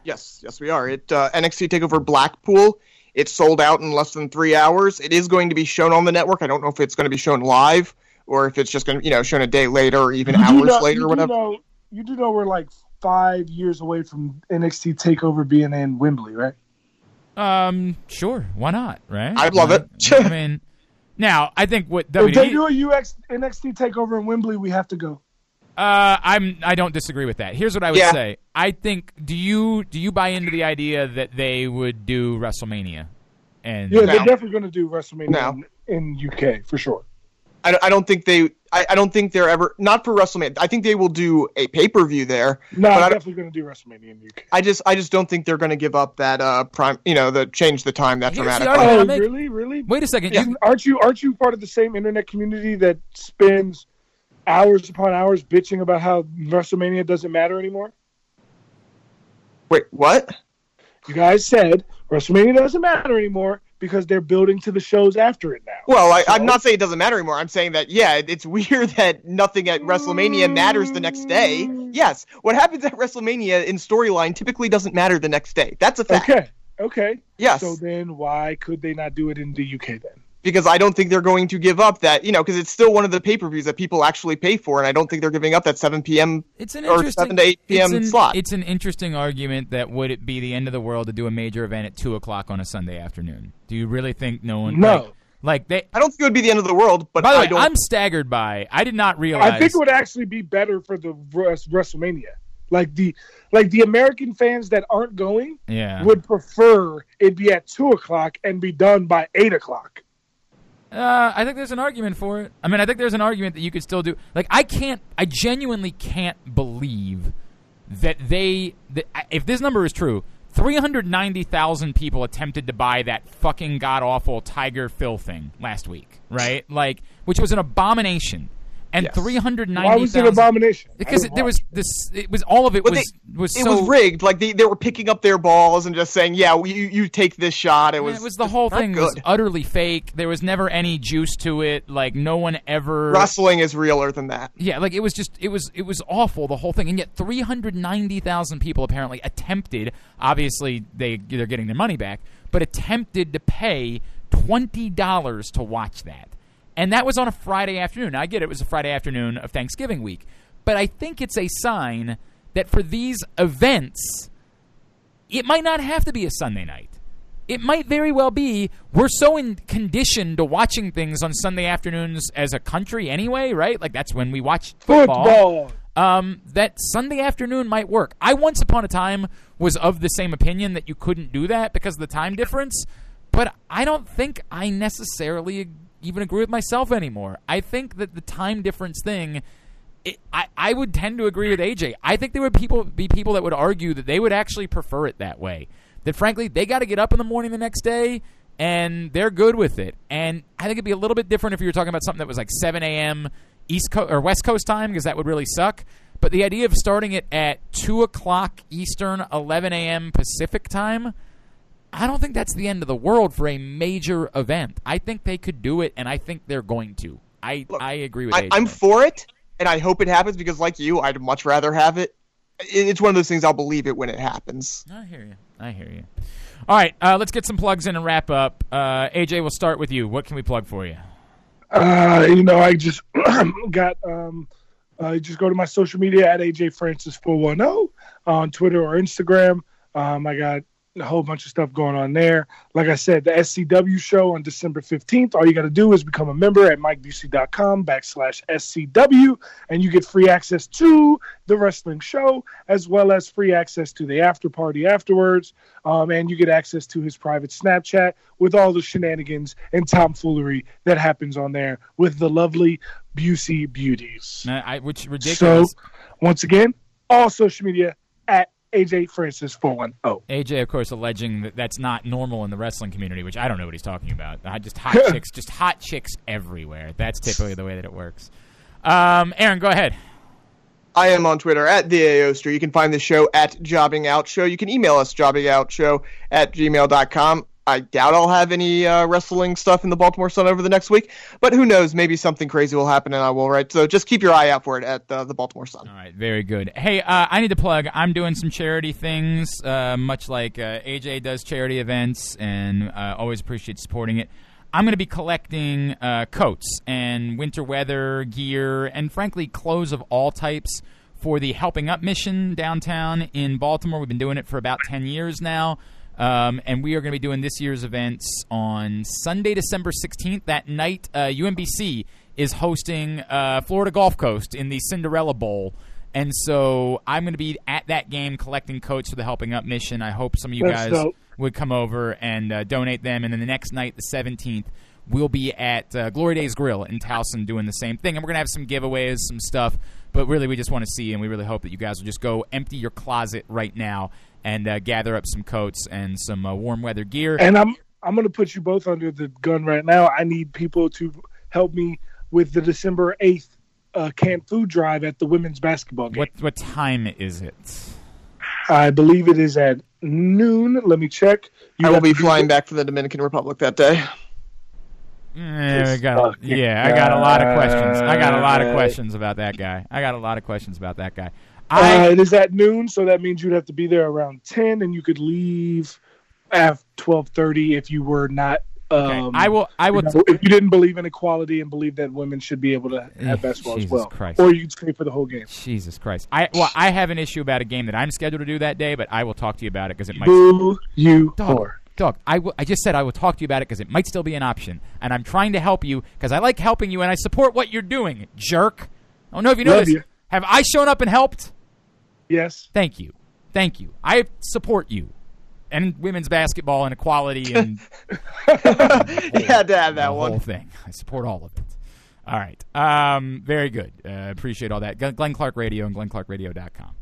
Yes, yes, we are. It uh, NXT Takeover Blackpool. It sold out in less than three hours. It is going to be shown on the network. I don't know if it's going to be shown live or if it's just going to, you know, shown a day later or even You hours know- later you or do whatever. know- you do know we're like five years away from NXT Takeover being in Wembley, right? Um, sure, why not? Right? I'd love it. I mean, now I think what If they do a UK NXT Takeover in Wembley, we have to go. Uh, I'm. I don't disagree with that. Here's what I would Yeah. say. I think. Do you do you buy into the idea that they would do WrestleMania? And Yeah, No. they're definitely going to do WrestleMania No. in, in UK for sure. I, don't- I don't think they. I, I don't think they're ever not for WrestleMania. I think they will do a pay per view there. No, But I I'm definitely going to do WrestleMania in UK. I just I just don't think they're going to give up that uh prime. You know, the change the time that Here's the dramatically. Oh, make- really? Really? wait a second. Yeah. Aren't you aren't you part of the same internet community that spends hours upon hours bitching about how WrestleMania doesn't matter anymore? Wait, what? You guys said WrestleMania doesn't matter anymore because they're building to the shows after it now. Well, I, So- I'm not saying it doesn't matter anymore. I'm saying that yeah, it's weird that nothing at WrestleMania matters the next day. Yes, what happens at WrestleMania in storyline typically doesn't matter the next day. That's a fact. Okay. Okay. Yes, So then why could they not do it in the UK then? Because I don't think they're going to give up that. You know, because it's still one of the pay-per-views that people actually pay for, and I don't think they're giving up that 7 p.m. it's an or 7 to 8 p.m. it's an, slot. It's an interesting argument that would it be the end of the world to do a major event at two o'clock on a Sunday afternoon? Do you really think no one? No. Like, like they. I don't think it would be the end of the world, but By the I way, don't. I'm staggered by. I did not realize. I think it would actually be better for the WrestleMania. Like the like the American fans that aren't going yeah. would prefer it be at two o'clock and be done by eight o'clock. Uh, I think there's an argument for it. I mean, I think there's an argument that you could still do. Like, I can't. I genuinely can't believe that they. That, if this number is true, 390,000 people attempted to buy that fucking god awful Tiger Phil thing last week, right? Like, which was an abomination. And Yes. 390,000. Why was it an abomination? Because it, there was this. It was all of it But was was it so was rigged. Like they, they were picking up their balls and just saying, "Yeah, you you take this shot." It was it was the whole not thing was utterly fake. There was never any juice to it. Like no one ever Wrestling is realer than that. Yeah, like it was just it was it was awful the whole thing, and yet three hundred ninety thousand people apparently attempted. Obviously, they they're getting their money back, but attempted to pay twenty dollars to watch that, and that was on a Friday afternoon. Now, I get it, it was a Friday afternoon of Thanksgiving week, but I think it's a sign that for these events, it might not have to be a Sunday night. It might very well be we're so in conditioned to watching things on Sunday afternoons as a country anyway, right? Like that's when we watch football. football. Um, that Sunday afternoon might work. I once upon a time was of the same opinion that you couldn't do that because of the time difference, but I don't think I necessarily even agree with myself anymore. I think that the time difference thing it, I, I would tend to agree with AJ. I think there would people be people that would argue that they would actually prefer it that way. That frankly, they got to get up in the morning the next day and they're good with it. And I think it'd be a little bit different if you were talking about something that was like 7 a.m. East Coast or West Coast time because that would really suck. But the idea of starting it at 2 o'clock Eastern, 11 a.m. Pacific time, I don't think that's the end of the world for a major event. I think they could do it, and I think they're going to. I I agree with I, AJ. I'm for it, and I hope it happens because, like you, I'd much rather have it. It- It's one of those things I'll believe it when it happens. I hear you. I hear you. All right, uh, let's get some plugs in and wrap up. Uh, AJ, we'll start with you. What can we plug for you? Uh, you know, I just got um, uh, just go to my social media at AJ Francis four one zero on Twitter or Instagram. Um, I got a whole bunch of stuff going on there. Like I said, the SCW show on December 15th. All you got to do is become a member at mikebusey.com backslash SCW, and you get free access to the wrestling show as well as free access to the after party afterwards. Um, and you get access to his private Snapchat with all the shenanigans and tomfoolery that happens on there with the lovely Busey beauties. I, which ridiculous. So, once again, all social media at AJ Francis 410. AJ, of course, alleging that that's not normal in the wrestling community, which I don't know what he's talking about. Just hot chicks, just hot chicks everywhere. That's typically the way that it works. Um, Aaron, go ahead. I am on Twitter at the AOster. You can find the show at Jobbing Out Show. You can email us jobbingoutshow at gmail.com. I doubt I'll have any uh, wrestling stuff in the Baltimore Sun over the next week, but who knows? Maybe something crazy will happen and I will write. So just keep your eye out for it at uh, the Baltimore Sun. All right, very good. Hey, uh, I need to plug. I'm doing some charity things, uh, much like uh, AJ does charity events, and uh, always appreciate supporting it. I'm going to be collecting coats and winter weather gear, and frankly, clothes of all types for the Helping Up mission downtown in Baltimore. We've been doing it for about 10 years now. Um, and we are going to be doing this year's events on Sunday, December 16th. That night, uh, UMBC is hosting uh, Florida Gulf Coast in the Cinderella Bowl. And so I'm going to be at that game collecting coats for the Helping Up mission. I hope some of you That's guys dope. would come over and uh, donate them. And then the next night, the 17th, we'll be at uh, Glory Days Grill in Towson doing the same thing. And we're going to have some giveaways, some stuff. But really, we just want to see, and we really hope that you guys will just go empty your closet right now and uh, gather up some coats and some uh, warm weather gear. And I'm I'm going to put you both under the gun right now. I need people to help me with the December 8th uh, canned food drive at the women's basketball game. what what time is it? I believe it is at noon. Let me check. You I will be flying the- back from the Dominican Republic that day. Eh, I got, yeah, I got a lot of questions. I got a lot of questions about that guy. I got a lot of questions about that guy. I Uh, it is at noon, so that means you'd have to be there around 10, and you could leave at 12:30 if you were not. okay, Um, I will. I will. you know, if you didn't believe in equality and believe that women should be able to Eh, have basketball Jesus as well, Christ. or you'd stay for the whole game. Jesus Christ! I well, I have an issue about a game that I'm scheduled to do that day, but I will talk to you about it because it might. Boo you Dog, whore. dog. I, will- I just said I will talk to you about it because it might still be an option, and I'm trying to help you because I like helping you and I support what you're doing, jerk. I don't know if you know Love this. you. Have I shown up and helped? Yes. Thank you, thank you. I support you, and women's basketball and equality and you had to have that one. whole thing. I support all of it. All right. Um, very good. Uh, appreciate all that. Glenn Glenn Clark Radio and glennclarkradio.com.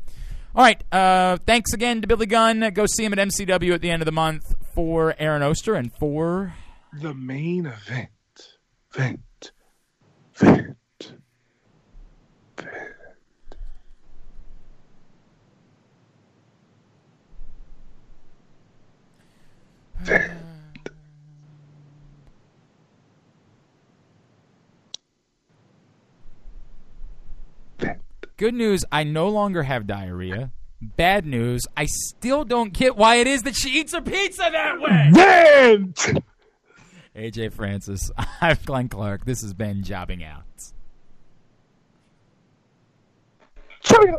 All right. Uh, thanks again to Billy Gunn. Go see him at MCW at the end of the month for Aaron Oster and for The main event. Vent. Vent. Good news, I no longer have diarrhea. Bad news, I still don't get why it is that she eats her pizza that way. Vent! AJ Francis, I'm Glenn Clark. This has been Jobbing Out.